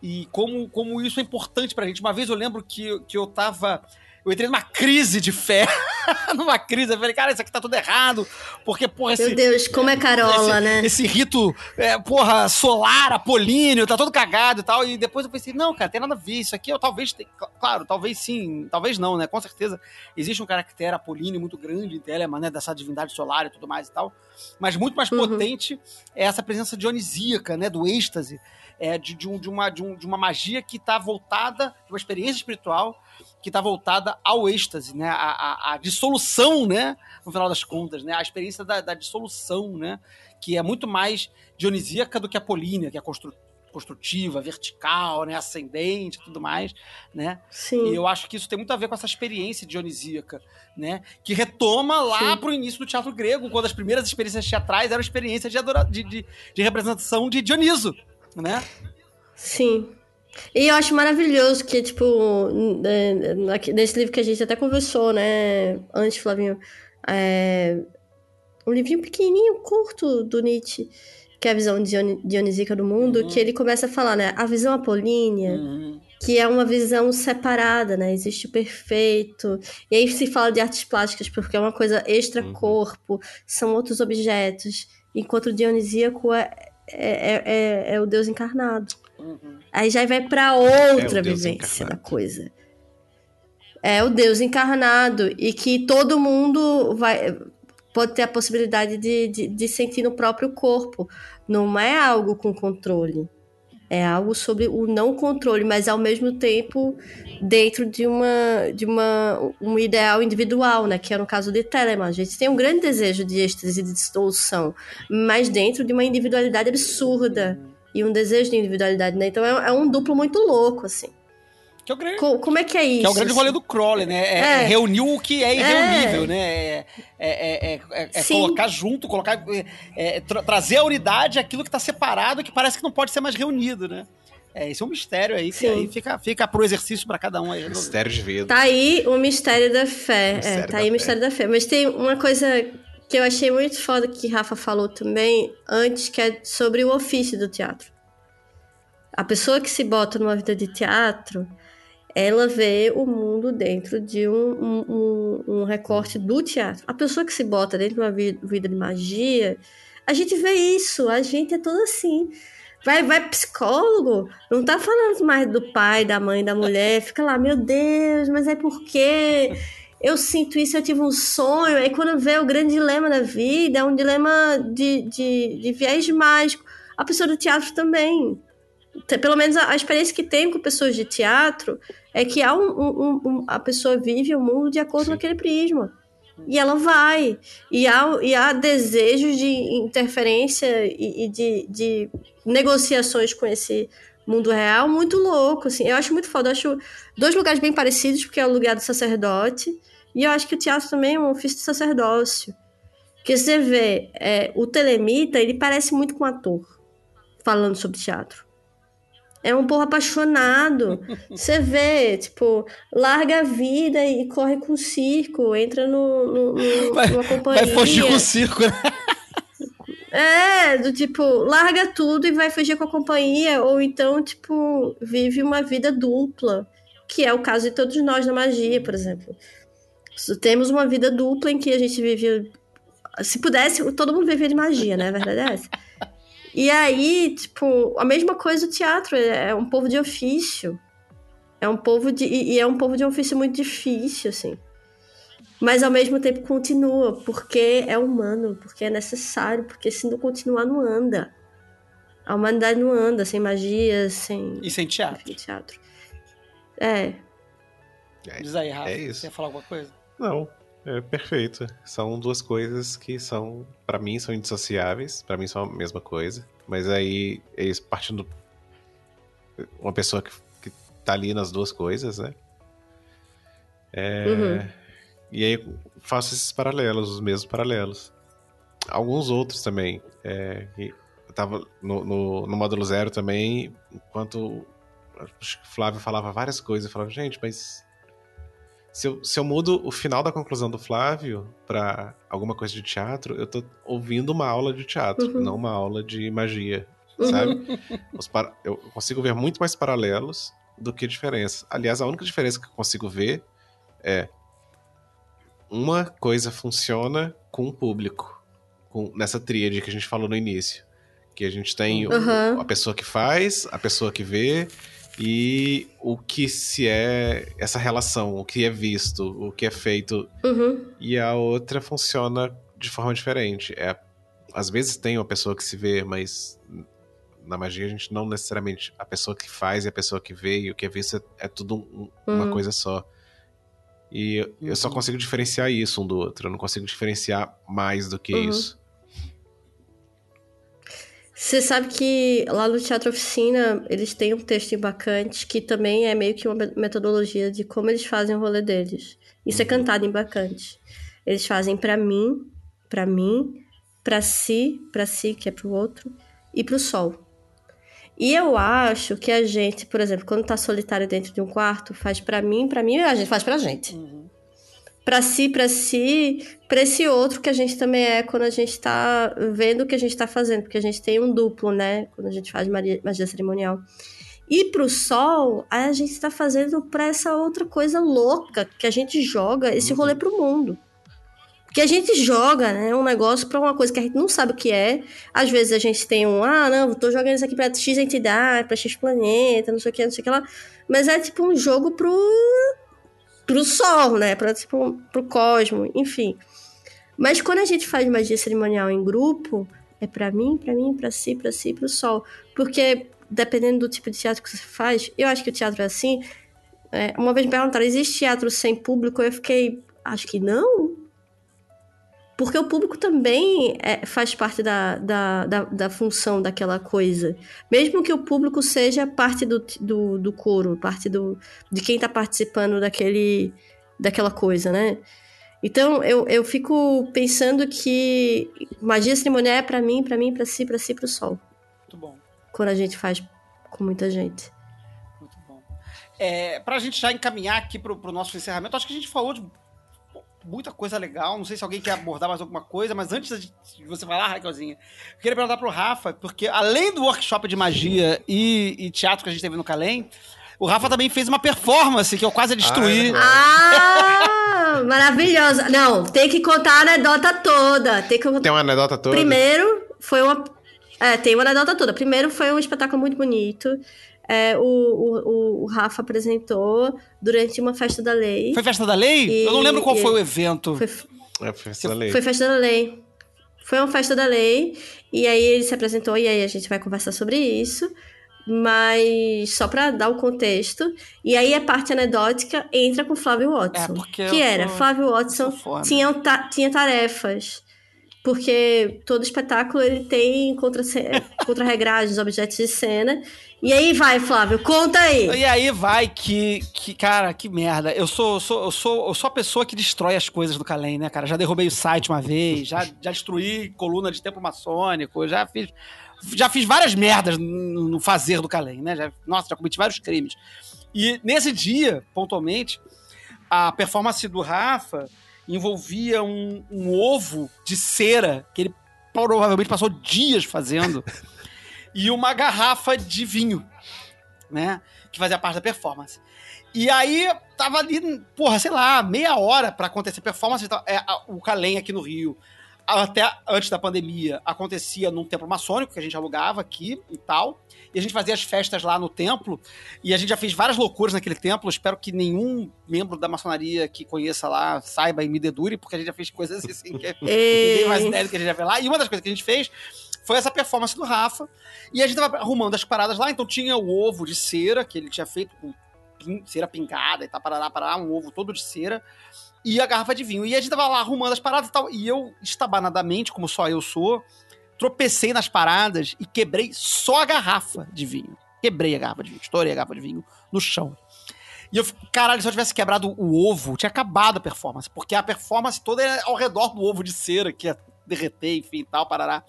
e como, como isso é importante pra gente. Uma vez eu lembro que, que eu tava eu entrei numa crise de fé <laughs> numa crise. Eu falei, cara, isso aqui tá tudo errado. Porque, porra, esse. Meu Deus, como é carola, esse, né? Esse rito, é, porra, solar, apolíneo, tá todo cagado e tal. E depois eu pensei, não, cara, tem nada a ver. Isso aqui, eu talvez. Tem, claro, talvez sim, talvez não, né? Com certeza existe um caractere apolíneo muito grande em Telemann, né? Dessa divindade solar e tudo mais e tal. Mas muito mais Uhum. potente é essa presença dionisíaca, né? Do êxtase. É, de, de, um, de, uma, de, um, de uma magia que tá voltada, de uma experiência espiritual que está voltada ao êxtase, né? A, a, a, dissolução, né? No final das contas, né? A experiência da, da, dissolução, né? Que é muito mais dionisíaca do que a polínea, que é constru, construtiva, vertical, né? Ascendente, tudo mais, né? Sim. E eu acho que isso tem muito a ver com essa experiência dionisíaca, né? Que retoma lá para o início do teatro grego, quando as primeiras experiências teatrais eram experiências de, adora, de, de, de representação de Dioniso, né? Sim. E eu acho maravilhoso que, tipo, nesse livro que a gente até conversou, né, antes, Flavinho, é um livrinho pequenininho, curto do Nietzsche, que é a visão dionisíaca do mundo, uhum. que ele começa a falar, né, a visão apolínea, uhum. que é uma visão separada, né, existe o perfeito, e aí se fala de artes plásticas, porque é uma coisa extra-corpo, uhum. são outros objetos, enquanto o dionisíaco é, é, é, é o Deus encarnado. Uhum. Aí já vai para outra é vivência encarnado. da coisa. É o Deus encarnado e que todo mundo vai pode ter a possibilidade de, de, de, sentir no próprio corpo. Não é algo com controle. É algo sobre o não controle, mas ao mesmo tempo dentro de uma de uma um ideal individual, né? Que é no caso de Telemann. A gente tem um grande desejo de êxtase e de dissolução, mas dentro de uma individualidade absurda e um desejo de individualidade, né? Então é, é um duplo muito louco, assim. Que é o grande, Co como é que é isso? Que é o grande rolê do Crowley, né? É, é. reunir o que é irreunível, é. né? É, é colocar junto, colocar. Tra trazer a unidade aquilo que está separado, que parece que não pode ser mais reunido, né? É, esse é um mistério aí, que aí fica, fica pro exercício para cada um aí. Mistério de vida. Tá aí o mistério da fé. Mistério é, tá aí o mistério da fé. Mas tem uma coisa que eu achei muito foda que Rafa falou também antes, que é sobre o ofício do teatro. A pessoa que se bota numa vida de teatro, ela vê o mundo dentro de um, um, um, recorte do teatro. A pessoa que se bota dentro de uma vida de magia, a gente vê isso, a gente é todo assim. Vai, vai psicólogo, não tá falando mais do pai, da mãe, da mulher, fica lá, meu Deus, mas é porque eu sinto isso, eu tive um sonho. Aí quando vê o grande dilema da vida, é um dilema de, de, de viés mágico. A pessoa do teatro também. Pelo menos a, a, experiência que tem com pessoas de teatro é que há um, um, um, a pessoa vive o mundo de acordo Sim. com aquele prisma. E ela vai. E há, e há desejos de interferência e, e de, de negociações com esse mundo real muito louco, assim. Eu acho muito foda. Eu acho dois lugares bem parecidos, porque é o lugar do sacerdote, e eu acho que o teatro também é um ofício de sacerdócio. Porque você vê, é, o Telemita, ele parece muito com um ator, falando sobre teatro. É um porra apaixonado. <laughs> Você vê, tipo, larga a vida e corre com o circo, entra no, no, no vai, numa companhia. Vai fugir com o circo, né? <laughs> É, do tipo, larga tudo e vai fugir com a companhia, ou então, tipo, vive uma vida dupla, que é o caso de todos nós na magia, por exemplo. Temos uma vida dupla em que a gente vive. Se pudesse, todo mundo viveria de magia, né? A verdade é essa. E aí, tipo, a mesma coisa do teatro, é um povo de ofício. É um povo de. E é um povo de um ofício muito difícil, assim. Mas ao mesmo tempo continua, porque é humano, porque é necessário, porque se não continuar, não anda. A humanidade não anda sem magia, sem. E sem teatro. Enfim, teatro. É. É, Diz aí, Rafa. é isso. Você ia falar alguma coisa? Não, é perfeito. São duas coisas que são, para mim, são indissociáveis. Para mim são a mesma coisa. Mas aí, eles partindo. Uma pessoa que, que tá ali nas duas coisas, né? É. Uhum. E aí faço esses paralelos, os mesmos paralelos. Alguns outros também. É, eu tava no, no, no módulo zero também, enquanto acho que o Flávio falava várias coisas, eu falava, gente, mas se eu, se eu mudo o final da conclusão do Flávio para alguma coisa de teatro, eu tô ouvindo uma aula de teatro, Uhum. não uma aula de magia, sabe? Os para- Eu consigo ver muito mais paralelos do que diferenças. Aliás, a única diferença que eu consigo ver é uma coisa funciona com o público, com, nessa tríade que a gente falou no início. Que a gente tem o- Uhum. a pessoa que faz, a pessoa que vê e o que se é essa relação, o que é visto, o que é feito. Uhum. E a outra funciona de forma diferente. É, às vezes tem uma pessoa que se vê, mas na magia a gente não necessariamente. A pessoa que faz e a pessoa que vê e o que é visto é, é tudo um- uma Uhum. coisa só. E eu- eu só Uhum. consigo diferenciar isso um do outro. Eu não consigo diferenciar mais do que Uhum. isso. Você sabe que lá no Teatro Oficina eles têm um texto em Bacantes que também é meio que uma me- metodologia de como eles fazem o rolê deles. Isso é Uhum. cantado em Bacantes. Eles fazem pra mim, pra mim, pra si, pra si, que é pro outro, e pro sol. E eu acho que a gente, por exemplo, quando tá solitário dentro de um quarto, faz pra mim, pra mim, a gente faz pra gente. Uhum. Pra si, pra si, pra esse outro que a gente também é quando a gente tá vendo o que a gente tá fazendo, porque a gente tem um duplo, né? Quando a gente faz magia, magia cerimonial. E pro sol, a gente tá fazendo pra essa outra coisa louca que a gente joga esse rolê pro mundo. Porque a gente joga, né, um negócio pra uma coisa que a gente não sabe o que é. Às vezes a gente tem um, ah, não, tô jogando isso aqui pra X entidade, pra X planeta, não sei o que, não sei o que lá. Mas é tipo um jogo pro pro sol, né? Pra, tipo, pro cosmo, enfim. Mas quando a gente faz magia cerimonial em grupo, é pra mim, pra mim, pra si, pra si, pro sol. Porque, dependendo do tipo de teatro que você faz, eu acho que o teatro é assim. É, uma vez me perguntaram, existe teatro sem público? Eu fiquei, acho que não. Porque o público também é, faz parte da, da, da, da função daquela coisa. Mesmo que o público seja parte do, do, do coro, parte do, de quem tá participando daquele, daquela coisa, né? Então, eu, eu fico pensando que magia cerimonial é pra mim, pra mim, pra si, pra si, pro sol. Muito bom. Quando a gente faz com muita gente. Muito bom. É, pra gente já encaminhar aqui pro, pro nosso encerramento, acho que a gente falou de muita coisa legal. Não sei se alguém quer abordar mais alguma coisa, mas antes de você falar, Raquelzinha, eu queria perguntar pro Rafa, porque além do workshop de magia e, e teatro que a gente teve no Calém, o Rafa também fez uma performance que eu quase destruí. Ah, <laughs> maravilhosa. Não, tem que contar a anedota toda. Tem que. Tem uma anedota toda? Primeiro, foi uma. É, tem uma anedota toda. Primeiro, foi um espetáculo muito bonito. É, o, o, o Rafa apresentou durante uma festa da lei. Foi Festa da Lei? E- eu não lembro qual e- foi o evento. Foi, É, foi essa lei. foi festa da lei. Foi uma festa da lei. E aí ele se apresentou, e aí a gente vai conversar sobre isso. Mas só pra dar o contexto. E aí a parte anedótica entra com Flávio Watson. É, porque eu que era, sou- Flávio Watson tinha, ta- tinha tarefas. Porque todo espetáculo ele tem contra- contra-regragens, objetos de cena. E aí vai, Flávio, conta aí. E aí vai que, que cara, que merda. Eu sou, sou, eu sou, eu sou a pessoa que destrói as coisas do Calém, né, cara? Já derrubei o site uma vez, já, já destruí coluna de templo maçônico, já fiz, já fiz várias merdas no, no fazer do Calém, né? Já, nossa, já cometi vários crimes. E nesse dia, pontualmente, a performance do Rafa envolvia um, um ovo de cera que ele provavelmente passou dias fazendo <laughs> e uma garrafa de vinho, né? Que fazia parte da performance. E aí, tava ali, porra, sei lá, meia hora pra acontecer a performance. e tal. É, a- o Calem aqui no Rio, até antes da pandemia, acontecia num templo maçônico que a gente alugava aqui e tal. E a gente fazia as festas lá no templo. E a gente já fez várias loucuras naquele templo. Espero que nenhum membro da maçonaria que conheça lá saiba e me dedure, porque a gente já fez coisas assim que <laughs> ninguém mais ideia do que a gente já fez lá. E uma das coisas que a gente fez foi essa performance do Rafa. E a gente tava arrumando as paradas lá, então tinha o ovo de cera, que ele tinha feito com pin- cera pingada e tal, parará, parará, um ovo todo de cera. E a garrafa de vinho. E a gente tava lá arrumando as paradas e tal. E eu, estabanadamente, como só eu sou, tropecei nas paradas e quebrei só a garrafa de vinho. Quebrei a garrafa de vinho, estourei a garrafa de vinho no chão. E eu, caralho, se eu tivesse quebrado o ovo, tinha acabado a performance. Porque a performance toda é ao redor do ovo de cera, que ia derreter, enfim, e tal, parará.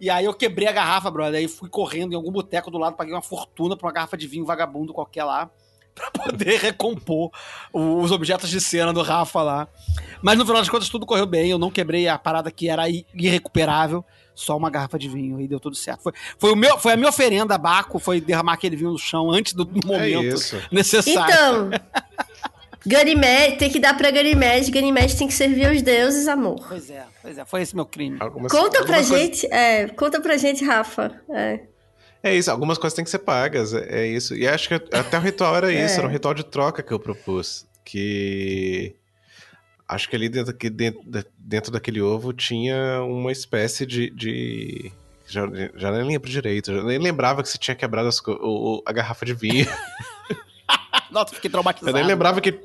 E aí eu quebrei a garrafa, brother. Aí fui correndo em algum boteco do lado, paguei uma fortuna pra uma garrafa de vinho vagabundo qualquer lá. <laughs> Pra poder recompor os objetos de cena do Rafa lá. Mas no final das contas tudo correu bem. Eu não quebrei a parada que era irrecuperável. Só uma garrafa de vinho e deu tudo certo. Foi, foi, o meu, foi a minha oferenda a Baco, foi derramar aquele vinho no chão antes do É momento isso. necessário. Então, <laughs> Ganymede, tem que dar pra Ganymede. Ganymede tem que servir aos deuses, amor. Pois é, pois é, foi esse meu crime. Algumas- Conta pra algumas coisas- gente, é, conta pra gente, Rafa. É. É isso, algumas coisas têm que ser pagas, é, é isso. E acho que até o ritual era <laughs> isso, É. era um ritual de troca que eu propus. Que. Acho que ali dentro, dentro, dentro daquele ovo tinha uma espécie de. de- Já, já nem lembro direito, já nem lembrava que você tinha quebrado as o- a garrafa de vinho. <laughs> Nossa, fiquei Eu traumatizado. nem lembrava que.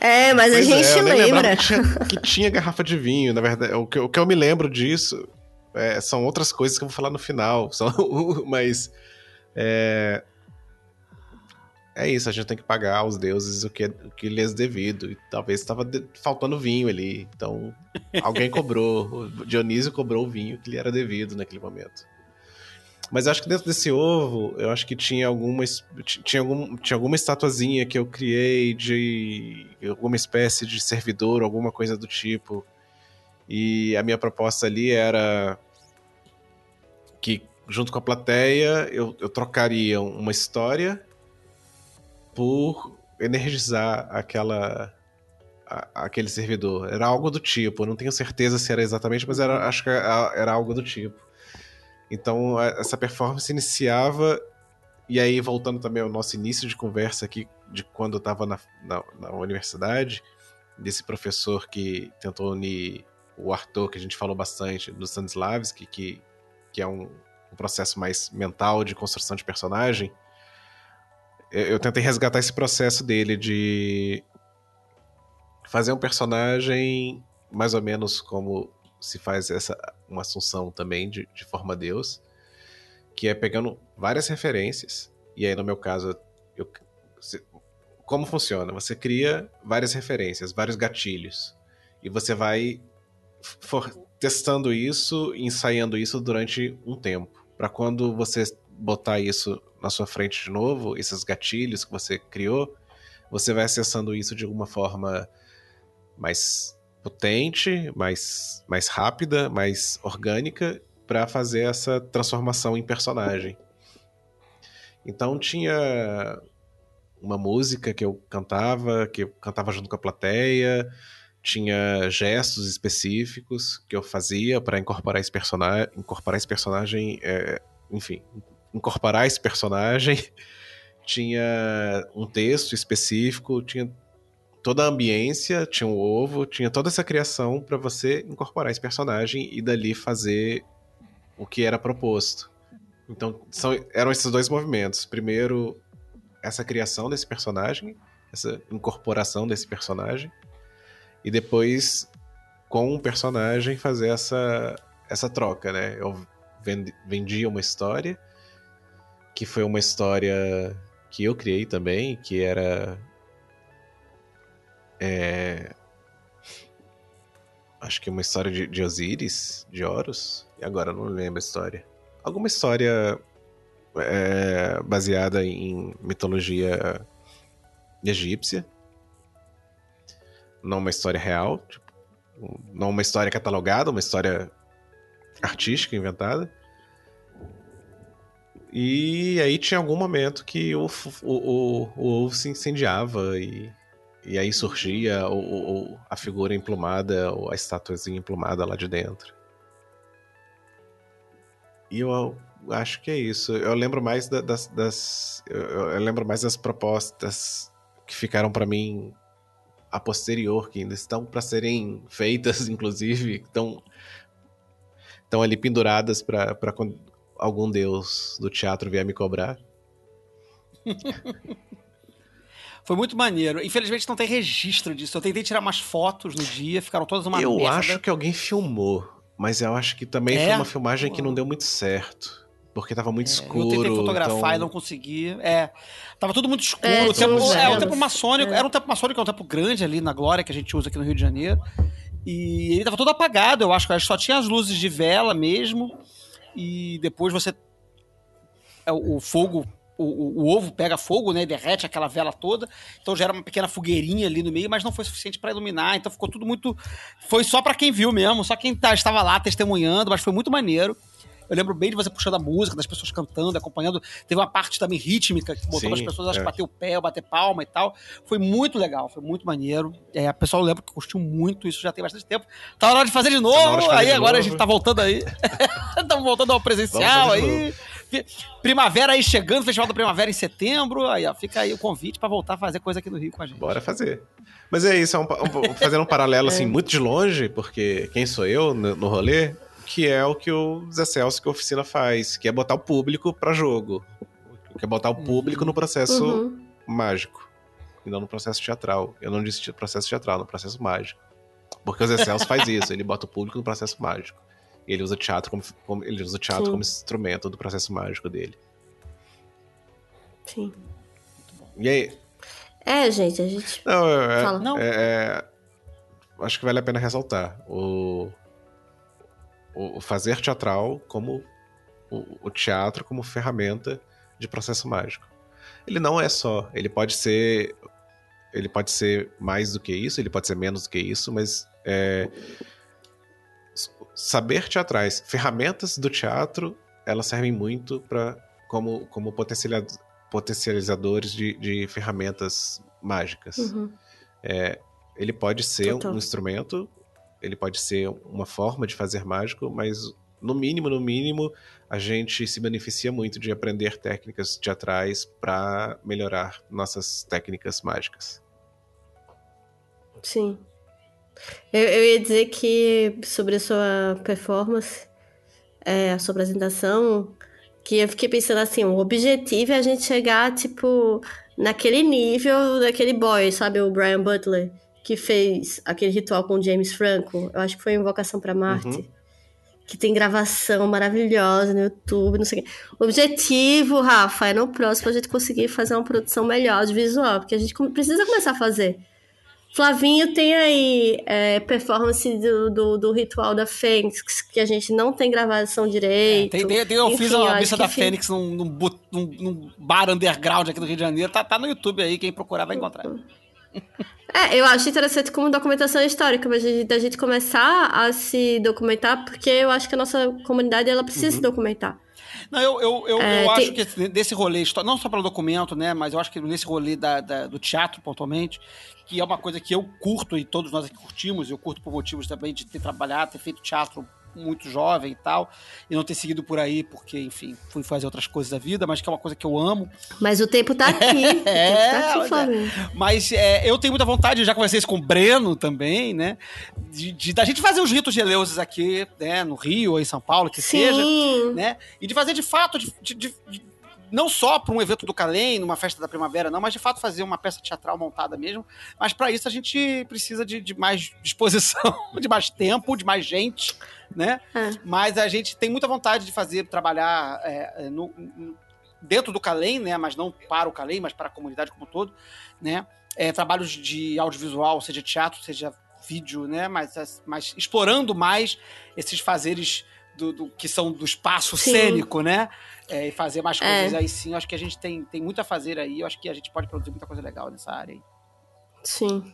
É, mas Pois a é, gente eu nem lembrava lembra. Que tinha, que tinha garrafa de vinho, na verdade. O que, o que eu me lembro disso é, são outras coisas que eu vou falar no final. <laughs> São, mas. É, é isso, a gente tem que pagar aos deuses o que, é- o que lhes é devido. E talvez estava de- faltando vinho ali. Então, alguém cobrou. O Dionísio cobrou o vinho que lhe era devido naquele momento. Mas acho que dentro desse ovo, eu acho que tinha alguma, tinha algum, tinha alguma estatuazinha que eu criei de alguma espécie de servidor, alguma coisa do tipo. E a minha proposta ali era que, junto com a plateia, eu, eu trocaria uma história por energizar aquela aquele servidor. Era algo do tipo, eu não tenho certeza se era exatamente, mas era, acho que era algo do tipo. Então, a- essa performance iniciava, e aí, voltando também ao nosso início de conversa aqui, de quando eu estava na, na, na universidade, desse professor que tentou unir o Arthur, que a gente falou bastante, do Stanislavski, que, que é um, um processo mais mental de construção de personagem, eu, eu tentei resgatar esse processo dele de fazer um personagem mais ou menos como se faz essa uma assunção também de, de forma Deus, que é pegando várias referências, e aí no meu caso, eu, como funciona? Você cria várias referências, vários gatilhos, e você vai for- testando isso, ensaiando isso durante um tempo, para quando você botar isso na sua frente de novo, esses gatilhos que você criou, você vai acessando isso de alguma forma mais potente, mais, mais rápida, mais orgânica para fazer essa transformação em personagem. Então tinha uma música que eu cantava, que eu cantava junto com a plateia, tinha gestos específicos que eu fazia para incorporar esse personagem, incorporar esse personagem, é, enfim, incorporar esse personagem. <laughs> Tinha um texto específico, tinha toda a ambiência, tinha um ovo, tinha toda essa criação para você incorporar esse personagem e dali fazer o que era proposto. Então, são, eram esses dois movimentos. Primeiro, essa criação desse personagem, essa incorporação desse personagem, e depois, com o personagem, fazer essa, essa troca, né? Eu vendi, vendia uma história, que foi uma história que eu criei também, que era é, acho que uma história de, de Osíris, de Horus, e agora não lembro a história. Alguma história é, baseada em mitologia egípcia. Não uma história real, tipo, não uma história catalogada, uma história artística inventada. E aí tinha algum momento que o, o, o, o ovo se incendiava e e aí surgia o, o- a figura emplumada, ou a estatuazinha emplumada lá de dentro. E eu acho que é isso. Eu lembro mais da- das. das eu, lembro mais das propostas que ficaram para mim a posterior, que ainda estão para serem <laughs> feitas, inclusive, estão, estão ali penduradas para algum deus do teatro vier me cobrar. <laughs> Foi muito maneiro. Infelizmente não tem registro disso. Eu tentei tirar umas fotos no dia, ficaram todas uma eu merda. acho que alguém filmou, mas eu acho que também É? foi uma filmagem que não deu muito certo. Porque tava muito É, escuro. Eu tentei fotografar então... e não consegui. É. Tava tudo muito escuro. É, o, tempo, é, velos. tempo maçônico. É. Era um tempo maçônico, é um tempo grande ali na Glória que a gente usa aqui no Rio de Janeiro. E ele tava todo apagado, eu acho que só tinha as luzes de vela mesmo. E depois você. é, O, o fogo. O, o- o ovo pega fogo, né? Derrete aquela vela toda. Então gera uma pequena fogueirinha ali no meio, mas não foi suficiente para iluminar. Então ficou tudo muito. Foi só para quem viu mesmo, só quem tá- estava lá testemunhando, mas foi muito maneiro. Eu lembro bem de você puxando a música, das pessoas cantando, acompanhando. Teve uma parte também rítmica que botou Sim, as pessoas acho, é. bater o pé, bater palma e tal. Foi muito legal, foi muito maneiro. É, a pessoa lembra que curtiu muito isso, já tem bastante tempo. Tá na hora de fazer de hora novo, de fazer aí de agora a novo. gente tá voltando aí. <laughs> Estamos voltando ao presencial aí. Primavera aí chegando, Festival da Primavera em setembro. Aí, ó, fica aí o convite pra voltar a fazer coisa aqui no Rio com a gente. Bora fazer. Mas é isso, é um, um- fazendo um paralelo assim, muito de longe, porque quem sou eu no, no rolê, que é o que o Zé Celso que a oficina faz, que é botar o público pra jogo. Que é botar o público no processo Uhum. mágico. E não no processo teatral. Eu não disse processo teatral, no processo mágico. Porque o Zé Celso faz <laughs> isso, ele bota o público no processo mágico. E ele usa teatro como, como- ele usa o teatro Sim. como instrumento do processo mágico dele. Sim. E aí, É, gente, a gente. Não, é, Fala. Não. é- é- acho que vale a pena ressaltar o, o, fazer teatral como o, o teatro como ferramenta de processo mágico. Ele não é só, ele pode ser ele pode ser mais do que isso, ele pode ser menos do que isso, mas é, saber teatrais, ferramentas do teatro, elas servem muito para como como potencializa- potencializadores de, de ferramentas mágicas. Uhum. Ele pode ser Total. um instrumento, ele pode ser uma forma de fazer mágico, mas no mínimo, no mínimo, a gente se beneficia muito de aprender técnicas teatrais para melhorar nossas técnicas mágicas. Sim. Eu, eu ia dizer que sobre a sua performance, é, a sua apresentação, que eu fiquei pensando assim, o objetivo é a gente chegar, tipo, naquele nível daquele boy, sabe, o Brian Butler, que fez aquele ritual com o James Franco. Eu acho que foi Invocação para Marte. Uhum. Que tem gravação maravilhosa no YouTube, não sei o quê. O objetivo, Rafa, é no próximo a gente conseguir fazer uma produção melhor de visual, porque a gente precisa começar a fazer. Flavinho tem aí é, performance do, do, do ritual da Fênix, que a gente não tem gravação direito. É, Tem, tem, tem- eu Enfim, fiz a missa da Fênix num, num- num bar underground aqui do Rio de Janeiro. Tá, tá no YouTube aí, quem procurar vai encontrar. <laughs> É, eu acho interessante como documentação histórica, mas da gente começar a se documentar, porque eu acho que a nossa comunidade ela precisa se documentar. Não, eu, eu, eu, É, eu tem- acho que esse- desse rolê, não só pelo documento, né, mas eu acho que nesse rolê da, da- do teatro, pontualmente, que é uma coisa que eu curto e todos nós aqui curtimos, eu curto por motivos também de ter trabalhado, ter feito teatro muito jovem e tal, e não ter seguido por aí, porque, enfim, fui fazer outras coisas da vida, mas que é uma coisa que eu amo. Mas o tempo tá aqui. o <laughs> tempo tá olha. aqui. Mas é, eu tenho muita vontade, já conversei isso com o Breno também, né? De, de- da gente fazer os ritos de Eleusis aqui, né? No Rio ou em São Paulo, que seja. Sim. né? E de fazer de fato, de, de- de- não só para um evento do Calem, numa festa da primavera, não, mas de fato fazer uma peça teatral montada mesmo. Mas para isso a gente precisa de, de mais disposição, <laughs> de mais tempo, de mais gente, né? É. Mas a gente tem muita vontade de fazer, trabalhar é, é, no- dentro do Calem, né? Mas não para o Calem, mas para a comunidade como um todo, né? É, trabalhos de audiovisual, seja teatro, seja vídeo, né? Mas, mas explorando mais esses fazeres do, do- que são do espaço Sim. cênico, né? É, e fazer mais É. coisas aí sim. Eu acho que a gente tem, tem muito a fazer aí. Eu acho que a gente pode produzir muita coisa legal nessa área aí. Sim.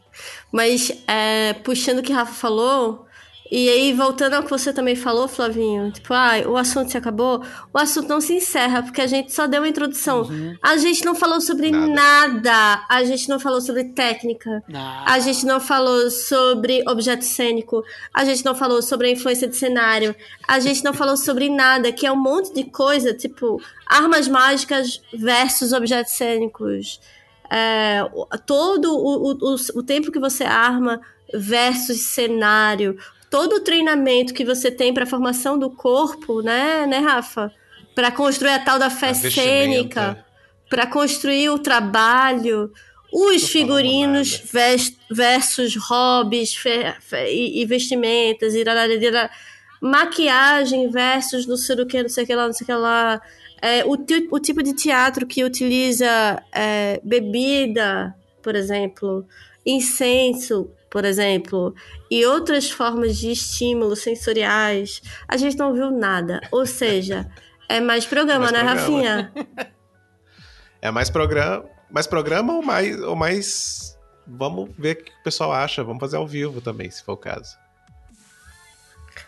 Mas, é, puxando o que o Rafa falou, e aí voltando ao que você também falou, Flavinho, tipo, ah, o assunto se acabou, o assunto não se encerra, porque a gente só deu uma introdução. A gente não falou sobre Nada. nada. A gente não falou sobre técnica. A gente não falou sobre objeto cênico. A gente não falou sobre a influência de cenário. A gente não falou sobre nada, que é um monte de coisa, tipo, armas mágicas versus objetos cênicos. É, todo o, o, o, o tempo que você arma versus cenário. Todo o treinamento que você tem para formação do corpo, né, né, Rafa? Para construir a tal da fé cênica para construir o trabalho, os figurinos versus hobbies fe- fe- e, e vestimentas, e rararara, maquiagem versus não sei o que, não sei o que lá, não sei o que lá. É, o, o tipo de teatro que utiliza é, bebida, por exemplo, incenso, por exemplo, e outras formas de estímulos sensoriais, a gente não viu nada. Ou seja, é mais programa, mais né, programa. Rafinha? <laughs> É mais programa, mais programa ou mais, ou mais. Vamos ver o que o pessoal acha. Vamos fazer ao vivo também, se for o caso.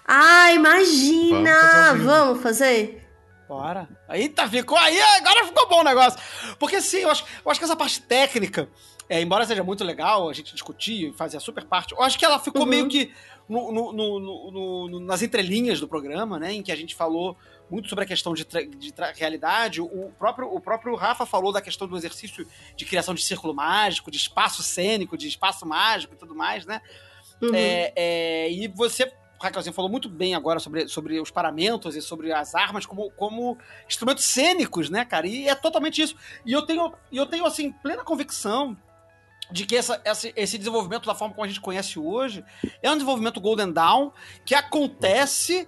Ah, imagina! Vamos fazer. Vamos fazer? Bora. Eita, ficou aí, agora ficou bom o negócio. Porque sim, eu acho, eu acho que essa parte técnica, é, embora seja muito legal a gente discutir e fazer a super parte, eu acho que ela ficou Uhum. meio que no- no- no- nas entrelinhas do programa, né? Em que a gente falou muito sobre a questão de, de realidade. O próprio, o próprio Rafa falou da questão do exercício de criação de círculo mágico, de espaço cênico, de espaço mágico e tudo mais, né? Uhum. É, é, e você, Raquel, você falou muito bem agora sobre, sobre os paramentos e sobre as armas como, como instrumentos cênicos, né, cara? E é totalmente isso. E eu tenho, eu tenho assim, plena convicção de que essa, essa- esse desenvolvimento da forma como a gente conhece hoje é um desenvolvimento Golden Dawn que acontece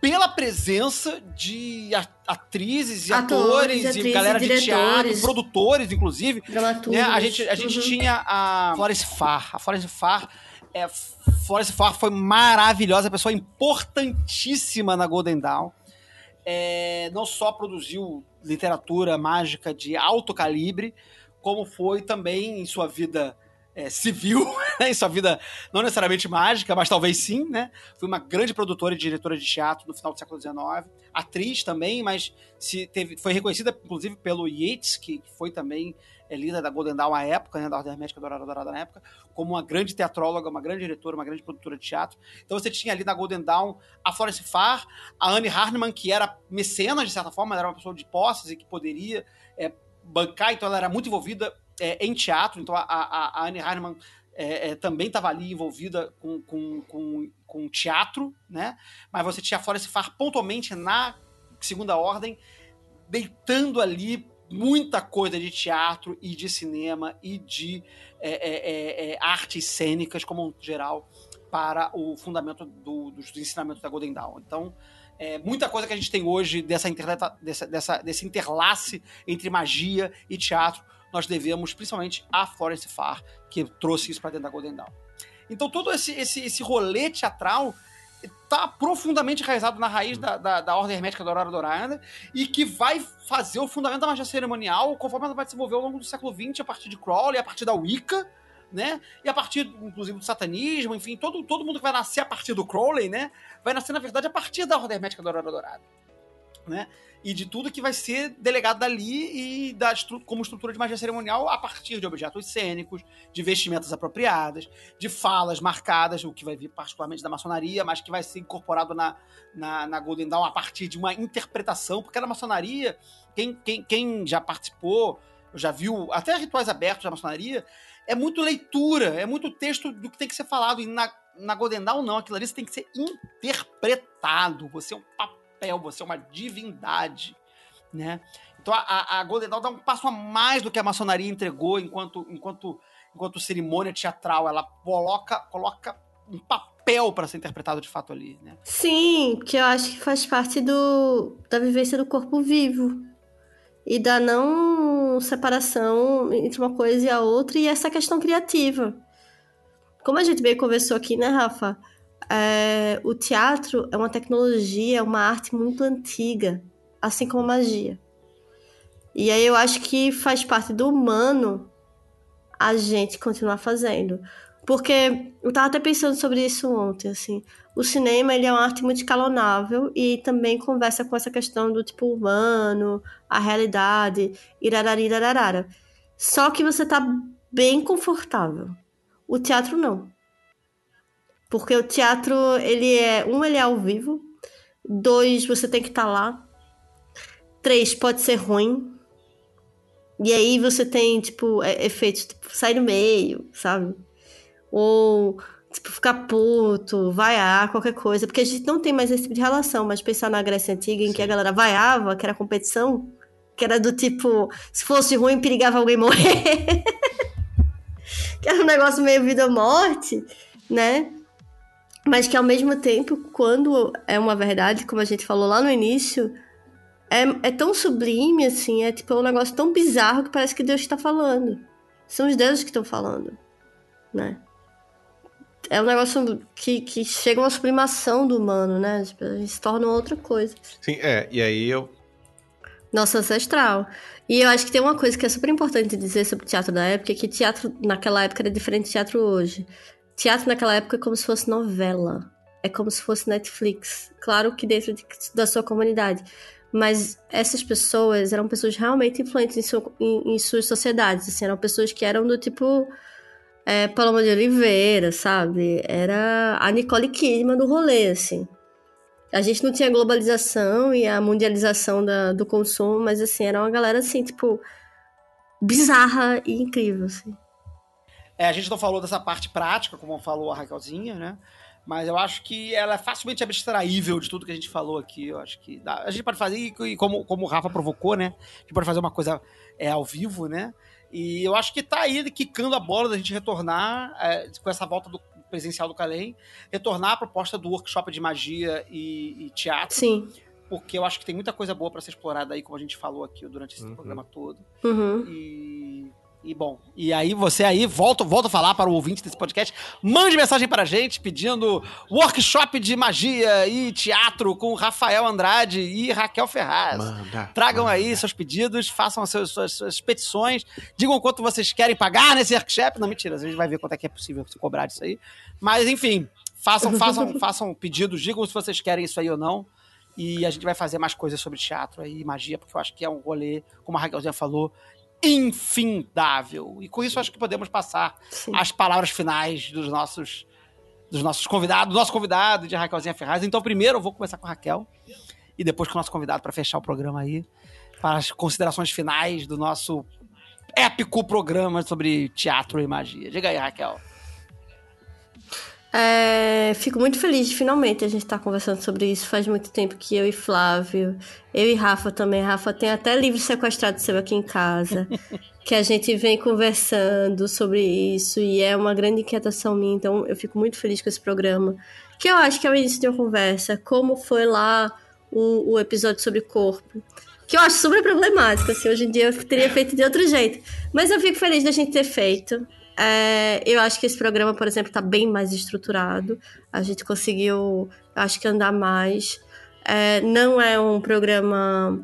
pela presença de atrizes e Atores, atores, atrizes, e galera de teatro, produtores, inclusive, Dramaturgos. né, a gente, a gente Uhum. tinha a Florence Farr. A Florence Farr, é, Florence Farr foi maravilhosa, pessoa importantíssima na Golden Dawn. É, não só produziu literatura mágica de alto calibre, como foi também em sua vida é, civil, <laughs> né, em sua vida não necessariamente mágica, mas talvez sim, né? Foi uma grande produtora e diretora de teatro no final do século XIX, atriz também, mas se teve, foi reconhecida inclusive pelo Yeats, que foi também é, líder da Golden Dawn à época, né, da Ordem Hermética Dourada Dourada na época, como uma grande teatróloga, uma grande diretora, uma grande produtora de teatro. Então você tinha ali na Golden Dawn a Florence Farr, a Anne Harneman, que era mecenas, de certa forma, era uma pessoa de posses e que poderia é, bancar, então ela era muito envolvida é, em teatro, então a, a, a Anne Harneman é, é, também estava ali envolvida com, com, com, com teatro, né? Mas você tinha Florence Farr pontualmente na segunda ordem, deitando ali muita coisa de teatro e de cinema e de é, é, é, é, artes cênicas como um geral para o fundamento do, dos ensinamentos da Golden Dawn. Então, é, muita coisa que a gente tem hoje dessa, interleta- dessa, dessa, desse interlace entre magia e teatro, nós devemos principalmente a Florence Farr, que trouxe isso para dentro da Golden Dawn. Então, todo esse, esse, esse rolê teatral está profundamente enraizado na raiz da, da, da Ordem Hermética da Aurora Dourada e que vai fazer o fundamento da magia cerimonial conforme ela vai se desenvolver ao longo do século XX, a partir de Crowley, a partir da Wicca, né? E a partir, inclusive, do satanismo, enfim, todo, todo mundo que vai nascer a partir do Crowley, né? Vai nascer, na verdade, a partir da Ordem Hermética da Aurora Dourada, né? E de tudo que vai ser delegado dali e da estru- como estrutura de magia cerimonial a partir de objetos cênicos, de vestimentas apropriadas, de falas marcadas, o que vai vir particularmente da maçonaria, mas que vai ser incorporado na, na, na Golden Dawn a partir de uma interpretação, porque na maçonaria, quem, quem, quem já participou, já viu até rituais abertos da maçonaria, é muito leitura, é muito texto do que tem que ser falado. E na, na Golden Dawn, não, aquilo ali tem que ser interpretado. Você é um papel, você é uma divindade, né? Então a, a- a Golden Dawn dá um passo a mais do que a maçonaria entregou enquanto, enquanto, enquanto cerimônia teatral. Ela coloca, coloca um papel para ser interpretado de fato ali, né? Sim, que eu acho que faz parte do, da vivência do corpo vivo. E da não separação entre uma coisa e a outra, e essa questão criativa. Como a gente bem conversou aqui, né, Rafa? É, o teatro é uma tecnologia, é uma arte muito antiga, assim como a magia. E aí eu acho que faz parte do humano a gente continuar fazendo. Porque eu tava até pensando sobre isso ontem, assim. O cinema, ele é uma arte muito escalonável e também conversa com essa questão do tipo humano, a realidade, irarari, irararara. Só que você tá bem confortável. O teatro não. Porque o teatro, ele é... Um, ele é ao vivo. Dois, você tem que estar lá. Três, pode ser ruim. E aí você tem, tipo, é- efeitos, tipo, sai no meio, sabe? Ou, tipo, ficar puto, vaiar, qualquer coisa. Porque a gente não tem mais esse tipo de relação. Mas pensar na Grécia Antiga, em que a galera vaiava, que era competição, que era do tipo, se fosse ruim, perigava alguém morrer. <laughs> que era um negócio meio vida ou morte, né? Mas que ao mesmo tempo, quando é uma verdade, como a gente falou lá no início, é, é tão sublime, assim, é tipo um negócio tão bizarro que parece que Deus está falando. São os deuses que estão falando, né? É um negócio que, que chega uma sublimação do humano, né? Tipo, a gente se torna outra coisa. Sim, é. E aí eu. Nosso ancestral. E eu acho que tem uma coisa que é super importante dizer sobre o teatro da época, é que teatro naquela época era diferente do teatro hoje. Teatro naquela época é como se fosse novela. é como se fosse Netflix. Claro que dentro de, da sua comunidade. Mas essas pessoas eram pessoas realmente influentes em, su, em, em suas sociedades. Assim, eram pessoas que eram do tipo é, Paloma de Oliveira, sabe? Era a Nicole Kidman do rolê, assim. A gente não tinha globalização e a mundialização da, do consumo, mas assim, era uma galera assim, tipo, bizarra e incrível, assim. É, a gente não falou dessa parte prática, como falou a Raquelzinha, né? Mas eu acho que ela é facilmente abstraível de tudo que a gente falou aqui. Eu acho que dá, a gente pode fazer, e como, como o Rafa provocou, né? A gente pode fazer uma coisa é, ao vivo, né? E eu acho que tá aí quicando a bola da gente retornar é, com essa volta do presencial do Calem, retornar a proposta do workshop de magia e, e teatro. Sim. Porque eu acho que tem muita coisa boa para ser explorada aí, como a gente falou aqui durante esse Uhum. programa todo. Uhum. E, e bom, e aí você aí volta, volta a falar para o ouvinte desse podcast, mande mensagem para a gente pedindo workshop de magia e teatro com Rafael Andrade e Raquel Ferraz. Manda. Tragam manda. aí seus pedidos, façam as suas, suas, suas petições, digam quanto vocês querem pagar nesse workshop. Não, mentira, a gente vai ver quanto é que é possível se cobrar disso aí. Mas, enfim, façam, façam, <laughs> façam pedidos, digam se vocês querem isso aí ou não. E a gente vai fazer mais coisas sobre teatro aí, magia, porque eu acho que é um rolê, como a Raquelzinha falou, infindável. E com isso, acho que podemos passar Sim. as palavras finais dos nossos dos nossos convidados, do nosso convidado de Raquelzinha Ferraz. Então, primeiro eu vou começar com a Raquel e depois com o nosso convidado para fechar o programa aí, para as considerações finais do nosso épico programa sobre teatro e magia. Diga aí, Raquel. É, fico muito feliz de finalmente a gente estar conversando sobre isso. Faz muito tempo que eu e Flávio, eu e Rafa também. Rafa tem até livro sequestrado seu aqui em casa, <laughs> que a gente vem conversando sobre isso e é uma grande inquietação minha. Então eu fico muito feliz com esse programa, que eu acho que é o início de uma conversa. Como foi lá o, o episódio sobre corpo. Que eu acho super problemático, assim, hoje em dia eu teria feito de outro jeito. Mas eu fico feliz da gente ter feito. É, eu acho que esse programa, por exemplo, está bem mais estruturado. A gente conseguiu, acho que andar mais. É, não é um programa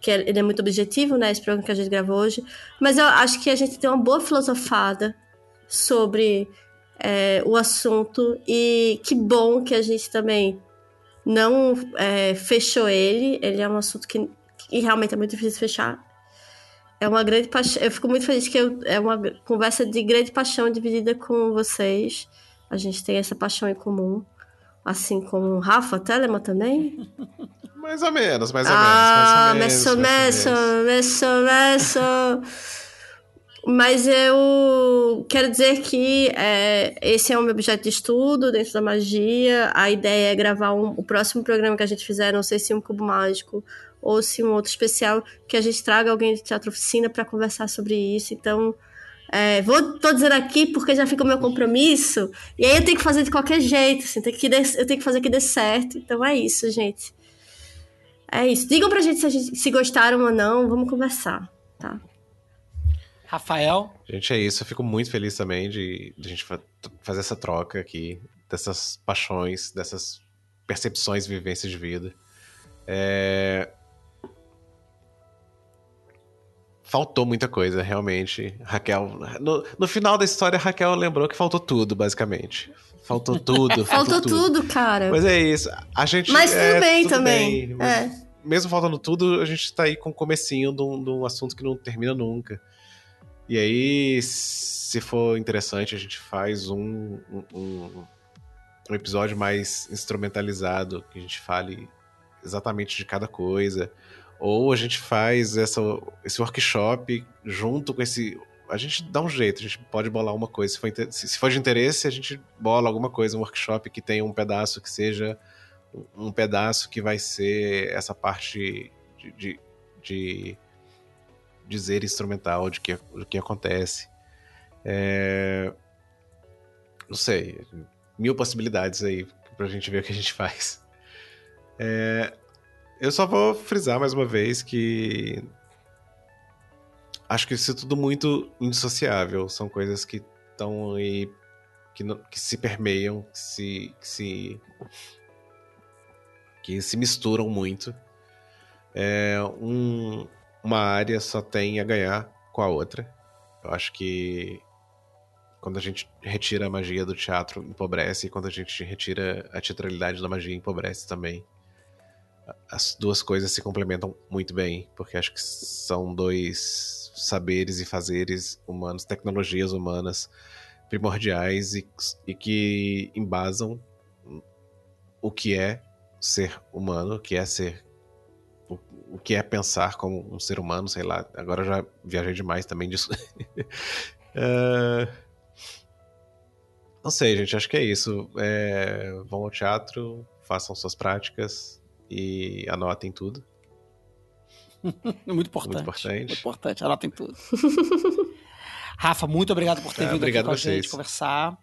que é, ele é muito objetivo, né? Esse programa que a gente gravou hoje. Mas eu acho que a gente tem uma boa filosofada sobre é, o assunto. E que bom que a gente também não é, fechou ele. Ele é um assunto que, que realmente é muito difícil fechar. É uma grande paixão. Eu fico muito feliz que eu, é uma conversa de grande paixão dividida com vocês. A gente tem essa paixão em comum. Assim como o Rafa Telema também. <laughs> Mais ou menos, mais ou ah, menos. messo, ou menos, messo, messo, messo. Mas eu quero dizer que é, esse é o meu objeto de estudo dentro da magia. A ideia é gravar um, o próximo programa que a gente fizer, não sei se um cubo mágico ou se um outro especial, que a gente traga alguém de teatro oficina para conversar sobre isso. Então, é, vou tô dizendo aqui porque já fica o meu compromisso. E aí eu tenho que fazer de qualquer jeito, assim, tem que dê- eu tenho que fazer que dê certo. Então é isso, gente. É isso. Digam pra gente se, a gente- se gostaram ou não, vamos conversar, tá? Rafael. Gente, é isso. Eu fico muito feliz também de, de a gente fa- fazer essa troca aqui, dessas paixões, dessas percepções e vivências de vida. É, Faltou muita coisa, realmente. Raquel. No, no final da história, a Raquel lembrou que faltou tudo, basicamente. Faltou tudo. Faltou tudo, cara. Mas é isso. A gente. Mas tudo é, bem tudo também. bem, É. Mesmo faltando tudo, a gente tá aí com o comecinho de um, de um assunto que não termina nunca. E aí, se for interessante, a gente faz um, um- um episódio mais instrumentalizado, que a gente fale exatamente de cada coisa. Ou a gente faz essa, esse workshop junto com esse. A gente dá um jeito, a gente pode bolar uma coisa. Se for, se for de interesse, a gente bola alguma coisa, um workshop que tenha um pedaço que seja um pedaço que vai ser essa parte de, de, de dizer instrumental de que, do que acontece. É, Não sei, mil possibilidades aí pra gente ver o que a gente faz. É, Eu só vou frisar mais uma vez que acho que isso é tudo muito indissociável. São coisas que estão aí que, não- que se permeiam, que se, que se que se misturam muito. É, um- uma área só tem a ganhar com a outra. Eu acho que quando a gente retira a magia do teatro, empobrece, e quando a gente retira a teatralidade da magia, empobrece também. As duas coisas se complementam muito bem, porque acho que são dois saberes e fazeres humanos, tecnologias humanas primordiais e, e que embasam o que é ser humano, o que é ser. O, o que é pensar como um ser humano, sei lá. Agora já viajei demais também disso. uh, <laughs> não sei, gente, acho que é isso. É, vão ao teatro, façam suas práticas e anotem tudo. <laughs> Muito importante. Muito importante. Muito importante, anotem tudo. <laughs> Rafa, muito obrigado por ter Ah, vindo obrigado aqui com a a vocês. gente conversar.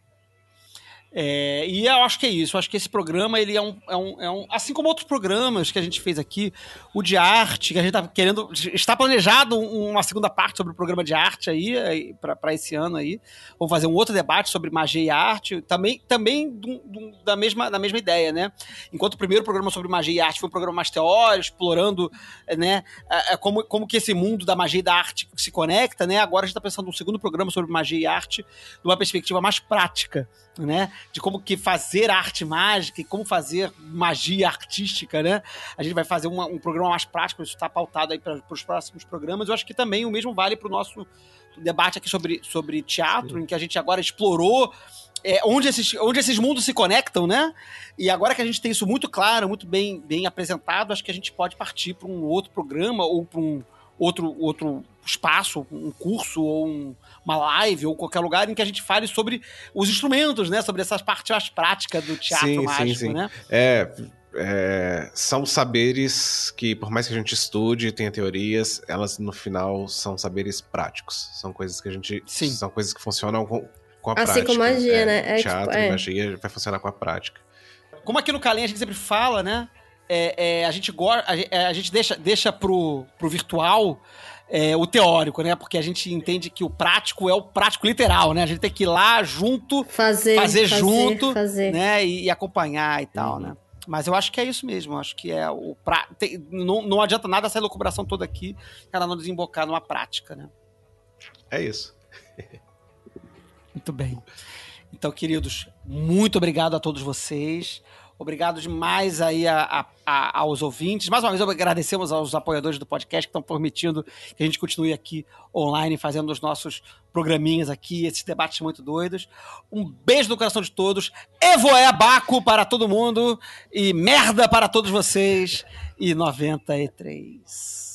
É, e eu acho que é isso. Eu acho que esse programa, ele é um, é, um, é um- Assim como outros programas que a gente fez aqui, o de arte, que a gente tá querendo. Está planejado um- uma segunda parte sobre o programa de arte aí, para esse ano aí. Vamos fazer um outro debate sobre magia e arte, também, também da, mesma, da mesma ideia, né? Enquanto o primeiro programa sobre magia e arte foi um programa mais teórico, explorando né, a- a- como, como que esse mundo da magia e da arte se conecta, né? Agora a gente está pensando num segundo programa sobre magia e arte de uma perspectiva mais prática, né? De como que fazer arte mágica e como fazer magia artística, né? A gente vai fazer uma- um programa mais prático, isso está pautado aí para os próximos programas. Eu acho que também o mesmo vale para o nosso debate aqui sobre, sobre teatro, em que a gente agora explorou é, onde, esses, onde esses mundos se conectam, né? E agora que a gente tem isso muito claro, muito bem, bem apresentado, acho que a gente pode partir para um outro programa ou para um outro, outro espaço, um curso ou um- uma live ou qualquer lugar em que a gente fale sobre os instrumentos, né? Sobre essas partes mais práticas do teatro Sim, sim, mágico, sim. né? É, é, são saberes que, por mais que a gente estude, tenha teorias, elas no final são saberes práticos. São coisas que a gente. Sim. São coisas que funcionam com, com a Assim prática. como magia, É, né? É, tipo, teatro é. e magia vai funcionar com a prática. Como aqui no Calem a gente sempre fala, né? É, é, a gente, go- a, gente- é, a gente deixa, deixa pro, pro virtual é, o teórico, né? Porque a gente entende que o prático é o prático literal, né? A gente tem que ir lá junto, Fazer, fazer, junto, fazer. né? E, e acompanhar e tal, Uhum. né? Mas eu acho que é isso mesmo. eu Acho que é o pra... tem- não, não adianta nada essa elucubração toda aqui, ela não desembocar numa prática, né? É isso. Muito bem. Então, queridos, muito obrigado a todos vocês. Obrigado demais aí a- a- a- aos ouvintes. Mais uma vez, agradecemos aos apoiadores do podcast que estão permitindo que a gente continue aqui online fazendo os nossos programinhas aqui, esses debates muito doidos. Um beijo no coração de todos. Evoé Baco para todo mundo. E merda para todos vocês. E 93.